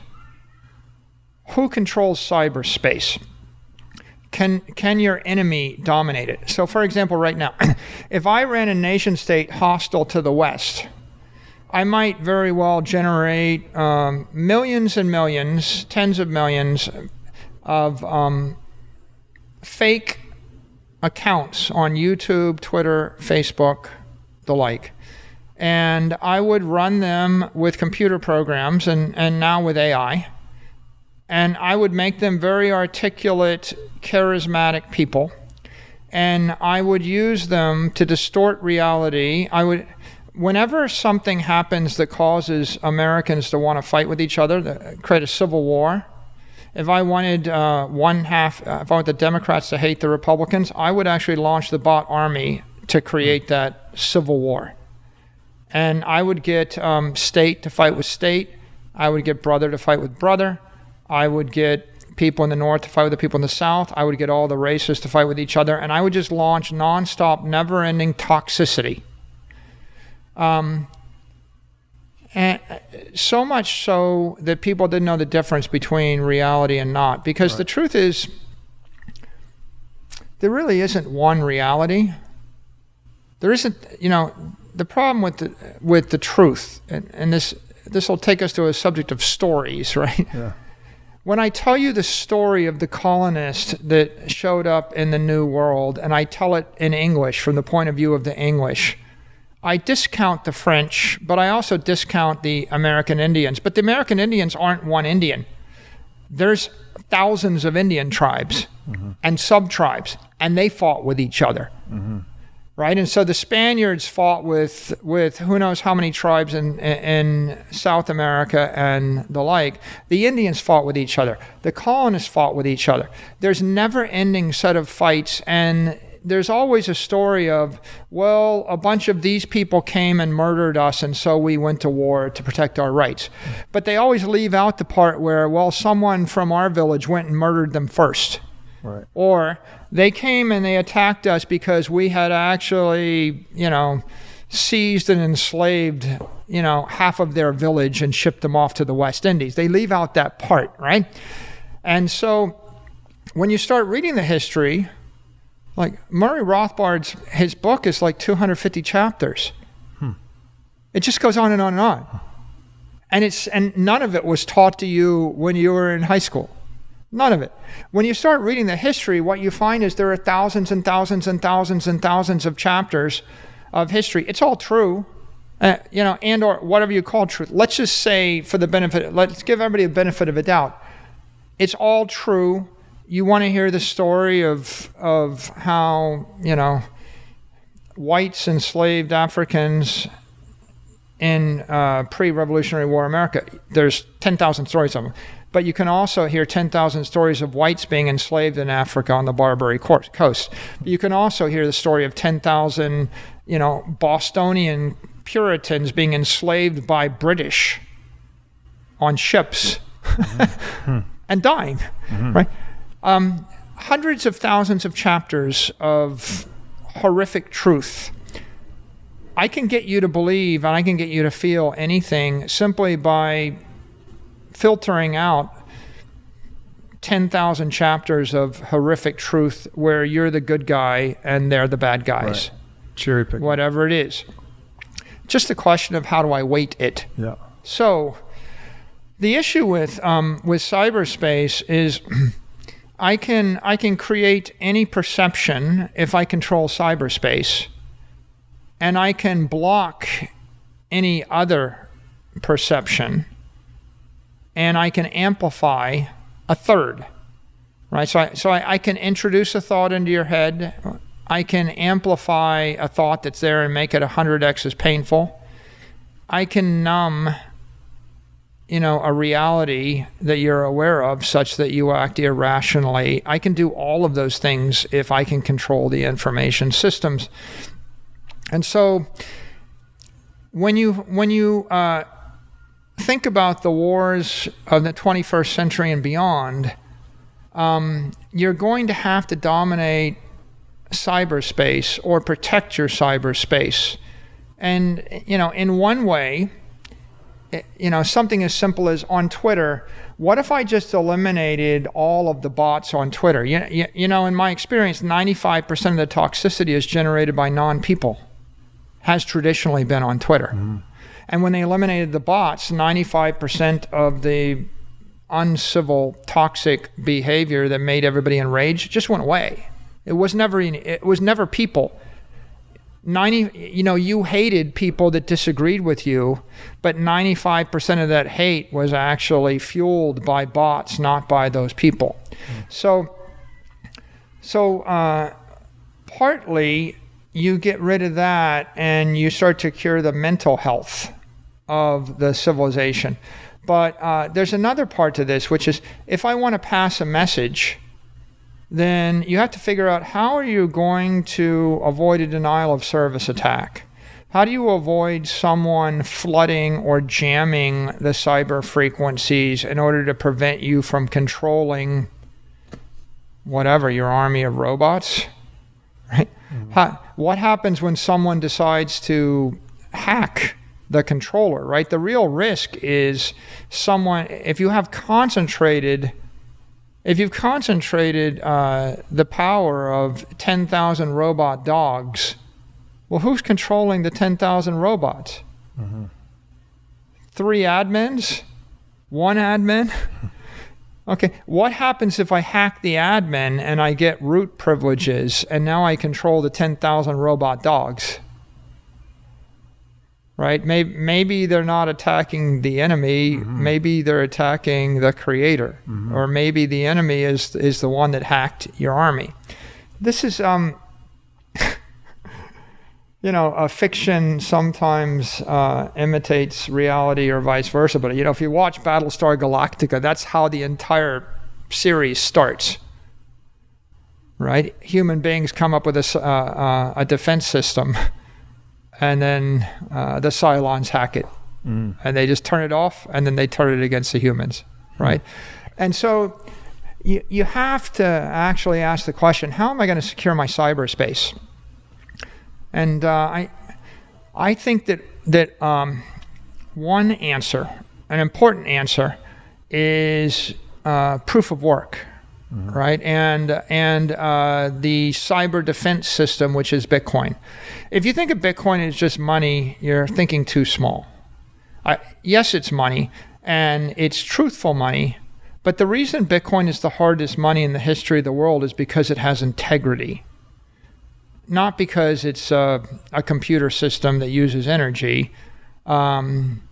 Who controls cyberspace? Can, can your enemy dominate it? So, for example, right now, if I ran a nation state hostile to the West, I might very well generate um, millions and millions, tens of millions of um, fake accounts on YouTube, Twitter, Facebook, the like. And I would run them with computer programs and, and now with AI. And I would make them very articulate, charismatic people. And I would use them to distort reality. I would, whenever something happens that causes Americans to want to fight with each other, create a civil war, if I wanted uh, one half, uh, if I want the Democrats to hate the Republicans, I would actually launch the bot army to create that civil war. And I would get um, state to fight with state. I would get brother to fight with brother. I would get people in the north to fight with the people in the south. I would get all the races to fight with each other, and I would just launch nonstop, never-ending toxicity. Um, and uh, so much so that people didn't know the difference between reality and not. Because right. the truth is, there really isn't one reality. There isn't, you know, the problem with the with the truth, and, and this this will take us to a subject of stories, right? Yeah. When I tell you the story of the colonist that showed up in the New World, and I tell it in English from the point of view of the English, I discount the French, but I also discount the American Indians. But the American Indians aren't one Indian. There's thousands of Indian tribes mm-hmm. and sub tribes, and they fought with each other. Mm-hmm right? And so the Spaniards fought with with who knows how many tribes in in South America and the like. The Indians fought with each other. The colonists fought with each other. There's never-ending set of fights and there's always a story of, well, a bunch of these people came and murdered us, and so we went to war to protect our rights. But they always leave out the part where, well, someone from our village went and murdered them first. Right. Or they came and they attacked us because we had actually, you know, seized and enslaved, you know, half of their village and shipped them off to the West Indies. They leave out that part, right? And so when you start reading the history, like Murray Rothbard's his book is like 250 chapters. Hmm. It just goes on and on and on. And it's and none of it was taught to you when you were in high school. None of it. When you start reading the history, what you find is there are thousands and thousands and thousands and thousands of chapters of history. It's all true. Uh, you know, and or whatever you call truth. Let's just say, for the benefit, let's give everybody a benefit of a doubt. It's all true. You want to hear the story of of how you know whites enslaved Africans in uh, pre-Revolutionary War America. There's ten thousand stories of them. But you can also hear 10,000 stories of whites being enslaved in Africa on the Barbary coast. You can also hear the story of 10,000, you know, Bostonian Puritans being enslaved by British on ships mm-hmm. and dying, mm-hmm. right? Um, hundreds of thousands of chapters of horrific truth. I can get you to believe and I can get you to feel anything simply by filtering out 10,000 chapters of horrific truth where you're the good guy and they're the bad guys. Right. Cherry pick. Whatever it is. Just the question of how do I weight it. Yeah. So the issue with um, with cyberspace is I can I can create any perception if I control cyberspace, and I can block any other perception and I can amplify a third. Right? So I, so I, I can introduce a thought into your head. I can amplify a thought that's there and make it 100x as painful. I can numb you know a reality that you're aware of such that you act irrationally i can do all of those things if i can control the information systems and so when you when you uh, think about the wars of the 21st century and beyond, um, you're going to have to dominate cyberspace or protect your cyberspace. And, you know, in one way, eh, you know, something as simple as on Twitter, what if I just eliminated all of the bots on Twitter? You, you, you know, in my experience, 95% of the toxicity is generated by non people, has traditionally been on Twitter. Mm-hmm. And when they eliminated the bots, 95% of the uncivil, toxic behavior that made everybody enraged just went away. It was never it was never people. 90 you know you hated people that disagreed with you but 95% of that hate was actually fueled by bots not by those people mm. so so uh, partly you get rid of that and you start to cure the mental health of the civilization. But uh, there's another part to this, which is if I want to pass a message, then you have to figure out how are you going to avoid a denial of service attack. How do you avoid someone flooding or jamming the cyber frequencies in order to prevent you from controlling whatever your army of robots? Right? Mm-hmm. How, what happens when someone decides to hack the controller, right? The real risk is someone, if you have concentrated, if you've concentrated uh, the power of 10,000 robot dogs, well, who's controlling the 10,000 robots? Mm-hmm. Three admins? One admin? okay, what happens if I hack the admin and I get root privileges and now I control the 10,000 robot dogs? Right? Maybe, maybe they're not attacking the enemy. Mm-hmm. Maybe they're attacking the creator, mm-hmm. or maybe the enemy is is the one that hacked your army. This is um. you know, a fiction sometimes uh, imitates reality or vice versa. But, you know, if you watch Battlestar Galactica, that's how the entire series starts. Right? Human beings come up with a, uh, uh, a defense system and then uh, the Cylons hack it, mm. and they just turn it off, and then they turn it against the humans, right? Mm. And so you you have to actually ask the question: How am I going to secure my cyberspace? And uh, I I think that that um, one answer, an important answer, is uh, proof of work. Mm-hmm. right? And and uh, the cyber defense system, which is Bitcoin. If you think of Bitcoin as just money, you're thinking too small. I, yes, it's money, and it's truthful money. But the reason Bitcoin is the hardest money in the history of the world is because it has integrity. Not because it's a, a computer system that uses energy. Um,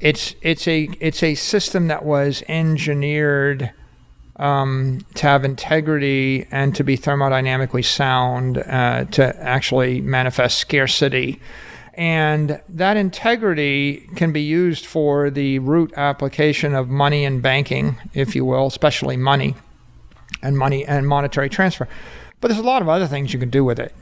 it's it's a it's a system that was engineered um, to have integrity and to be thermodynamically sound, uh, to actually manifest scarcity. And that integrity can be used for the root application of money and banking, if you will, especially money and money and monetary transfer. But there's a lot of other things you can do with it.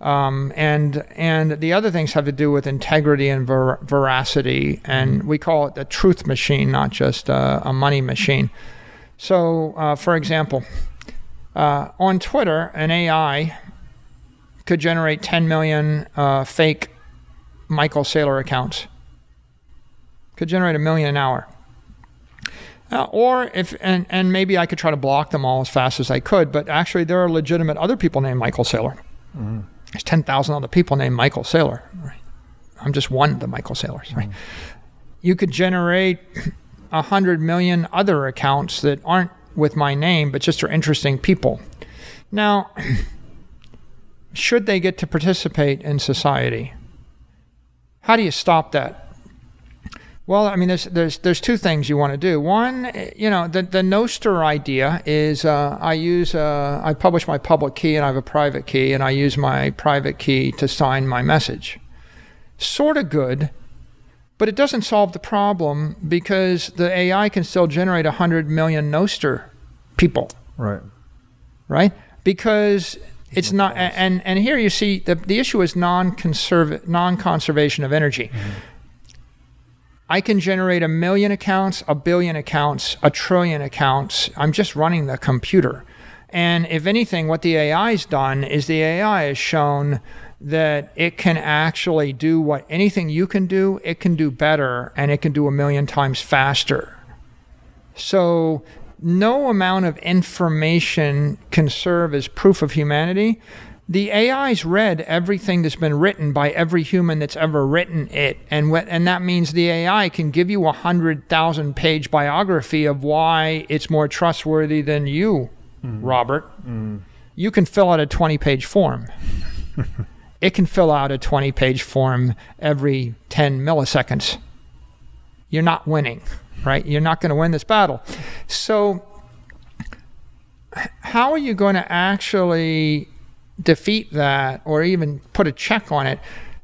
Um, and and the other things have to do with integrity and ver- veracity, and we call it the truth machine, not just uh, a money machine. So, uh, for example, uh, on Twitter, an AI could generate 10 million uh, fake Michael Saylor accounts. Could generate a million an hour. Uh, or if and, and maybe I could try to block them all as fast as I could, but actually there are legitimate other people named Michael Saylor. Mm-hmm. There's 10,000 other people named Michael Saylor. Right? I'm just one of the Michael Saylors. Right? Mm-hmm. You could generate 100 million other accounts that aren't with my name, but just are interesting people. Now, should they get to participate in society? How do you stop that? Well, I mean, there's there's there's two things you want to do. One, you know, the the Nostr idea is uh, I use uh, I publish my public key and I have a private key, and I use my private key to sign my message. Sort of good, but it doesn't solve the problem because the AI can still generate 100 million Nostr people. Right. Right? Because it's not and and here you see the the issue is non-conserv non-conservation of energy. Mm-hmm. I can generate a million accounts, a billion accounts, a trillion accounts. I'm just running the computer. And if anything, what the AI's done is the AI has shown that it can actually do what anything you can do, it can do better and it can do a million times faster. So, no amount of information can serve as proof of humanity. The AI's read everything that's been written by every human that's ever written it, and what, and that means the AI can give you a hundred thousand page biography of why it's more trustworthy than you, mm. Robert. Mm. You can fill out a twenty page form. it can fill out a 20 page form every 10 milliseconds. You're not winning, right? You're not going to win this battle. So, how are you going to actually defeat that or even put a check on it?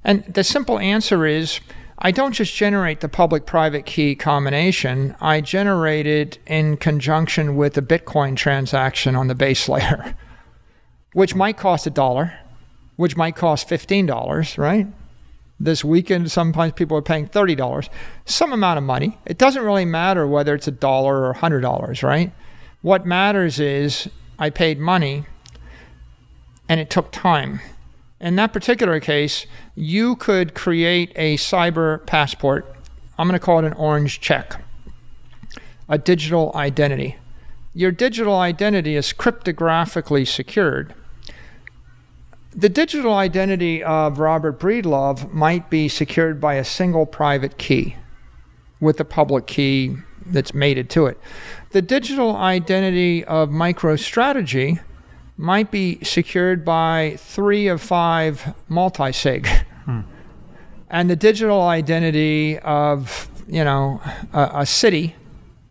And the simple answer is I don't just generate the public private key combination, I generate it in conjunction with a Bitcoin transaction on the base layer, which might cost a dollar which might cost $15, right? this weekend. Sometimes people are paying $30, some amount of money. It doesn't really matter whether it's a dollar or $100, right? What matters is I paid money and it took time. In that particular case, you could create a cyber passport. I'm going to call it an orange check, a digital identity. Your digital identity is cryptographically secured the digital identity of Robert Breedlove might be secured by a single private key with a public key that's mated to it. The digital identity of MicroStrategy might be secured by three of five multi-sig. Hmm. And the digital identity of, you know, a, a city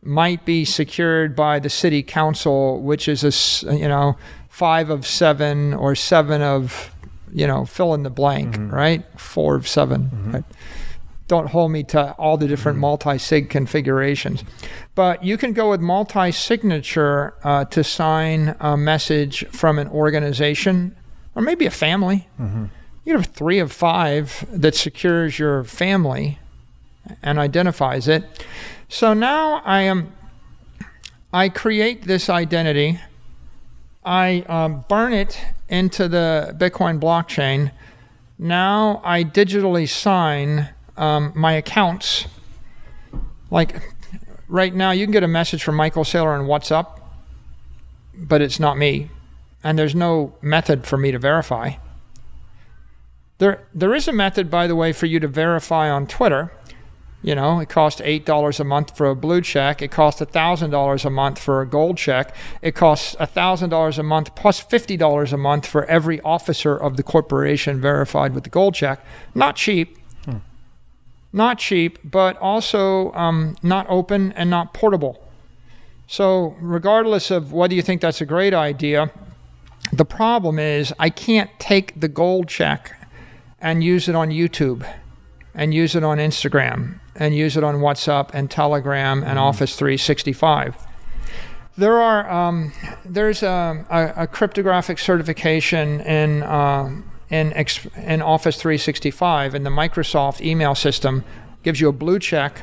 might be secured by the city council, which is a, you know, five of seven or seven of, you know, fill in the blank, mm-hmm. right? Four of 7 mm-hmm. right? Don't hold me to all the different mm-hmm. multi sig configurations. But you can go with multi signature uh, to sign a message from an organization or maybe a family. Mm-hmm. You have three of five that secures your family and identifies it. So now I am I create this identity I um, burn it into the Bitcoin blockchain. Now I digitally sign um, my accounts. Like right now, you can get a message from Michael Saylor on WhatsApp, but it's not me. And there's no method for me to verify. There, there is a method, by the way, for you to verify on Twitter. You know, it costs $8 a month for a blue check. It costs $1,000 a month for a gold check. It costs $1,000 a month plus $50 a month for every officer of the corporation verified with the gold check. Not cheap. Hmm. Not cheap, but also um, not open and not portable. So, regardless of whether you think that's a great idea, the problem is I can't take the gold check and use it on YouTube and use it on Instagram and use it on WhatsApp and Telegram and mm-hmm. Office 365. There are um, there's a, a, a, cryptographic certification in uh, in in Office 365 in the Microsoft email system gives you a blue check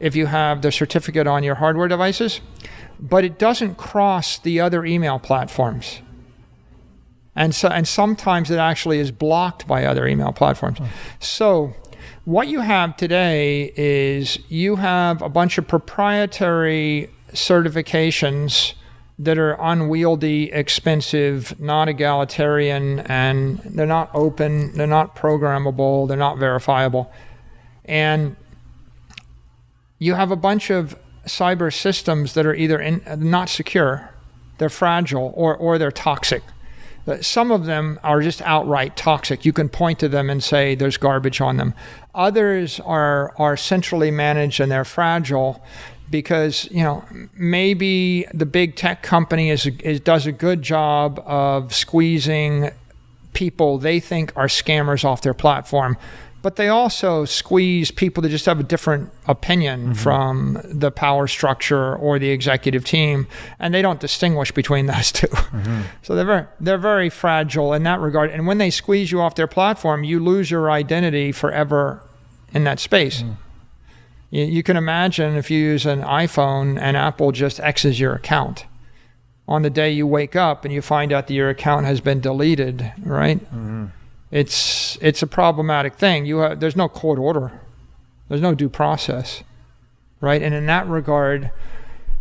if you have the certificate on your hardware devices, but it doesn't cross the other email platforms. And so and sometimes it actually is blocked by other email platforms. Oh. So what you have today is you have a bunch of proprietary certifications that are unwieldy, expensive, not egalitarian, and they're not open, they're not programmable, they're not verifiable. And you have a bunch of cyber systems that are either in, not secure, they're fragile, or, or they're toxic. Some of them are just outright toxic. You can point to them and say there's garbage on them. Others are are centrally managed and they're fragile because you know maybe the big tech company is, is does a good job of squeezing people they think are scammers off their platform but they also squeeze people that just have a different opinion mm-hmm. from the power structure or the executive team, and they don't distinguish between those 2 mm-hmm. So they're very, they're very fragile in that regard. And when they squeeze you off their platform, you lose your identity forever in that space. Mm. You, you can imagine if you use an iPhone and Apple just X's your account on the day you wake up and you find out that your account has been deleted, right? Mm-hmm it's it's a problematic thing. You have, there's no court order, there's no due process, right? And in that regard,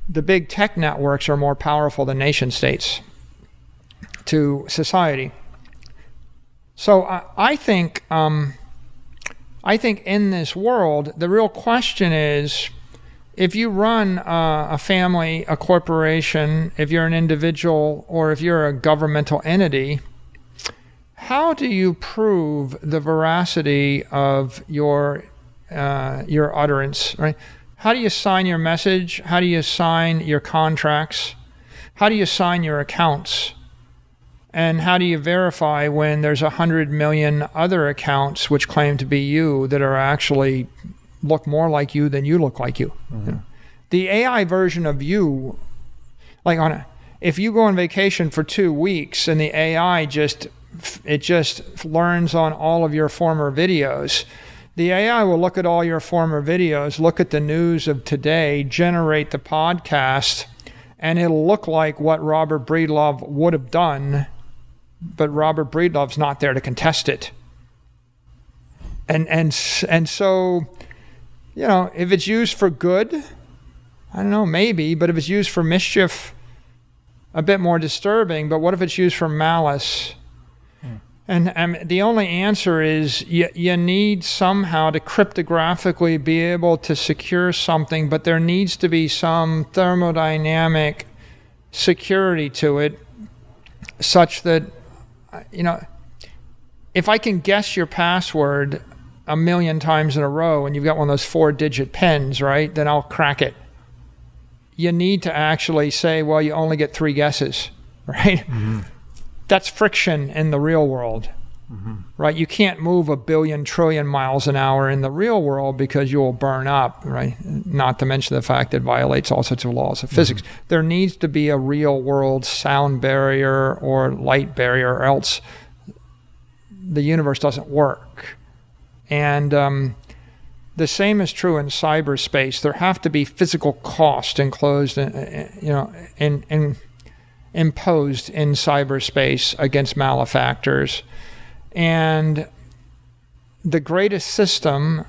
the big tech networks are more powerful than nation states to society. So I, I think um, I think in this world, the real question is. If you run a family, a corporation, if you're an individual, or if you're a governmental entity, how do you prove the veracity of your uh, your utterance? Right? How do you sign your message? How do you sign your contracts? How do you sign your accounts? And how do you verify when there's a hundred million other accounts which claim to be you that are actually look more like you than you look like you? Mm-hmm. you know? The AI version of you, like on a, if you go on vacation for two weeks and the AI just it just learns on all of your former videos. The AI will look at all your former videos, look at the news of today, generate the podcast, and it'll look like what Robert Breedlove would have done, but Robert Breedlove's not there to contest it. And and and so, you know, if it's used for good, I don't know, maybe, but if it's used for mischief, a bit more disturbing. But what if it's used for malice? And um, the only answer is you, you need somehow to cryptographically be able to secure something, but there needs to be some thermodynamic security to it such that, you know, if I can guess your password a million times in a row and you've got one of those four digit pins, right, then I'll crack it. You need to actually say, well, you only get three guesses, right? Mm-hmm that's friction in the real world. Mm-hmm. Right? You can't move a billion trillion miles an hour in the real world because you'll burn up, right? Not to mention the fact that it violates all sorts of laws of mm-hmm. physics. There needs to be a real world sound barrier or light barrier, or else the universe doesn't work. And um, the same is true in cyberspace. There have to be physical cost enclosed, in, you know, in, in imposed in cyberspace against malefactors. And the greatest system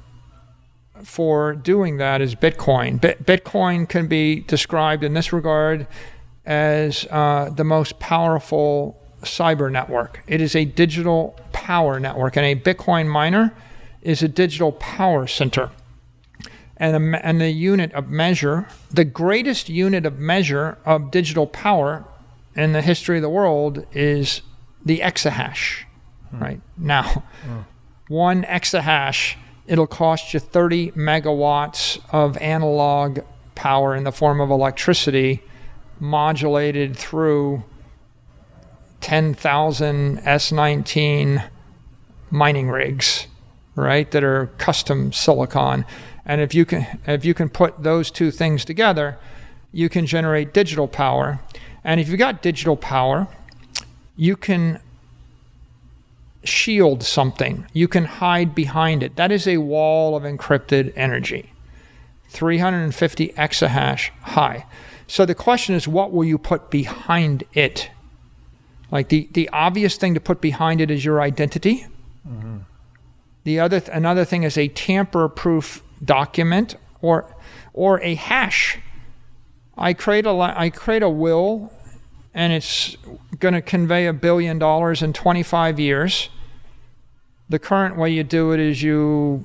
for doing that is Bitcoin. Bitcoin can be described in this regard as uh, the most powerful cyber network. It is a digital power network, and a Bitcoin miner is a digital power center. And, and the unit of measure, the greatest unit of measure of digital power in the history of the world is the exahash. Hmm. Right now, hmm. one exahash it'll cost you 30 megawatts of analog power in the form of electricity, modulated through 10,000 S19 mining rigs, right? That are custom silicon. And if you can if you can put those two things together, you can generate digital power. And if you've got digital power, you can shield something, you can hide behind it. That is a wall of encrypted energy, 350 exahash high. So the question is, what will you put behind it? Like the, the obvious thing to put behind it is your identity. Mm-hmm. The other th- another thing is a tamper-proof document or or a hash I create a I create a will, and it's going to convey a billion dollars in 25 years. The current way you do it is you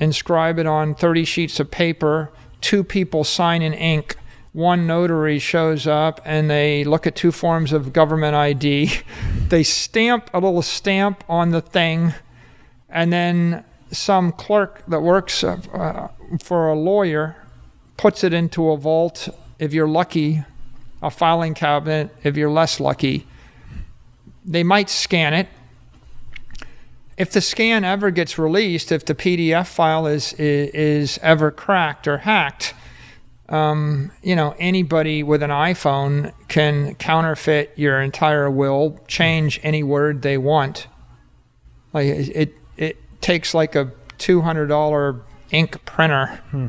inscribe it on 30 sheets of paper. Two people sign in ink. One notary shows up and they look at two forms of government ID. they stamp a little stamp on the thing, and then some clerk that works uh, for a lawyer puts it into a vault if you're lucky, a filing cabinet. If you're less lucky, they might scan it. If the scan ever gets released, if the PDF file is is, is ever cracked or hacked, um, you know anybody with an iPhone can counterfeit your entire will, change any word they want. Like it, it takes like a two hundred dollar ink printer. Hmm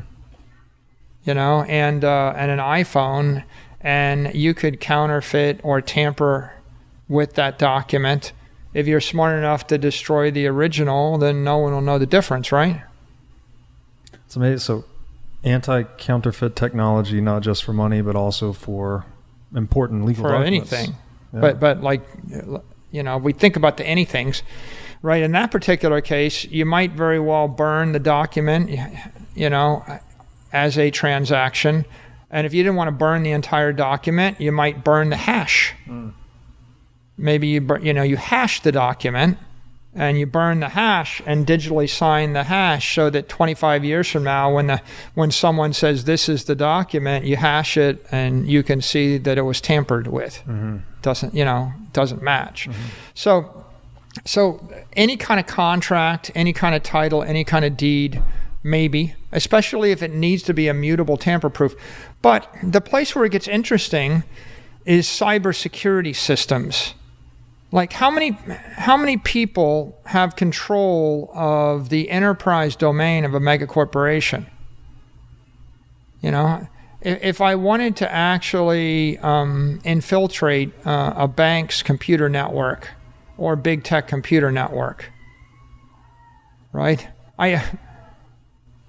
you know, and uh, and an iPhone, and you could counterfeit or tamper with that document. If you're smart enough to destroy the original, then no one will know the difference, right? It's amazing. So, anti-counterfeit technology, not just for money, but also for important legal for documents. anything. Yeah. But but like you know, we think about the anythings, right? In that particular case, you might very well burn the document. You know, as a transaction. And if you didn't want to burn the entire document, you might burn the hash. Mm. Maybe you you know you hash the document and you burn the hash and digitally sign the hash so that 25 years from now when the when someone says this is the document you hash it and you can see that it was tampered with mm-hmm. doesn't you know doesn't match mm-hmm. so so any kind of contract any kind of title any kind of deed maybe, especially if it needs to be immutable tamper proof. But the place where it gets interesting is cybersecurity systems. Like how many how many people have control of the enterprise domain of a mega corporation? You know, if, I wanted to actually um, infiltrate uh, a bank's computer network or big tech computer network, right? I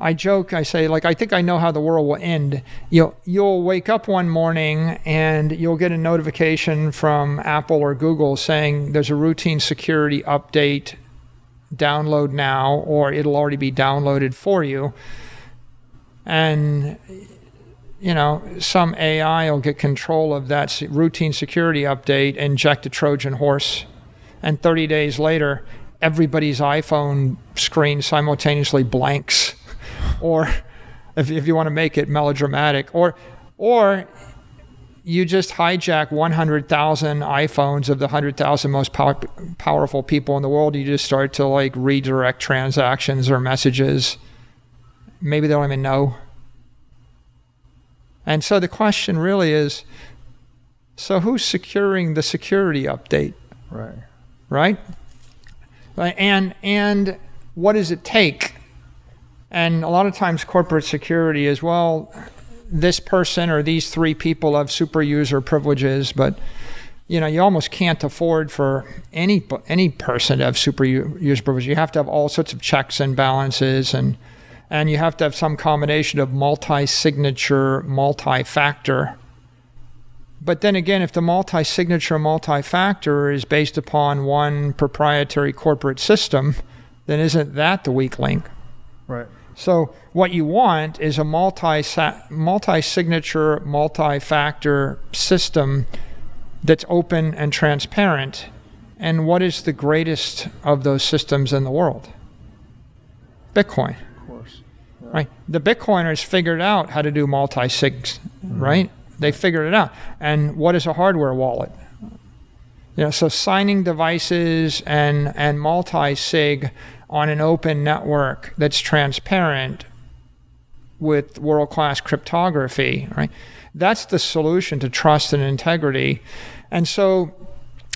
I joke, I say, like, I think I know how the world will end. You'll, you'll wake up one morning and you'll get a notification from Apple or Google saying there's a routine security update, download now, or it'll already be downloaded for you. And, you know, some AI will get control of that routine security update, inject a Trojan horse, and 30 days later, everybody's iPhone screen simultaneously blanks or if, if you want to make it melodramatic, or or you just hijack 100,000 iPhones of the 100,000 most pow- powerful people in the world. You just start to like redirect transactions or messages. Maybe they don't even know. And so the question really is so who's securing the security update? Right. Right? And and what does it take and a lot of times, corporate security is well, this person or these three people have super user privileges, but you know, you almost can't afford for any any person to have super user privileges. You have to have all sorts of checks and balances, and and you have to have some combination of multi-signature, multi-factor. But then again, if the multi-signature, multi-factor is based upon one proprietary corporate system, then isn't that the weak link? Right. So what you want is a multi multi-signature, multi-factor system that's open and transparent. And what is the greatest of those systems in the world? Bitcoin. Of course. Yeah. Right. The Bitcoiners figured out how to do multi-sigs, mm-hmm. right? They figured it out. And what is a hardware wallet? You know, so signing devices and and multi-sig on an open network that's transparent with world class cryptography, right? That's the solution to trust and integrity. And so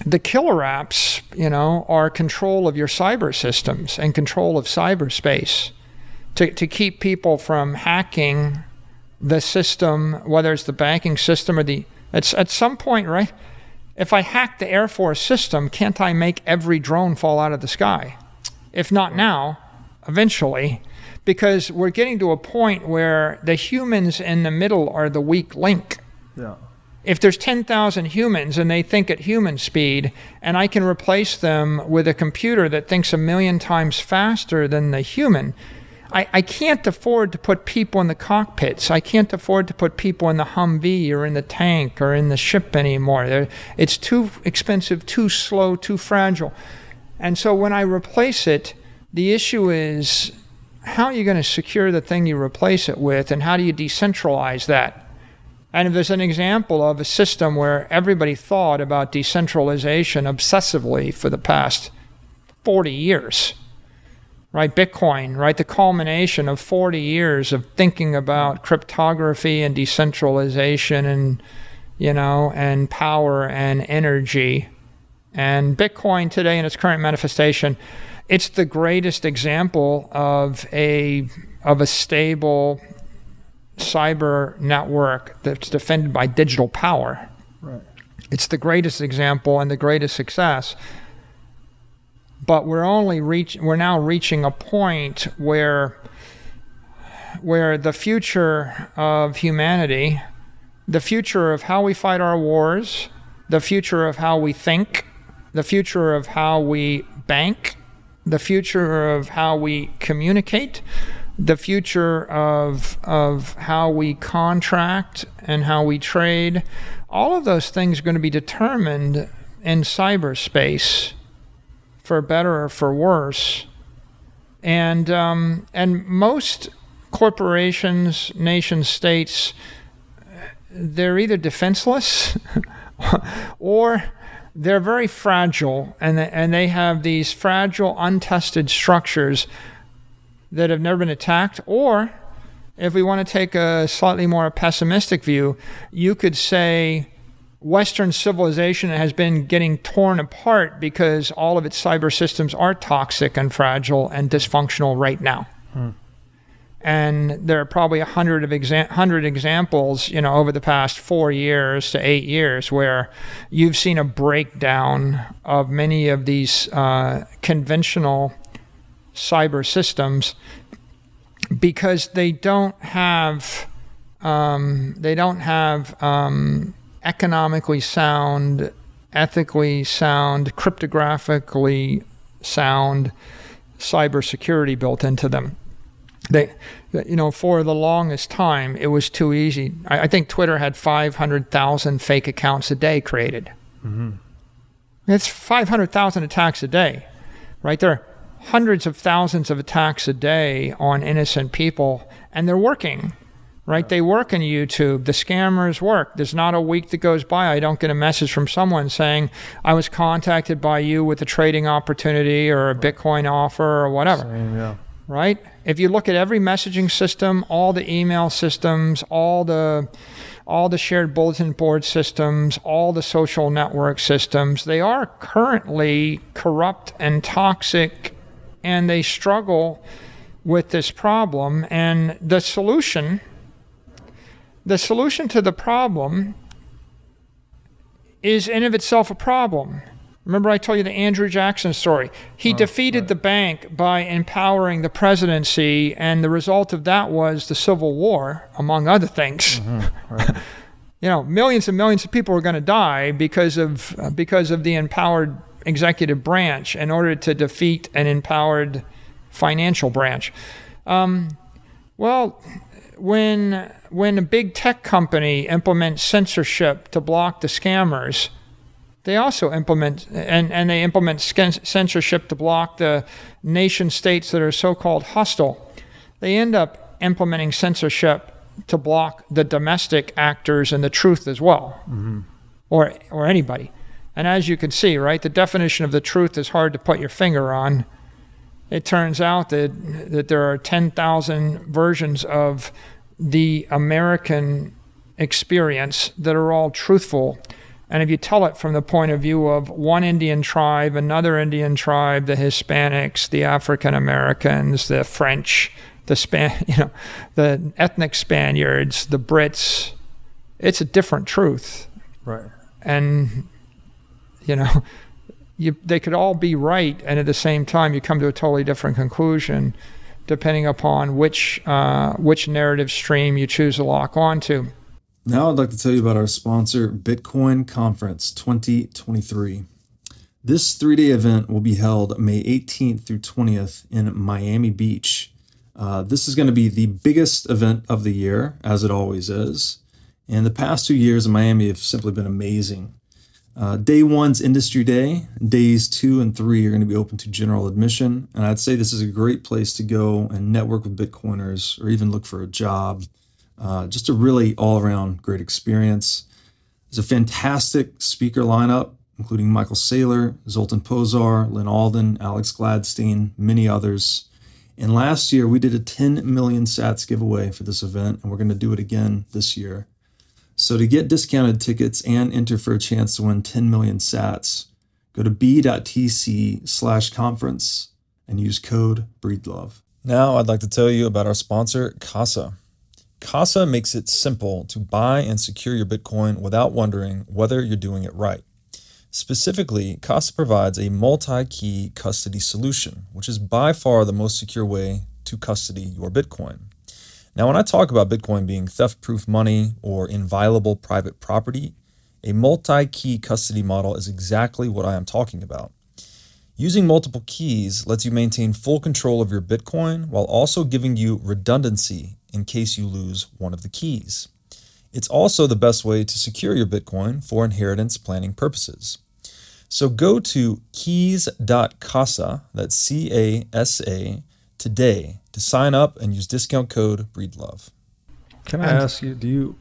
the killer apps, you know, are control of your cyber systems and control of cyberspace to, to keep people from hacking the system, whether it's the banking system or the. It's at some point, right? If I hack the Air Force system, can't I make every drone fall out of the sky? If not hmm. now, eventually, because we're getting to a point where the humans in the middle are the weak link. Yeah. If there's 10,000 humans and they think at human speed, and I can replace them with a computer that thinks a million times faster than the human, I, I can't afford to put people in the cockpits. I can't afford to put people in the Humvee or in the tank or in the ship anymore. They're, it's too expensive, too slow, too fragile. And so when I replace it, the issue is how are you going to secure the thing you replace it with, and how do you decentralize that? And if there's an example of a system where everybody thought about decentralization obsessively for the past 40 years, right? Bitcoin, right? The culmination of 40 years of thinking about cryptography and decentralization and, you know, and power and energy and Bitcoin today, in its current manifestation, it's the greatest example of a of a stable cyber network that's defended by digital power. Right. It's the greatest example and the greatest success. But we're only reach we're now reaching a point where where the future of humanity, the future of how we fight our wars, the future of how we think, the future of how we bank, the future of how we communicate, the future of of how we contract and how we trade. All of those things are going to be determined in cyberspace, for better or for worse. And um, and most corporations, nation states, they're either defenseless or they're very fragile and they, and they have these fragile untested structures that have never been attacked or if we want to take a slightly more pessimistic view you could say Western civilization has been getting torn apart because all of its cyber systems are toxic and fragile and dysfunctional right now. Hmm. And there are probably a hundred of exa- hundred examples, you know, over the past four years to eight years, where you've seen a breakdown of many of these uh, conventional cyber systems because they don't have um, they don't have um, economically sound, ethically sound, cryptographically sound cybersecurity built into them. They, you know, for the longest time, it was too easy. I, I think Twitter had 500,000 fake accounts a day created. Mm-hmm. It's 500,000 attacks a day, right? There are hundreds of thousands of attacks a day on innocent people, and they're working right? They work in YouTube. The scammers work. There's not a week that goes by I don't get a message from someone saying, I was contacted by you with a trading opportunity or a Bitcoin offer or whatever. Same, yeah. Right? If you look at every messaging system, all the email systems, all the all the shared bulletin board systems, all the social network systems, they are currently corrupt and toxic and they struggle with this problem. And the solution the solution to the problem is in of itself a problem. Remember, I told you the Andrew Jackson story. He oh, defeated right. the bank by empowering the presidency, and the result of that was the Civil War, among other things. Mm-hmm. Right. you know, millions and millions of people were going to die because of uh, because of the empowered executive branch in order to defeat an empowered financial branch. Um, well, when when a big tech company implements censorship to block the scammers, they also implement and, and they implement censorship to block the nation states that are so-called hostile. They end up implementing censorship to block the domestic actors and the truth as well, mm-hmm. or or anybody. And as you can see, right, the definition of the truth is hard to put your finger on it turns out that that there are 10,000 versions of the American experience that are all truthful. And if you tell it from the point of view of one Indian tribe, another Indian tribe, the Hispanics, the African Americans, the French, the Span, you know, the ethnic Spaniards, the Brits, it's a different truth. Right. And you know, you, they could all be right, and at the same time, you come to a totally different conclusion, depending upon which uh, which narrative stream you choose to lock onto. Now, I'd like to tell you about our sponsor, Bitcoin Conference 2023. This three day event will be held May 18th through 20th in Miami Beach. Uh, this is going to be the biggest event of the year, as it always is. And the past two years in Miami have simply been amazing. Uh, day one's industry day. Days two and three are going to be open to general admission. And I'd say this is a great place to go and network with Bitcoiners or even look for a job. Uh, just a really all around great experience. There's a fantastic speaker lineup, including Michael Saylor, Zoltan Pozsar, Lyn Alden, Alex Gladstein, many others. And last year, we did a 10 million sats giveaway for this event, and we're going to do it again this year. So to get discounted tickets and enter for a chance to win 10 million sats, go to b.tc slash conference and use code BREEDLOVE. Now I'd like to tell you about our sponsor, Casa. Casa makes it simple to buy and secure your Bitcoin without wondering whether you're doing it right. Specifically, Casa provides a multi key custody solution, which is by far the most secure way to custody your Bitcoin. Now, when I talk about Bitcoin being theft proof money or inviolable private property, a multi key custody model is exactly what I am talking about. Using multiple keys lets you maintain full control of your Bitcoin while also giving you redundancy in case you lose one of the keys. It's also the best way to secure your Bitcoin for inheritance planning purposes. So go to keys.casa, that's C A S A, today to sign up and use discount code breedlove. Can I ask you, do you,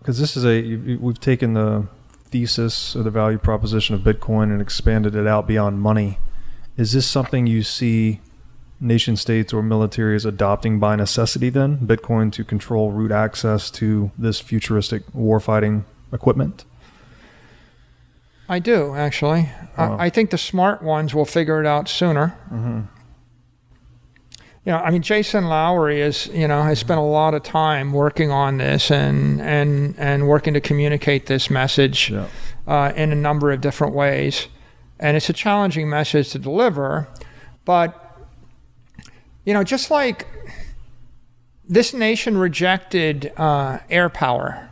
because this is a, we've taken the thesis or the value proposition of Bitcoin and expanded it out beyond money. Is this something you see nation states or militaries adopting by necessity then? Bitcoin to control root access to this futuristic warfighting equipment? I do actually. Wow. I, I think the smart ones will figure it out sooner. You know, I mean, Jason Lowery is, you know, has spent a lot of time working on this and and and working to communicate this message Yeah. uh, in a number of different ways, and it's a challenging message to deliver. But you know, just like this nation rejected uh, air power.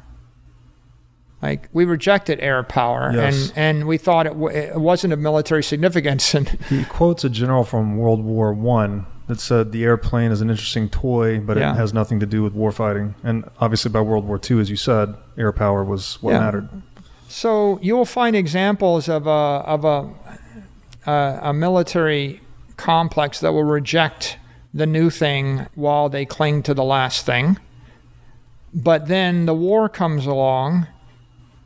Like we rejected air power, Yes. and, and we thought it, w- it wasn't of military significance. And He quotes a general from World War One that said the airplane is an interesting toy, but Yeah. it has nothing to do with warfighting. And obviously, by World War II, as you said, air power was what Yeah. mattered. So you will find examples of a of a a, a military complex that will reject the new thing while they cling to the last thing. But then the war comes along,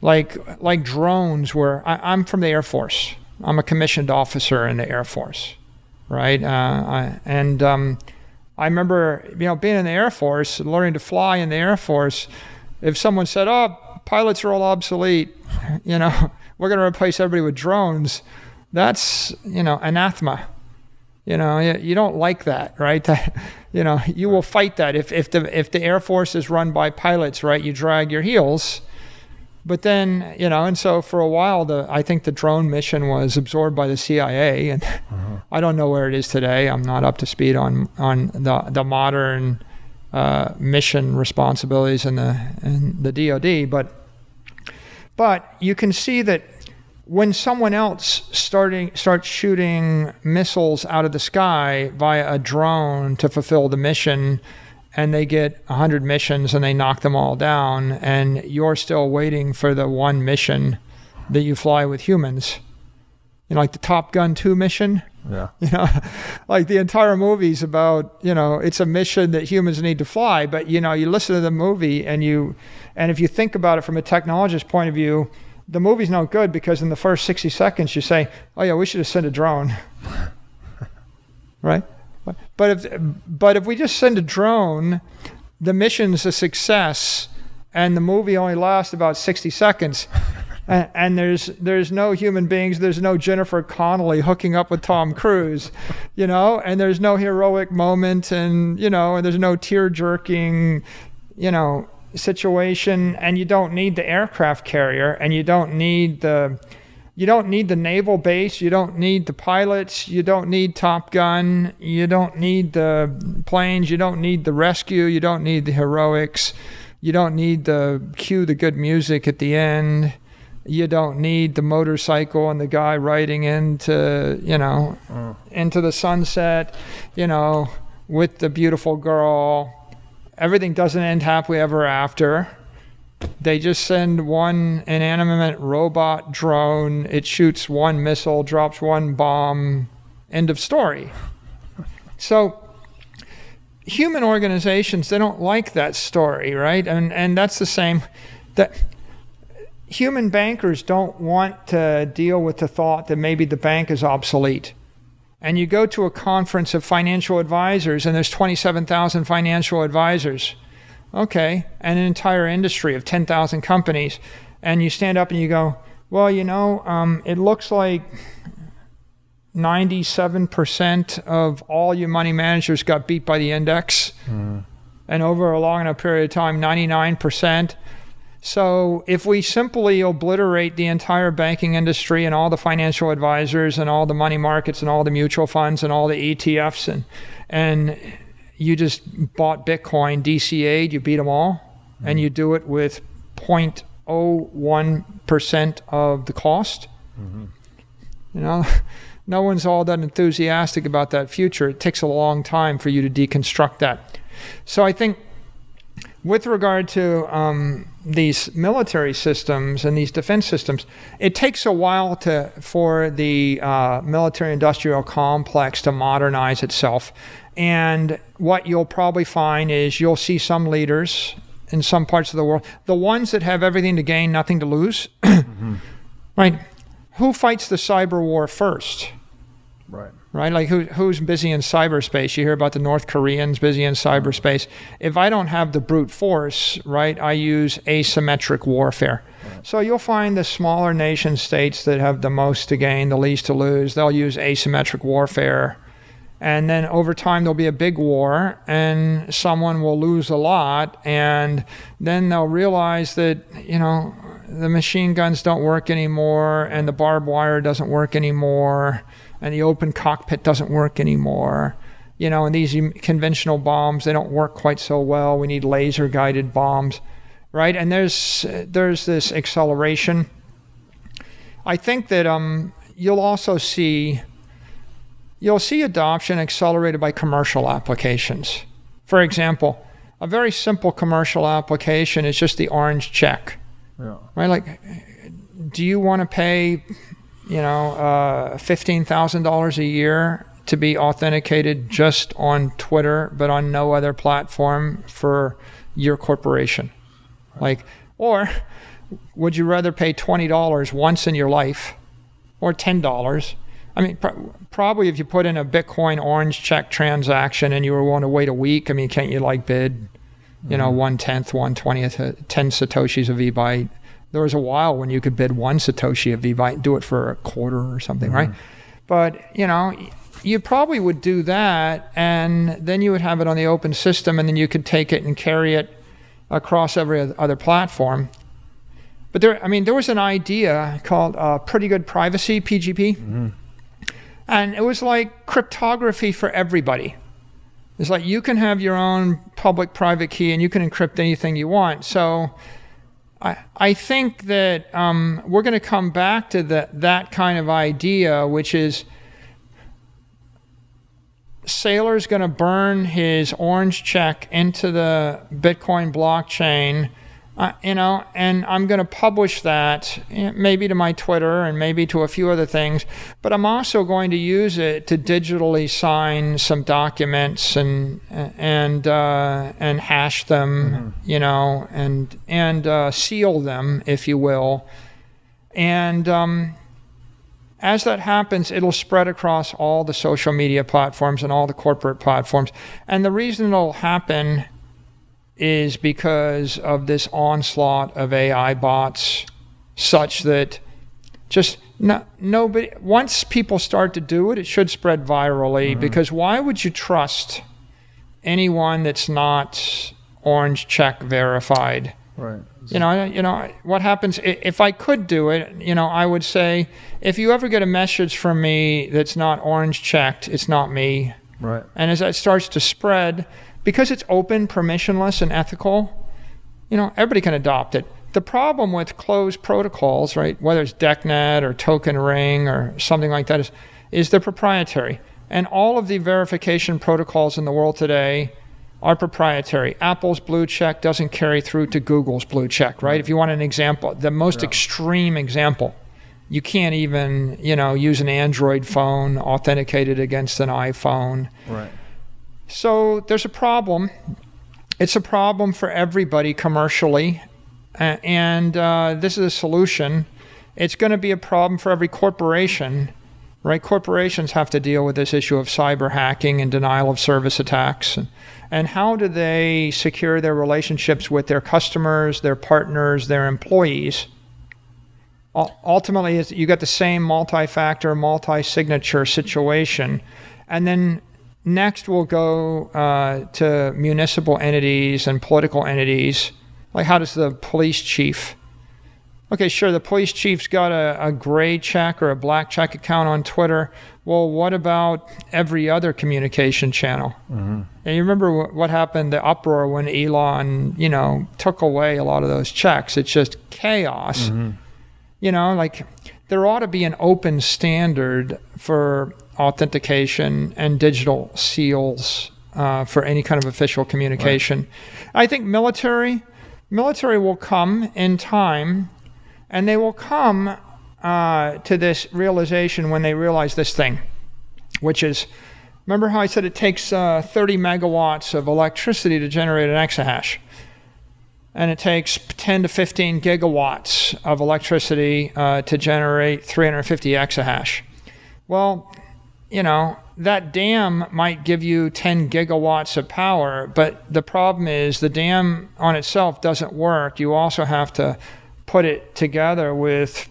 like like drones. Where I, I'm from the Air Force. I'm a commissioned officer in the Air Force, right? Uh, I, and um, I remember, you know, being in the Air Force, learning to fly in the Air Force. If someone said, "Oh, pilots are all obsolete," you know, we're going to replace everybody with drones, that's you know anathema. You know, you, don't like that, right? You know, you will fight that if if the if the Air Force is run by pilots, right? You drag your heels. But then, you know, and so for a while, the I think the drone mission was absorbed by the CIA, and I don't know where it is today. I'm not up to speed on on the the modern uh, mission responsibilities in the in the DoD, but but you can see that when someone else starting starts shooting missiles out of the sky via a drone to fulfill the mission and they get 100 missions and they knock them all down and you're still waiting for the one mission that you fly with humans you know like the top gun 2 mission Yeah. you know like the entire movie's about you know it's a mission that humans need to fly but you know you listen to the movie and you and if you think about it from a technologist point of view the movie's no good because in the first 60 seconds you say oh yeah we should have sent a drone. Right? But if but if we just send a drone the mission's a success and the movie only lasts about 60 seconds and, and there's there's no human beings there's no jennifer connelly hooking up with tom cruise you know and there's no heroic moment and you know and there's no tear jerking you know situation and you don't need the aircraft carrier and you don't need the you don't need the naval base you don't need the pilots you don't need top gun you don't need the planes you don't need the rescue you don't need the heroics you don't need the cue the good music at the end you don't need the motorcycle and the guy riding into you know into the sunset you know with the beautiful girl everything doesn't end happily ever after. They just send one inanimate robot drone. It shoots one missile drops one bomb. End of story. So human organizations they don't like that story right? And and that's the same that human bankers don't want to deal with the thought that maybe the bank is obsolete and you go to a conference of financial advisors and there's 27,000 financial advisors. Okay and an entire industry of 10,000 companies. And you stand up and you go well you know um, it looks like 97% of all your money managers got beat by the index. And over a long enough period of time 99% so if we simply obliterate the entire banking industry and all the financial advisors and all the money markets and all the mutual funds and all the ETFs and and you just bought Bitcoin DCA'd, you beat them all, and you do it with 0.01% of the cost. You know, no one's all that enthusiastic about that future. It takes a long time for you to deconstruct that. So I think with regard to um, these military systems and these defense systems, it takes a while to for the uh, military-industrial complex to modernize itself. And what you'll probably find is you'll see some leaders in some parts of the world, the ones that have everything to gain, nothing to lose, right? Who fights the cyber war first? Right. Right? Like who, who's busy in cyberspace? You hear about the North Koreans busy in uh-huh. cyberspace. If I don't have the brute force, right, I use asymmetric warfare. So you'll find the smaller nation states that have the most to gain, the least to lose, they'll use asymmetric warfare. And then over time, there'll be a big war, and someone will lose a lot. And then they'll realize that, you know, the machine guns don't work anymore, and the barbed wire doesn't work anymore and the open cockpit doesn't work anymore. You know, and these conventional bombs they don't work quite so well. We need laser guided bombs, right? And there's there's this acceleration. I think that um, you'll also see you'll see adoption accelerated by commercial applications. For example, a very simple commercial application is just the orange check. Yeah. Right? Like, do you want to pay you know, uh, $15,000 a year to be authenticated just on Twitter, but on no other platform for your corporation. Like, or would you rather pay $20 once in your life or $10? I mean, pr- probably if you put in a Bitcoin orange check transaction and you were willing to wait a week, I mean, can't you like bid, you know, mm-hmm. one tenth, one twentieth, uh, 10 Satoshis of vByte? There was a while when you could bid one Satoshi of vByte, do it for a quarter or something, mm-hmm. right? But, you know, you probably would do that and then you would have it on the open system and then you could take it and carry it across every other platform. But there, I mean, there was an idea called uh, Pretty Good Privacy, PGP. Mm-hmm. And it was like cryptography for everybody. It's like you can have your own public private key and you can encrypt anything you want. So I, think that um, we're going to come back to the, that kind of idea, which is Saylor's going to burn his orange check into the Bitcoin blockchain uh, you know, and I'm going to publish that maybe to my Twitter and maybe to a few other things, but I'm also going to use it to digitally sign some documents and and uh, and hash them, mm-hmm. you know, and and uh, seal them, if you will, and. Um, as that happens, it'll spread across all the social media platforms and all the corporate platforms. And the reason it'll happen is because of this onslaught of AI bots, such that just no, nobody, once people start to do it, it should spread virally mm-hmm. because why would you trust anyone that's not orange check verified? Right. You know, you know what happens if I could do it. You know, I would say if you ever get a message from me that's not orange checked, it's not me. Right. And as that starts to spread, because it's open, permissionless, and ethical, you know, everybody can adopt it. The problem with closed protocols, right, whether it's DECnet or Token Ring or something like that, is, is they're proprietary. And all of the verification protocols in the world today are proprietary. Apple's blue check doesn't carry through to Google's blue check, right? If you want an example, the most yeah. extreme example, you can't even, you know, use an Android phone authenticated against an iPhone. Right. So there's a problem. It's a problem for everybody commercially, and uh, this is a solution. It's going to be a problem for every corporation, right? Corporations have to deal with this issue of cyber hacking and denial of service attacks. And, how do they secure their relationships with their customers, their partners, their employees? Ultimately, you got the same multi factor, multi signature situation. And then Next, we'll go uh, to municipal entities and political entities. Like, how does the police chief? Okay, sure, the police chief's got a, a gray check or a black check account on Twitter. Well, what about every other communication channel? Mm-hmm. And you remember what happened, the uproar when Elon, you know, took away a lot of those checks. It's just chaos. Mm-hmm. You know, like there ought to be an open standard for authentication and digital seals uh, for any kind of official communication. Right. I think military military will come in time, and they will come uh, to this realization when they realize this thing, which is. Remember how I said it takes uh, 30 megawatts of electricity to generate an exahash? and it takes 10 to 15 gigawatts of electricity uh, to generate 350 exahash. Well, you know, that dam might give you 10 gigawatts of power, but the problem is the dam on itself doesn't work. You also have to put it together with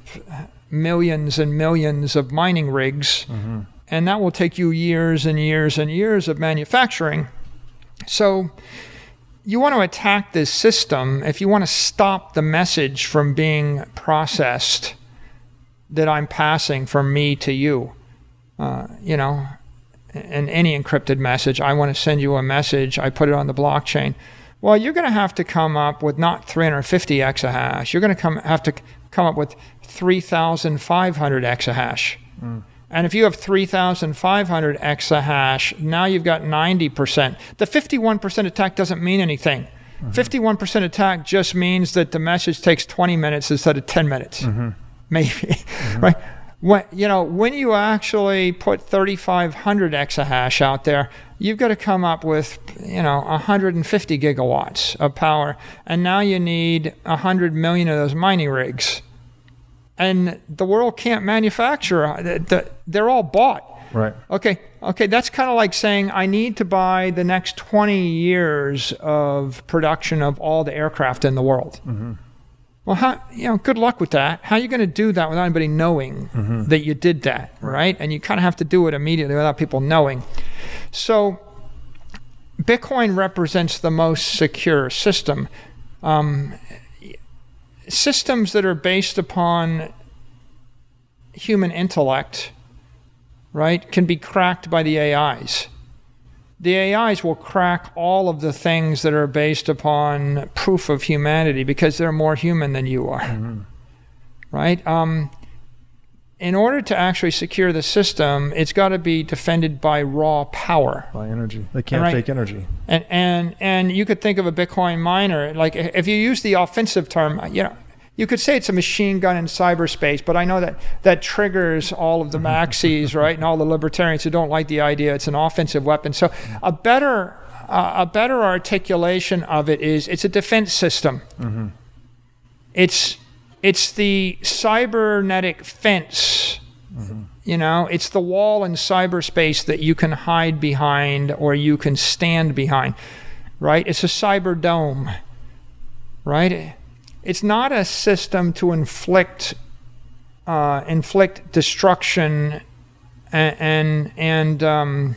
millions and millions of mining rigs, mm-hmm. and that will take you years and years and years of manufacturing. So, you want to attack this system if you want to stop the message from being processed that I'm passing from me to you. Uh, you know, in any encrypted message, I want to send you a message, I put it on the blockchain. Well, you're going to have to come up with not 350 exahash. You're going to come have to come up with 3,500 exahash. Mm. And if you have 3,500 exahash, now you've got 90%. The 51% attack doesn't mean anything. Mm-hmm. 51% attack just means that the message takes 20 minutes instead of 10 minutes. Mm-hmm. Maybe, mm-hmm. right? When, you know, when you actually put 3,500 exahash out there, you've got to come up with, you know, 150 gigawatts of power. And now you need 100 million of those mining rigs and the world can't manufacture. They're all bought. Right. Okay. Okay. That's kind of like saying I need to buy the next 20 years of production of all the aircraft in the world. Mm-hmm. Well, how, you know, good luck with that. How are you going to do that without anybody knowing mm-hmm. that you did that, right? And you kind of have to do it immediately without people knowing. So, Bitcoin represents the most secure system. Um, systems that are based upon human intellect, right, can be cracked by the AIs. The AIs will crack all of the things that are based upon proof of humanity because they're more human than you are, mm-hmm. right? Um, in order to actually secure the system, it's got to be defended by raw power. By energy. They can't right? fake energy. And, and, and you could think of a Bitcoin miner, like if you use the offensive term, you know, you could say it's a machine gun in cyberspace, but I know that that triggers all of the maxis, right, and all the libertarians who don't like the idea it's an offensive weapon. So a better uh, a better articulation of it is it's a defense system. Mm-hmm. It's it's the cybernetic fence. Mm-hmm. You know, it's the wall in cyberspace that you can hide behind or you can stand behind, right? It's a cyber dome, right? It's not a system to inflict uh, inflict destruction and and and, um,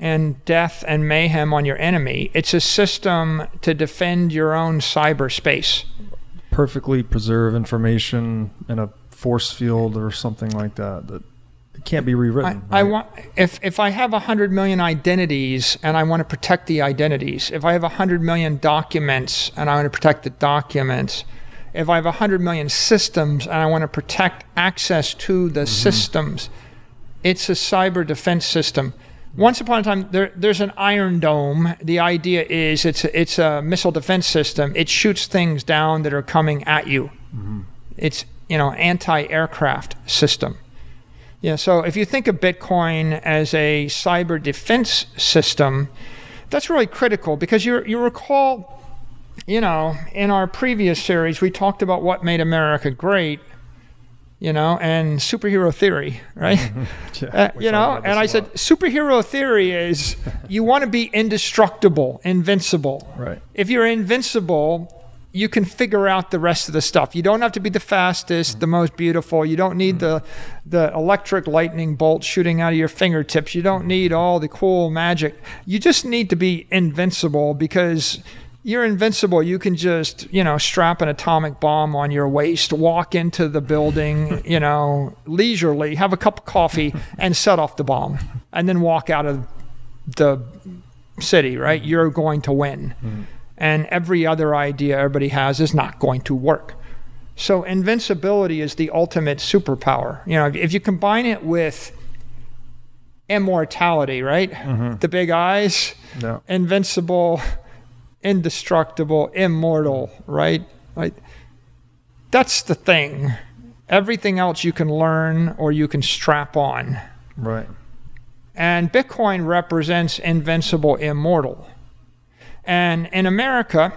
and death and mayhem on your enemy. It's a system to defend your own cyberspace perfectly preserve information in a force field or something like that that it can't be rewritten. I, right? I want if if I have hundred million identities and I want to protect the identities. If I have hundred million documents and I want to protect the documents. If I have hundred million systems and I want to protect access to the mm-hmm. systems, it's a cyber defense system once upon a time, there, there's an Iron Dome. The idea is it's a, it's a missile defense system. It shoots things down that are coming at you. Mm-hmm. It's you know anti-aircraft system. Yeah. So if you think of Bitcoin as a cyber defense system, that's really critical because you you recall, you know, in our previous series we talked about what made America great you know, and superhero theory, right? yeah, uh, you know, and I said superhero theory is you want to be indestructible, invincible. Right. If you're invincible, you can figure out the rest of the stuff. You don't have to be the fastest, the most beautiful. You don't need the the electric lightning bolt shooting out of your fingertips. You don't need all the cool magic. You just need to be invincible because you're invincible. You can just, you know, strap an atomic bomb on your waist, walk into the building, you know, leisurely, have a cup of coffee, and set off the bomb, and then walk out of the city, right? You're going to win. Mm. And every other idea everybody has is not going to work. So invincibility is the ultimate superpower. You know, if you combine it with immortality, right? Mm-hmm. The big eyes, no. invincible indestructible, immortal, right? Right? That's the thing. Everything else you can learn or you can strap on. Right. And Bitcoin represents invincible, immortal. And in America,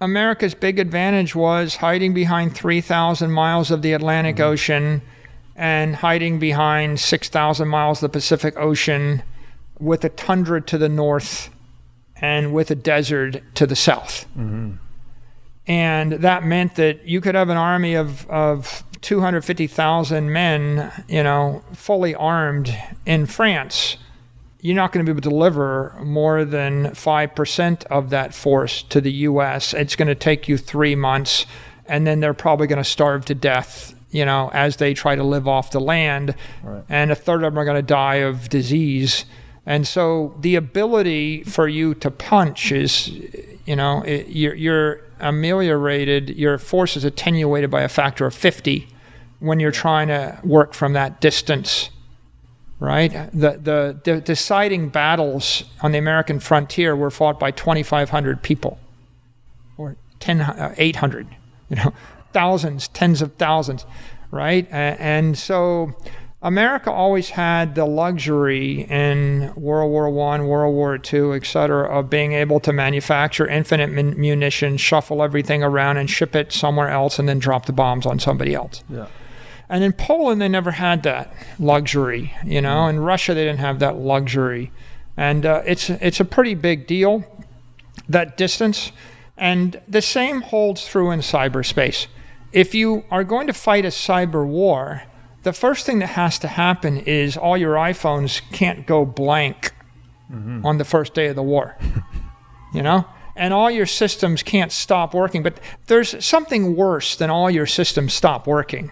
America's big advantage was hiding behind 3,000 miles of the Atlantic mm-hmm. Ocean and hiding behind 6,000 miles of the Pacific Ocean with a tundra to the north and with a desert to the south. And that meant that you could have an army of, of 250,000 men, you know, fully armed in France. You're not going to be able to deliver more than 5% of that force to the US. It's going to take you three months, and then they're probably going to starve to death, you know, as they try to live off the land. Right. And a third of them are going to die of disease. And so the ability for you to punch is, you know, it, you're, you're ameliorated, your force is attenuated by a factor of 50 when you're trying to work from that distance, right? The, the, the deciding battles on the American frontier were fought by 2,500 people or 10, uh, 800, you know, thousands, tens of thousands, right? And so America always had the luxury in World War One, World War Two, et cetera, of being able to manufacture infinite mun- munitions, shuffle everything around, and ship it somewhere else, and then drop the bombs on somebody else. Yeah. And in Poland, they never had that luxury, you know. In Russia, they didn't have that luxury, and uh, it's it's a pretty big deal, that distance. And the same holds true in cyberspace. If you are going to fight a cyber war, the first thing that has to happen is all your iPhones can't go blank on the first day of the war, you know. And all your systems can't stop working. But there's something worse than all your systems stop working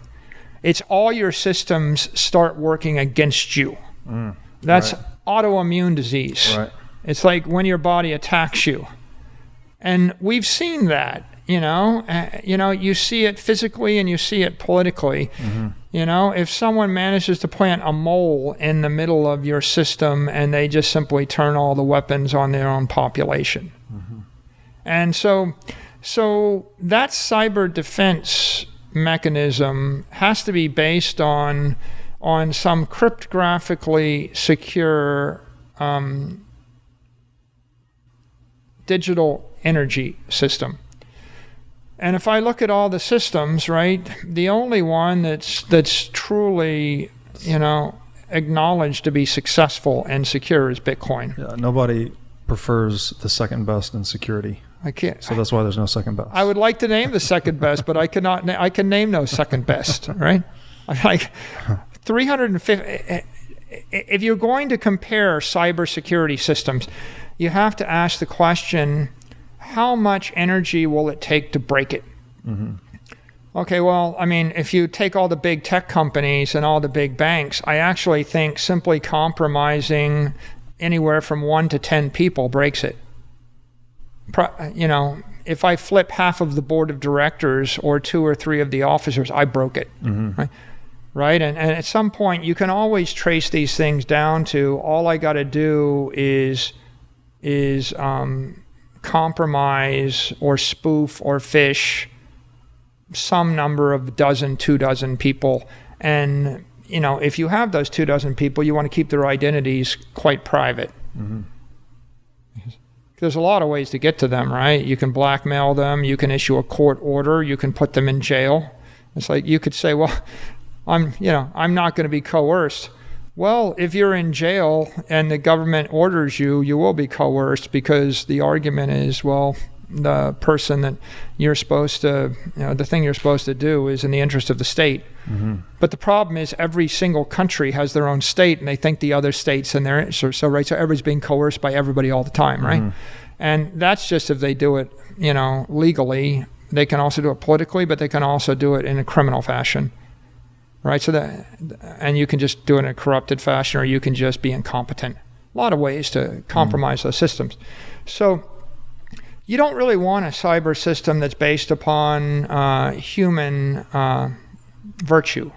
it's all your systems start working against you. Mm, That's autoimmune disease. Right. It's like when your body attacks you. And we've seen that, you know, uh, you know, you see it physically and you see it politically. Mm-hmm. You know, if someone manages to plant a mole in the middle of your system and they just simply turn all the weapons on their own population. Mm-hmm. And so so that cyber defense mechanism has to be based on on some cryptographically secure um, digital energy system. And if I look at all the systems, right, the only one that's that's truly, you know, acknowledged to be successful and secure is Bitcoin. Yeah. Nobody prefers the second best in security, I can't. so that's why there's no second best. I would like to name the second best, but I cannot. Na- I can name no second best. Right? I'm like 350. Eh, eh, eh, if you're going to compare cybersecurity systems, you have to ask the question: How much energy will it take to break it? Mm-hmm. Okay, well, I mean, if you take all the big tech companies and all the big banks, I actually think simply compromising anywhere from one to 10 people breaks it. You know, if I flip half of the board of directors or two or three of the officers, I broke it. Right? Right? And, and at some point, you can always trace these things down to all I got to do is, is um, compromise or spoof or phish some number of dozen, two dozen people. And, you know, if you have those two dozen people, you want to keep their identities quite private. There's a lot of ways to get to them, right? You can blackmail them, you can issue a court order, you can put them in jail. It's like you could say, well, I'm, you know, I'm not going to be coerced. Well, if you're in jail and the government orders you, you will be coerced because the argument is, well, the person that you're supposed to, you know, the thing you're supposed to do is in the interest of the state. Mm-hmm. But the problem is every single country has their own state, and they think the other states and their so, so right. So everybody's being coerced by everybody all the time, right? Mm-hmm. And that's just if they do it, you know, legally. They can also do it politically, but they can also do it in a criminal fashion, right? So that, and you can just do it in a corrupted fashion, or you can just be incompetent. A lot of ways to mm-hmm. compromise those systems. So you don't really want a cyber system that's based upon uh, human uh, virtue,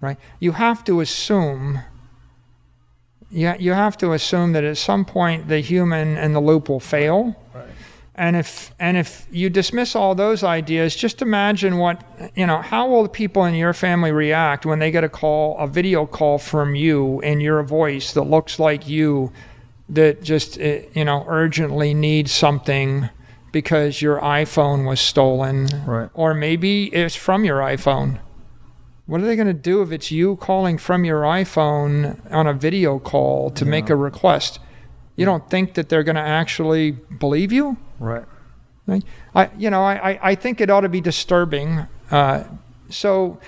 right? You have to assume. Yeah, you have to assume that at some point the human and the loop will fail. Right. And if and if you dismiss all those ideas, just imagine what you know. How will the people in your family react when they get a call, a video call from you in your voice that looks like you, that just eh, you know urgently needs something because your iPhone was stolen, Right. or maybe it's from your iPhone. What are they going to do if it's you calling from your iPhone on a video call to make a request? You don't think that they're going to actually believe you? Right. I, you know, I, I- I think it ought to be disturbing. Uh, so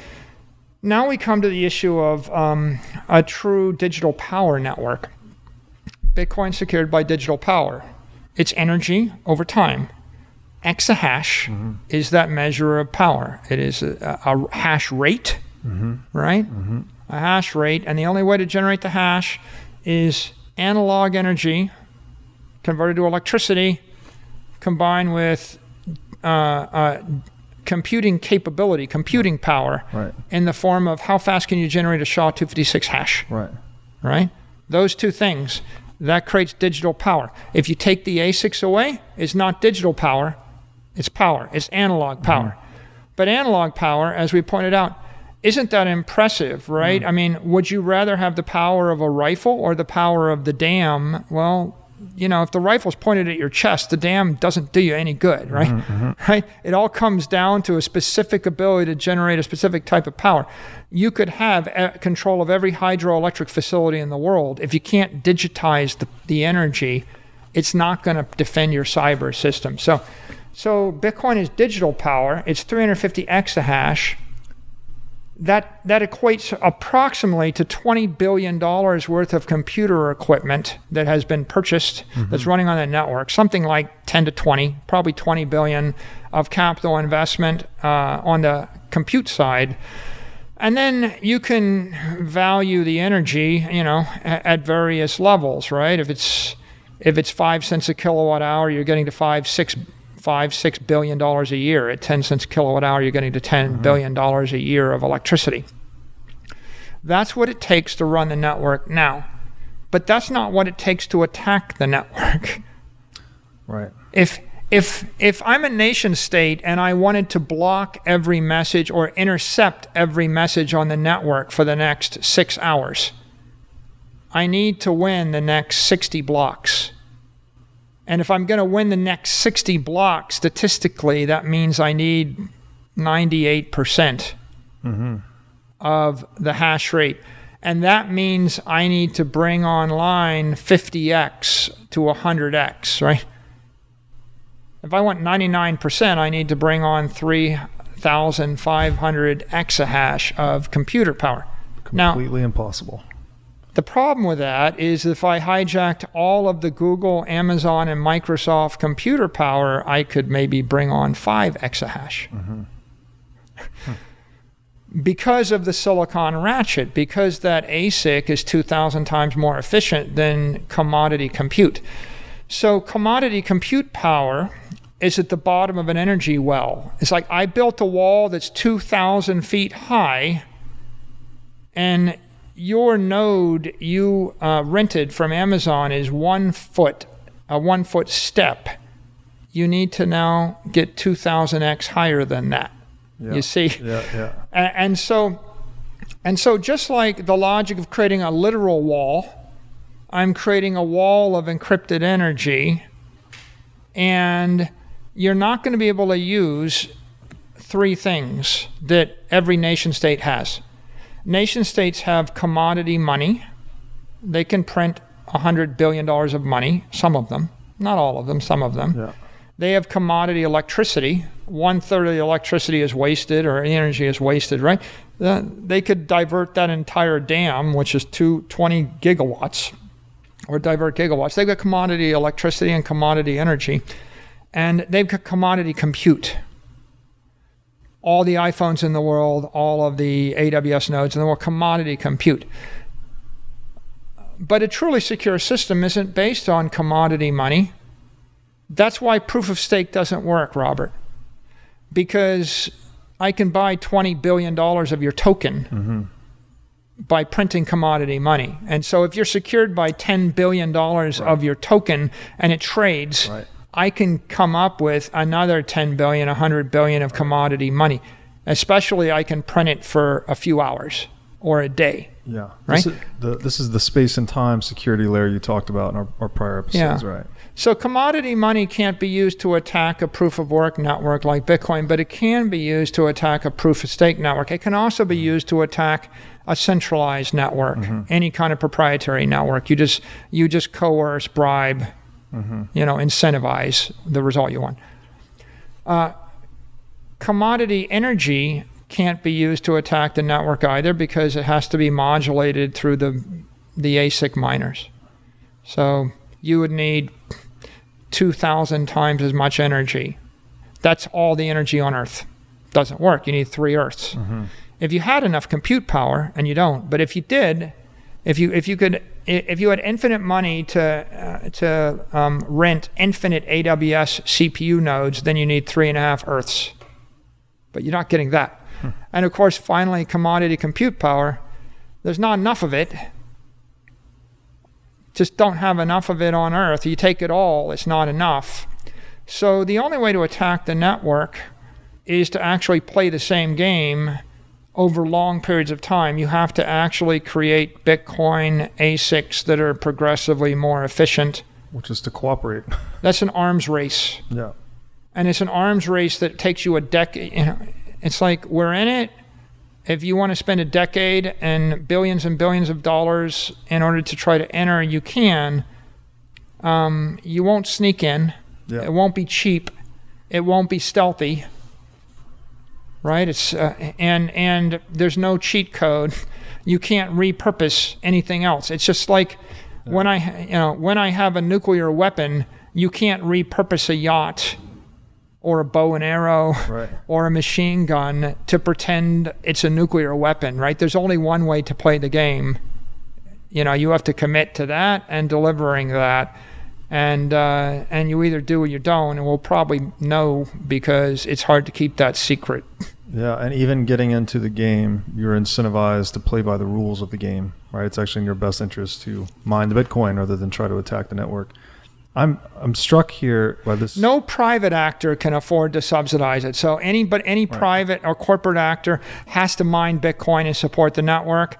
now we come to the issue of um, a true digital power network. Bitcoin secured by digital power. It's energy over time. Exahash is that measure of power. It is a, a hash rate, right? A hash rate, and the only way to generate the hash is analog energy converted to electricity combined with uh, uh, computing capability, computing power, Right. in the form of how fast can you generate a SHA 256 hash, Right. right? Those two things, that creates digital power. If you take the ASICs away, it's not digital power, it's power, it's analog mm-hmm. power. But analog power, as we pointed out, isn't that impressive, right? Mm. I mean, would you rather have the power of a rifle or the power of the dam? Well, you know, if the rifle's pointed at your chest, the dam doesn't do you any good, mm-hmm, right? Mm-hmm. Right? It all comes down to a specific ability to generate a specific type of power. You could have control of every hydroelectric facility in the world. If you can't digitize the, the energy, it's not going to defend your cyber system. So, so Bitcoin is digital power. It's 350 exahash that that equates approximately to 20 billion dollars worth of computer equipment that has been purchased that's running on the network. Something like 10 to 20 probably 20 billion of capital investment uh, on the compute side. And then you can value the energy you know at, at various levels right? If it's if it's five cents a kilowatt hour you're getting to five six five six billion dollars a year. At 10 cents a kilowatt hour you're getting to ten uh-huh. billion dollars a year of electricity. That's what it takes to run the network now. But that's not what it takes to attack the network. Right. if if if I'm a nation state and I wanted to block every message or intercept every message on the network for the next 6 hours I need to win the next 60 blocks and if I'm going to win the next 60 blocks statistically that means I need 98% mm-hmm. of the hash rate and that means I need to bring online 50x to 100x right if I want 99%, I need to bring on 3,500 exahash of computer power. Now, Completely impossible. The problem with that is if I hijacked all of the Google, Amazon, and Microsoft computer power, I could maybe bring on 5 exahash. Mm-hmm. because of the silicon ratchet, because that ASIC is 2,000 times more efficient than commodity compute. So, commodity compute power is at the bottom of an energy well. It's like I built a wall that's 2,000 feet high, and your node you uh, rented from Amazon is one foot, a one foot step. You need to now get 2,000x higher than that. You see? Yeah. Yeah. A- and so and so just like the logic of creating a literal wall i'm creating a wall of encrypted energy and you're not going to be able to use three things that every nation state has nation states have commodity money they can print $100 billion of money some of them not all of them some of them Yeah. they have commodity electricity. One third of the electricity is wasted or energy is wasted, right? They could divert that entire dam, which is two, 20 gigawatts, or divert gigawatts. They've got commodity electricity and commodity energy, and they've got commodity compute. All the iPhones in the world, all of the AWS nodes in the world, commodity compute. But a truly secure system isn't based on commodity money. That's why proof of stake doesn't work, Robert. Because I can buy $20 billion of your token mm-hmm. by printing commodity money. And so if you're secured by $10 billion of your token and it trades, Right. I can come up with another 10 billion, 100 billion of commodity money. Especially I can print it for a few hours. or a day. Yeah. Right? This is the, this is the space and time security layer you talked about in our, our prior episodes, Yeah. right? So commodity money can't be used to attack a proof of work network like Bitcoin, but it can be used to attack a proof of stake network. It can also be mm-hmm. used to attack a centralized network, mm-hmm. any kind of proprietary network. You just you just coerce, bribe, you know, incentivize the result you want. Uh, commodity energy can't be used to attack the network either because it has to be modulated through the the ASIC miners. So you would need 2,000 times as much energy. That's all the energy on Earth. Doesn't work. You need three Earths. If you had enough compute power, and you don't, but if you did, if you if you could if you had infinite money to uh, to um, rent infinite AWS CPU nodes, then you need three and a half Earths. But you're not getting that. And of course, finally, commodity compute power. There's not enough of it just don't have enough of it on Earth. You take it all, it's not enough. So the only way to attack the network is to actually play the same game over long periods of time. You have to actually create Bitcoin ASICs that are progressively more efficient. Which is to cooperate. That's an arms race. yeah. And it's an arms race that takes you a decade. You know, it's like we're in it. If you want to spend a decade and billions and billions of dollars in order to try to enter, you can. Um, you won't sneak in. Yeah. It won't be cheap. It won't be stealthy. Right? It's uh, and and there's no cheat code. You can't repurpose anything else. It's just like when I you know when I have a nuclear weapon, you can't repurpose a yacht or a bow and arrow Right. or a machine gun to pretend it's a nuclear weapon. Right? There's only one way to play the game. You know, you have to commit to that and delivering that and uh, and you either do or you don't, and we'll probably know because it's hard to keep that secret. Yeah, and even getting into the game, you're incentivized to play by the rules of the game, right? It's actually in your best interest to mine the Bitcoin rather than try to attack the network. I'm I'm struck here by this. No private actor can afford to subsidize it. So any but any private or corporate actor has to mine Bitcoin and support the network.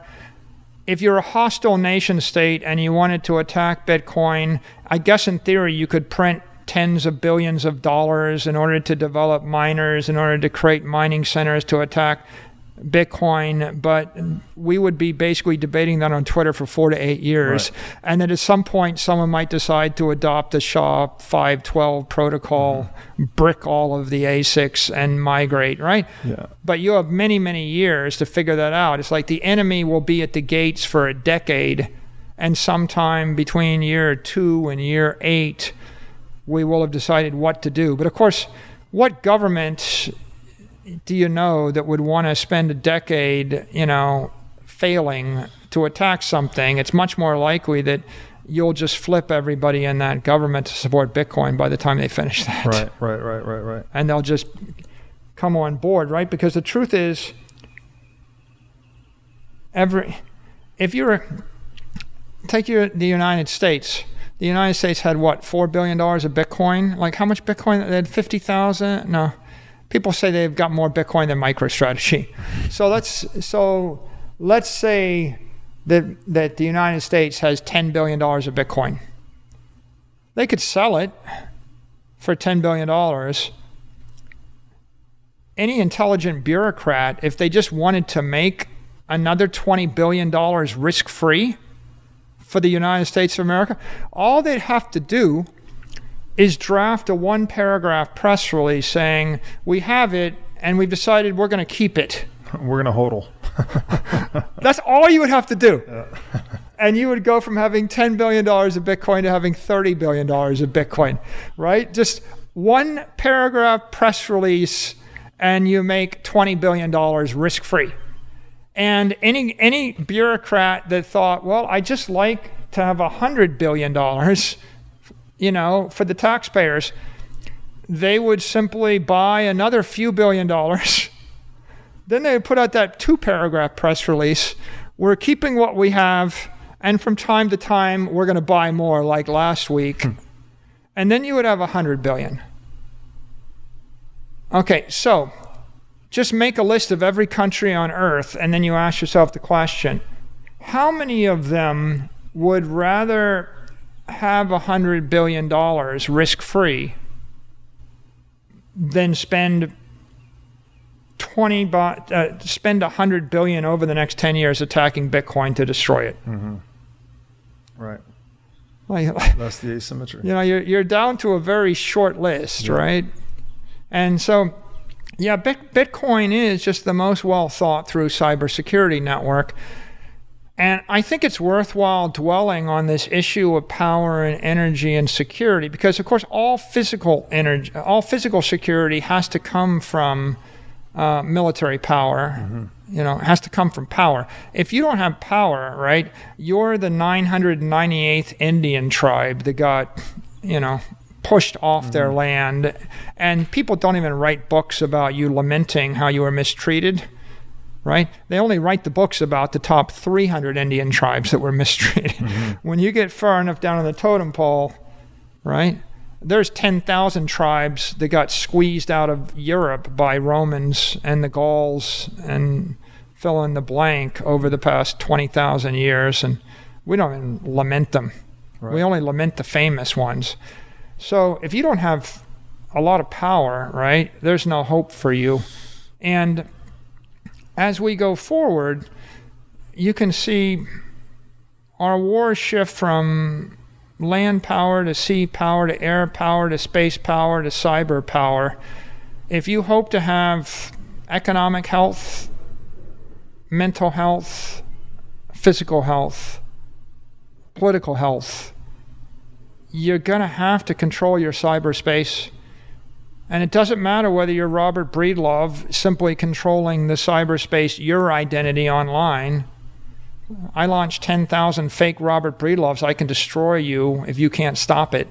If you're a hostile nation state and you wanted to attack Bitcoin, I guess in theory you could print tens of billions of dollars in order to develop miners, in order to create mining centers to attack Bitcoin, but we would be basically debating that on Twitter for four to eight years. And then at some point, someone might decide to adopt the SHA 512 protocol, mm-hmm. brick all of the ASICs, and migrate, right? Yeah. But you have many, many years to figure that out. It's like the enemy will be at the gates for a decade, and sometime between year two and year eight, we will have decided what to do. But of course, what government do you know that would want to spend a decade, you know, failing to attack something? It's much more likely that you'll just flip everybody in that government to support Bitcoin by the time they finish that Right, right, right, right, right. and they'll just come on board, right? Because the truth is, every if you're take your the United States, the United States had what four billion dollars of Bitcoin. Like how much Bitcoin? They had fifty thousand. No, people say they've got more Bitcoin than MicroStrategy. So let's so let's say that that the United States has ten billion dollars of Bitcoin. They could sell it for ten billion dollars any intelligent bureaucrat, if they just wanted to make another $20 billion risk free for the United States of America, all they'd have to do is draft a one paragraph press release saying, We have it and we've decided we're going to keep it. We're gonna hodl. That's all you would have to do. and you would go from having $10 billion of Bitcoin to having $30 billion of Bitcoin, right? Just one paragraph press release and you make $20 billion risk free. And any, any bureaucrat that thought, well, I just like to have $100 billion, you know, for the taxpayers, they would simply buy another few billion dollars. then they would put out that two paragraph press release. We're keeping what we have, and from time to time, we're going to buy more, like last week. Hmm. And then you would have 100 billion. Okay, so just make a list of every country on earth and then you ask yourself the question how many of them would rather have a hundred billion dollars risk free than spend 20 bo- uh, spend 100 billion over the next 10 years attacking bitcoin to destroy it. Right. like, That's the asymmetry. you know you're, you're down to a very short list right? And so yeah bitcoin is just the most well thought through cybersecurity network and i think it's worthwhile dwelling on this issue of power and energy and security because of course all physical energy all physical security has to come from uh, military power. You know it has to come from power. If you don't have power right you're the 998th indian tribe that got you know pushed off their land. And people don't even write books about you lamenting how you were mistreated right they only write the books about the top 300 indian tribes that were mistreated mm-hmm. when you get far enough down on the totem pole right there's 10,000 tribes that got squeezed out of Europe by Romans and the Gauls and fill in the blank over the past 20,000 years. And we don't even lament them. We only lament the famous ones. So if you don't have a lot of power, right, there's no hope for you. And as we go forward, you can see our wars shift from land power to sea power to air power to space power to cyber power. If you hope to have economic health, mental health, physical health, political health, you're going to have to control your cyberspace. And it doesn't matter whether you're Robert Breedlove simply controlling the cyberspace, your identity online. I launched 10,000 fake Robert Breedloves. I can destroy you if you can't stop it.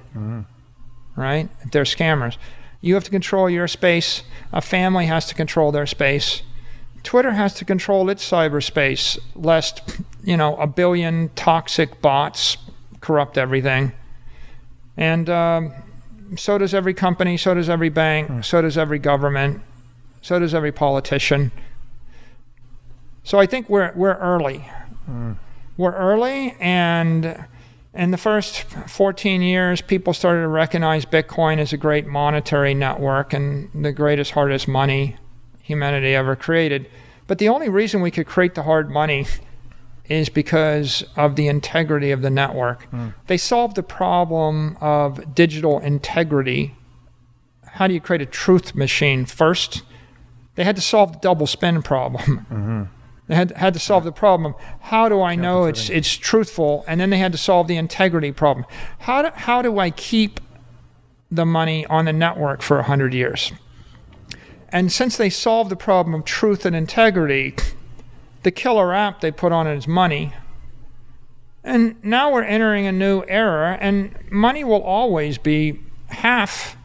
Right? If they're scammers. You have to control your space. A family has to control their space. Twitter has to control its cyberspace, lest, you know, a billion toxic bots corrupt everything. And um, so does every company, so does every bank, hmm. so does every government, so does every politician. So I think we're, we're early. Hmm. We're early, and in the first 14 years, people started to recognize Bitcoin as a great monetary network and the greatest, hardest money humanity ever created. But the only reason we could create the hard money is because of the integrity of the network. Hmm. They solved the problem of digital integrity. How do you create a truth machine first? They had to solve the double spend problem. Mm-hmm. They had, had to solve the problem. How do I know it's it's truthful? And then they had to solve the integrity problem. How do, how do I keep the money on the network for 100 years? And since they solved the problem of truth and integrity, the killer app they put on it is money. And now we're entering a new era, and money will always be half.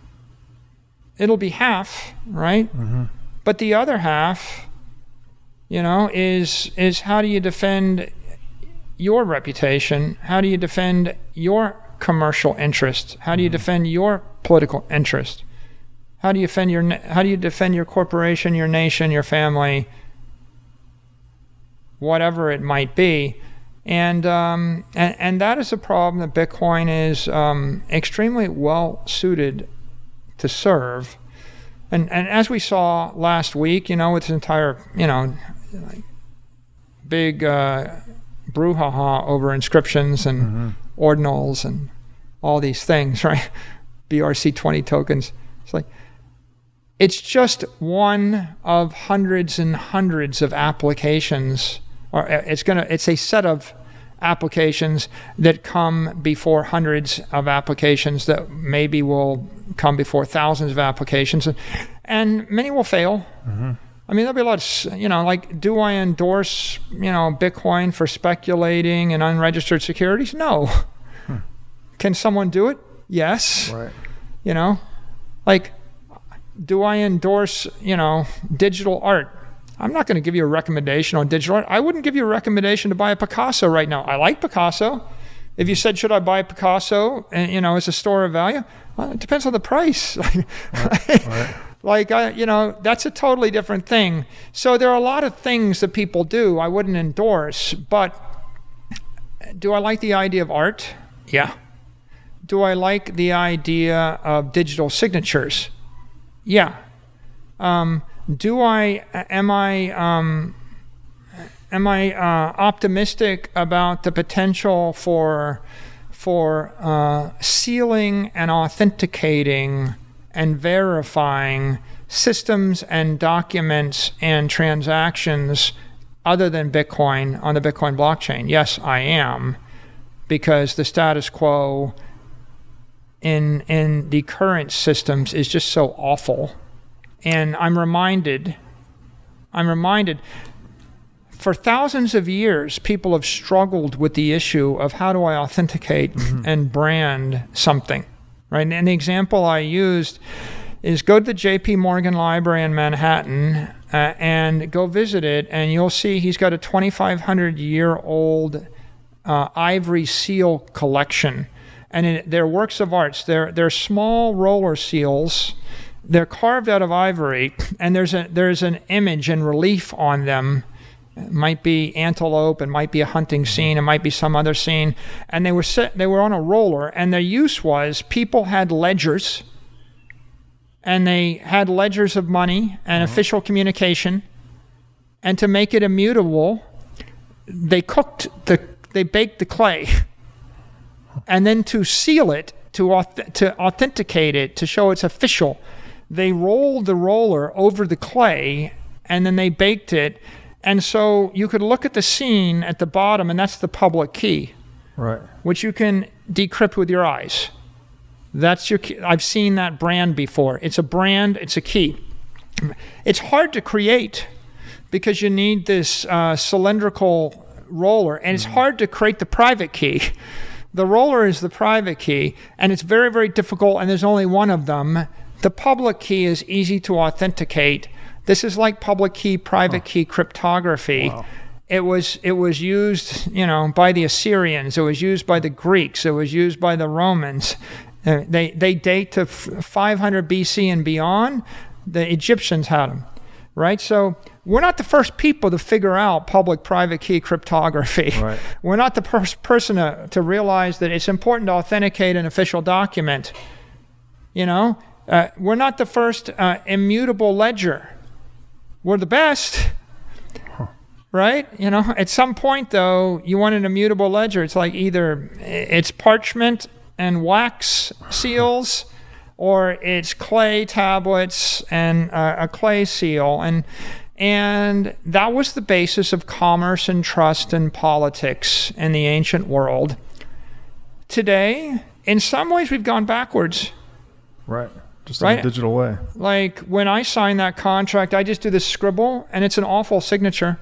It'll be half, right? Mm-hmm. But the other half, you know, is is how do you defend your reputation? How do you defend your commercial interest? How do you mm-hmm. defend your political interest? How do you defend your how do you defend your corporation, your nation, your family, whatever it might be? And um, and, and that is a problem that Bitcoin is um, extremely well suited to serve. And and as we saw last week, you know, with this entire you know big uh, brouhaha over inscriptions and ordinals and all these things, right? BRC20 tokens. It's like it's just one of hundreds and hundreds of applications or uh, it's going to it's a set of applications that come before hundreds of applications that maybe will come before thousands of applications and, many will fail I mean, there'll be a lot of, you know, like, do I endorse, you know, Bitcoin for speculating in unregistered securities? No. Can someone do it? Yes. Right. You know, like, do I endorse, you know, digital art? I'm not going to give you a recommendation on digital art. I wouldn't give you a recommendation to buy a Picasso right now. I like Picasso. If you said, should I buy Picasso, and, you know, as a store of value? Well, it depends on the price. Like, I, you know, that's a totally different thing. So there are a lot of things that people do I wouldn't endorse, but do I like the idea of art? Yeah. Do I like the idea of digital signatures? Yeah. Um, do I, am I, um, am I uh, optimistic about the potential for for uh, sealing and authenticating and verifying systems and documents and transactions other than Bitcoin on the Bitcoin blockchain? Yes, I am, because the status quo in in the current systems is just so awful. And I'm reminded I'm reminded for thousands of years, people have struggled with the issue of how do I authenticate mm-hmm. and brand something, right? And the example I used is go to the J.P. Morgan Library in Manhattan uh, and go visit it, and you'll see he's got a 2,500 year old uh, ivory seal collection, and it, they're works of arts. They're they're small roller seals. They're carved out of ivory, and there's a there's an image and relief on them. It might be antelope, it might be a hunting scene, it might be some other scene, and they were set, they were on a roller, and their use was people had ledgers, and they had ledgers of money and mm-hmm. official communication, and to make it immutable, they cooked the they baked the clay, and then to seal it to auth- to authenticate it to show it's official, they rolled the roller over the clay, and then they baked it and so you could look at the scene at the bottom, and that's the public key, right? Which you can decrypt with your eyes. That's your. Key. I've seen that brand before. It's a brand. It's a key. It's hard to create because you need this uh, cylindrical roller, and it's mm-hmm. hard to create the private key. The roller is the private key, and it's very, very difficult, and there's only one of them. The public key is easy to authenticate this is like public key, private key cryptography. Wow. It was it was used, you know, by the Assyrians. It was used by the Greeks. It was used by the Romans. Uh, they they date to 500 BC and beyond. The Egyptians had them, right? So we're not the first people to figure out public-private key cryptography. Right. We're not the first person to, to realize that it's important to authenticate an official document. You know, uh, we're not the first uh, immutable ledger we're the best. Right? You know, at some point though, you want an immutable ledger. It's like either it's parchment and wax seals or it's clay tablets and uh, a clay seal and and that was the basis of commerce and trust and politics in the ancient world. Today, in some ways we've gone backwards. Right just right? in a digital way. Like when I sign that contract, I just do this scribble, and it's an awful signature.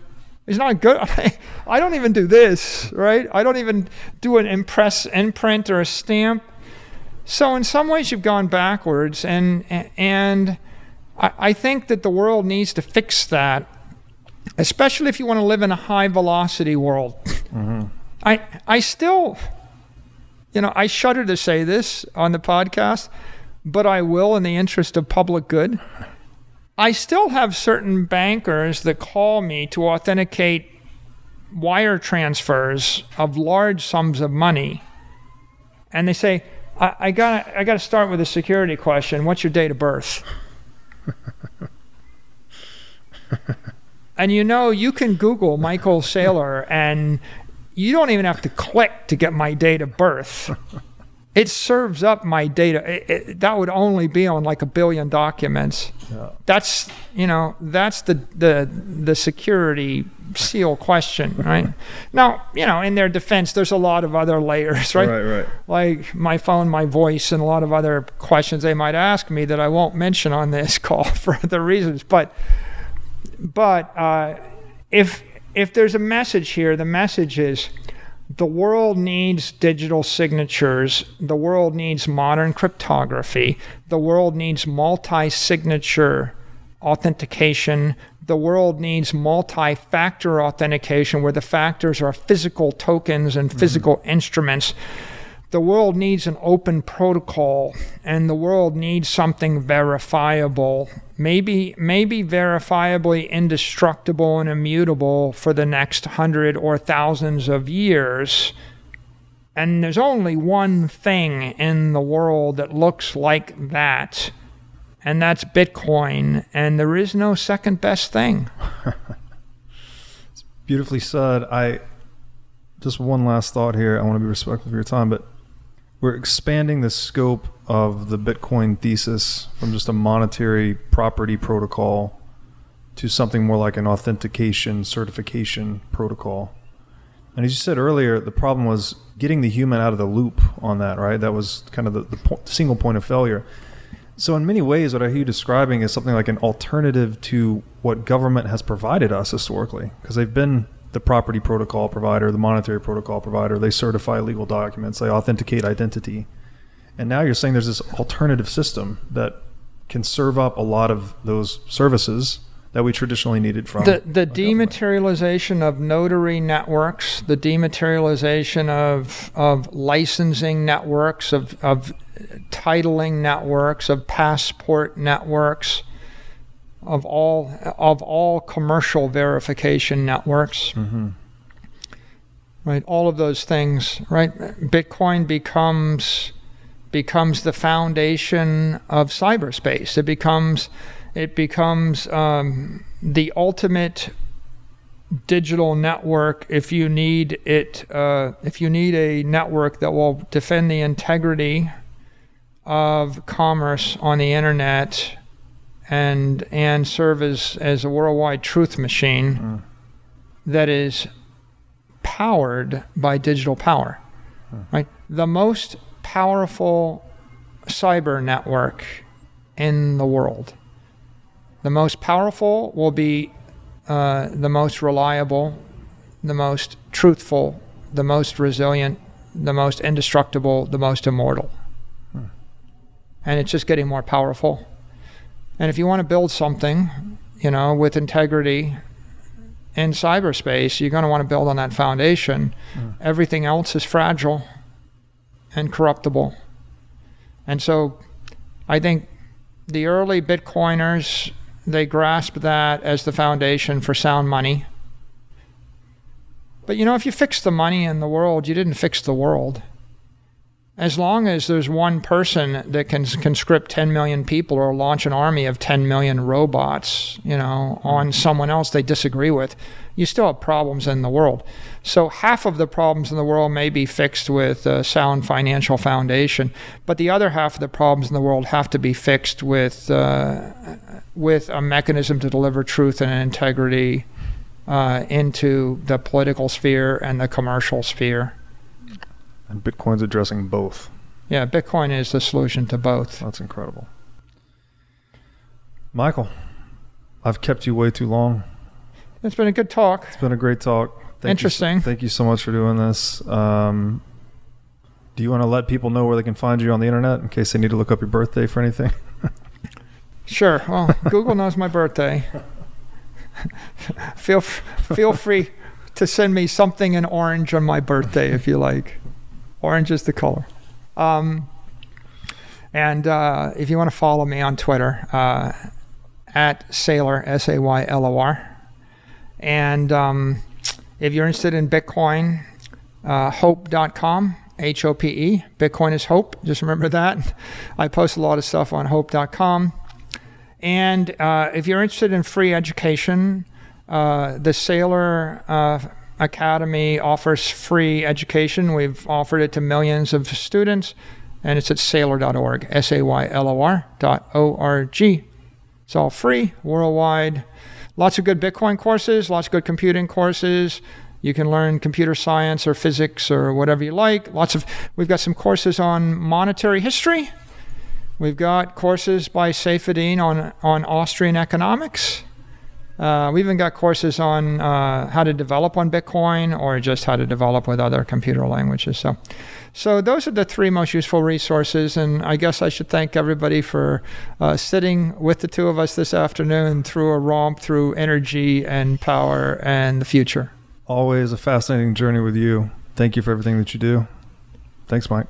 It's not good. I don't even do this, right? I don't even do an impress imprint or a stamp. So in some ways, you've gone backwards, and and I, I think that the world needs to fix that, especially if you want to live in a high velocity world. Mm-hmm. I I still, you know, I shudder to say this on the podcast but I will in the interest of public good. I still have certain bankers that call me to authenticate wire transfers of large sums of money. And they say, I, I got I got to start with a security question. What's your date of birth? and you know, you can Google Michael Saylor, and you don't even have to click to get my date of birth it serves up my data. It, it, that would only be on like a billion documents. Yeah. That's you know that's the the the security seal question, right? now you know in their defense, there's a lot of other layers, right? Right, right. Like my phone, my voice, and a lot of other questions they might ask me that I won't mention on this call for other reasons. But but uh, if if there's a message here, the message is the world needs digital signatures. The world needs modern cryptography. The world needs multi signature authentication. The world needs multi factor authentication, where the factors are physical tokens and physical mm-hmm. instruments. The world needs an open protocol, and the world needs something verifiable maybe maybe verifiably indestructible and immutable for the next hundred or thousands of years. And there's only one thing in the world that looks like that, and that's Bitcoin. And there is no second best thing. It's beautifully said. I just one last thought here. I want to be respectful of your time, but we're expanding the scope of the Bitcoin thesis from just a monetary property protocol to something more like an authentication certification protocol. And as you said earlier, the problem was getting the human out of the loop on that, right? That was kind of the, the po- single point of failure. So, in many ways, what I hear you describing is something like an alternative to what government has provided us historically, because they've been the property protocol provider, the monetary protocol provider. They certify legal documents, they authenticate identity. And now you're saying there's this alternative system that can serve up a lot of those services that we traditionally needed from the the dematerialization of notary networks, the dematerialization of of licensing networks, of of titling networks, of passport networks, of all of all commercial verification networks. Mm-hmm. Right, all of those things. Right, Bitcoin becomes becomes the foundation of cyberspace. It becomes it becomes um, the ultimate digital network if you need it uh, if you need a network that will defend the integrity of commerce on the internet and and serve as, as a worldwide truth machine Mm. that is powered by digital power right the most powerful cyber network in the world the most powerful will be uh, the most reliable, the most truthful, the most resilient, the most indestructible, the most immortal. And it's just getting more powerful. And if you want to build something, you know, with integrity in cyberspace, you're going to want to build on that foundation. Hmm. Everything else is fragile and corruptible. And so I think the early Bitcoiners they grasp that as the foundation for sound money. But you know, if you fix the money in the world, you didn't fix the world. As long as there's one person that can conscript 10 million people or launch an army of 10 million robots, you know, on someone else they disagree with, you still have problems in the world. So half of the problems in the world may be fixed with a sound financial foundation, but the other half of the problems in the world have to be fixed with uh, with a mechanism to deliver truth and integrity uh, into the political sphere and the commercial sphere. And Bitcoin's addressing both. Yeah, Bitcoin is the solution to both. That's incredible. Michael, I've kept you way too long. It's been a good talk. It's been a great talk. Thank Interesting. You, thank you so much for doing this. Um, do you want to let people know where they can find you on the internet in case they need to look up your birthday for anything? Sure. Well, Google knows my birthday. feel feel free to send me something in orange on my birthday if you like. Orange is the color. Um, and uh, if you want to follow me on Twitter, uh, at Saylor, S A Y L O R. And um, if you're interested in Bitcoin, uh, hope.com, H O P E. Bitcoin is hope. Just remember that. I post a lot of stuff on hope.com. And uh, if you're interested in free education, uh, the Saylor uh, Academy offers free education. We've offered it to millions of students, and it's at saylor.org, S A Y L O R dot O R G. It's all free, worldwide. Lots of good Bitcoin courses, lots of good computing courses. You can learn computer science or physics or whatever you like. Lots of we've got some courses on monetary history. We've got courses by Saifedean on on Austrian economics. Uh, we even got courses on uh, how to develop on Bitcoin or just how to develop with other computer languages. So, so those are the three most useful resources. And I guess I should thank everybody for uh, sitting with the two of us this afternoon through a romp through energy and power and the future. Always a fascinating journey with you. Thank you for everything that you do. Thanks, Mike.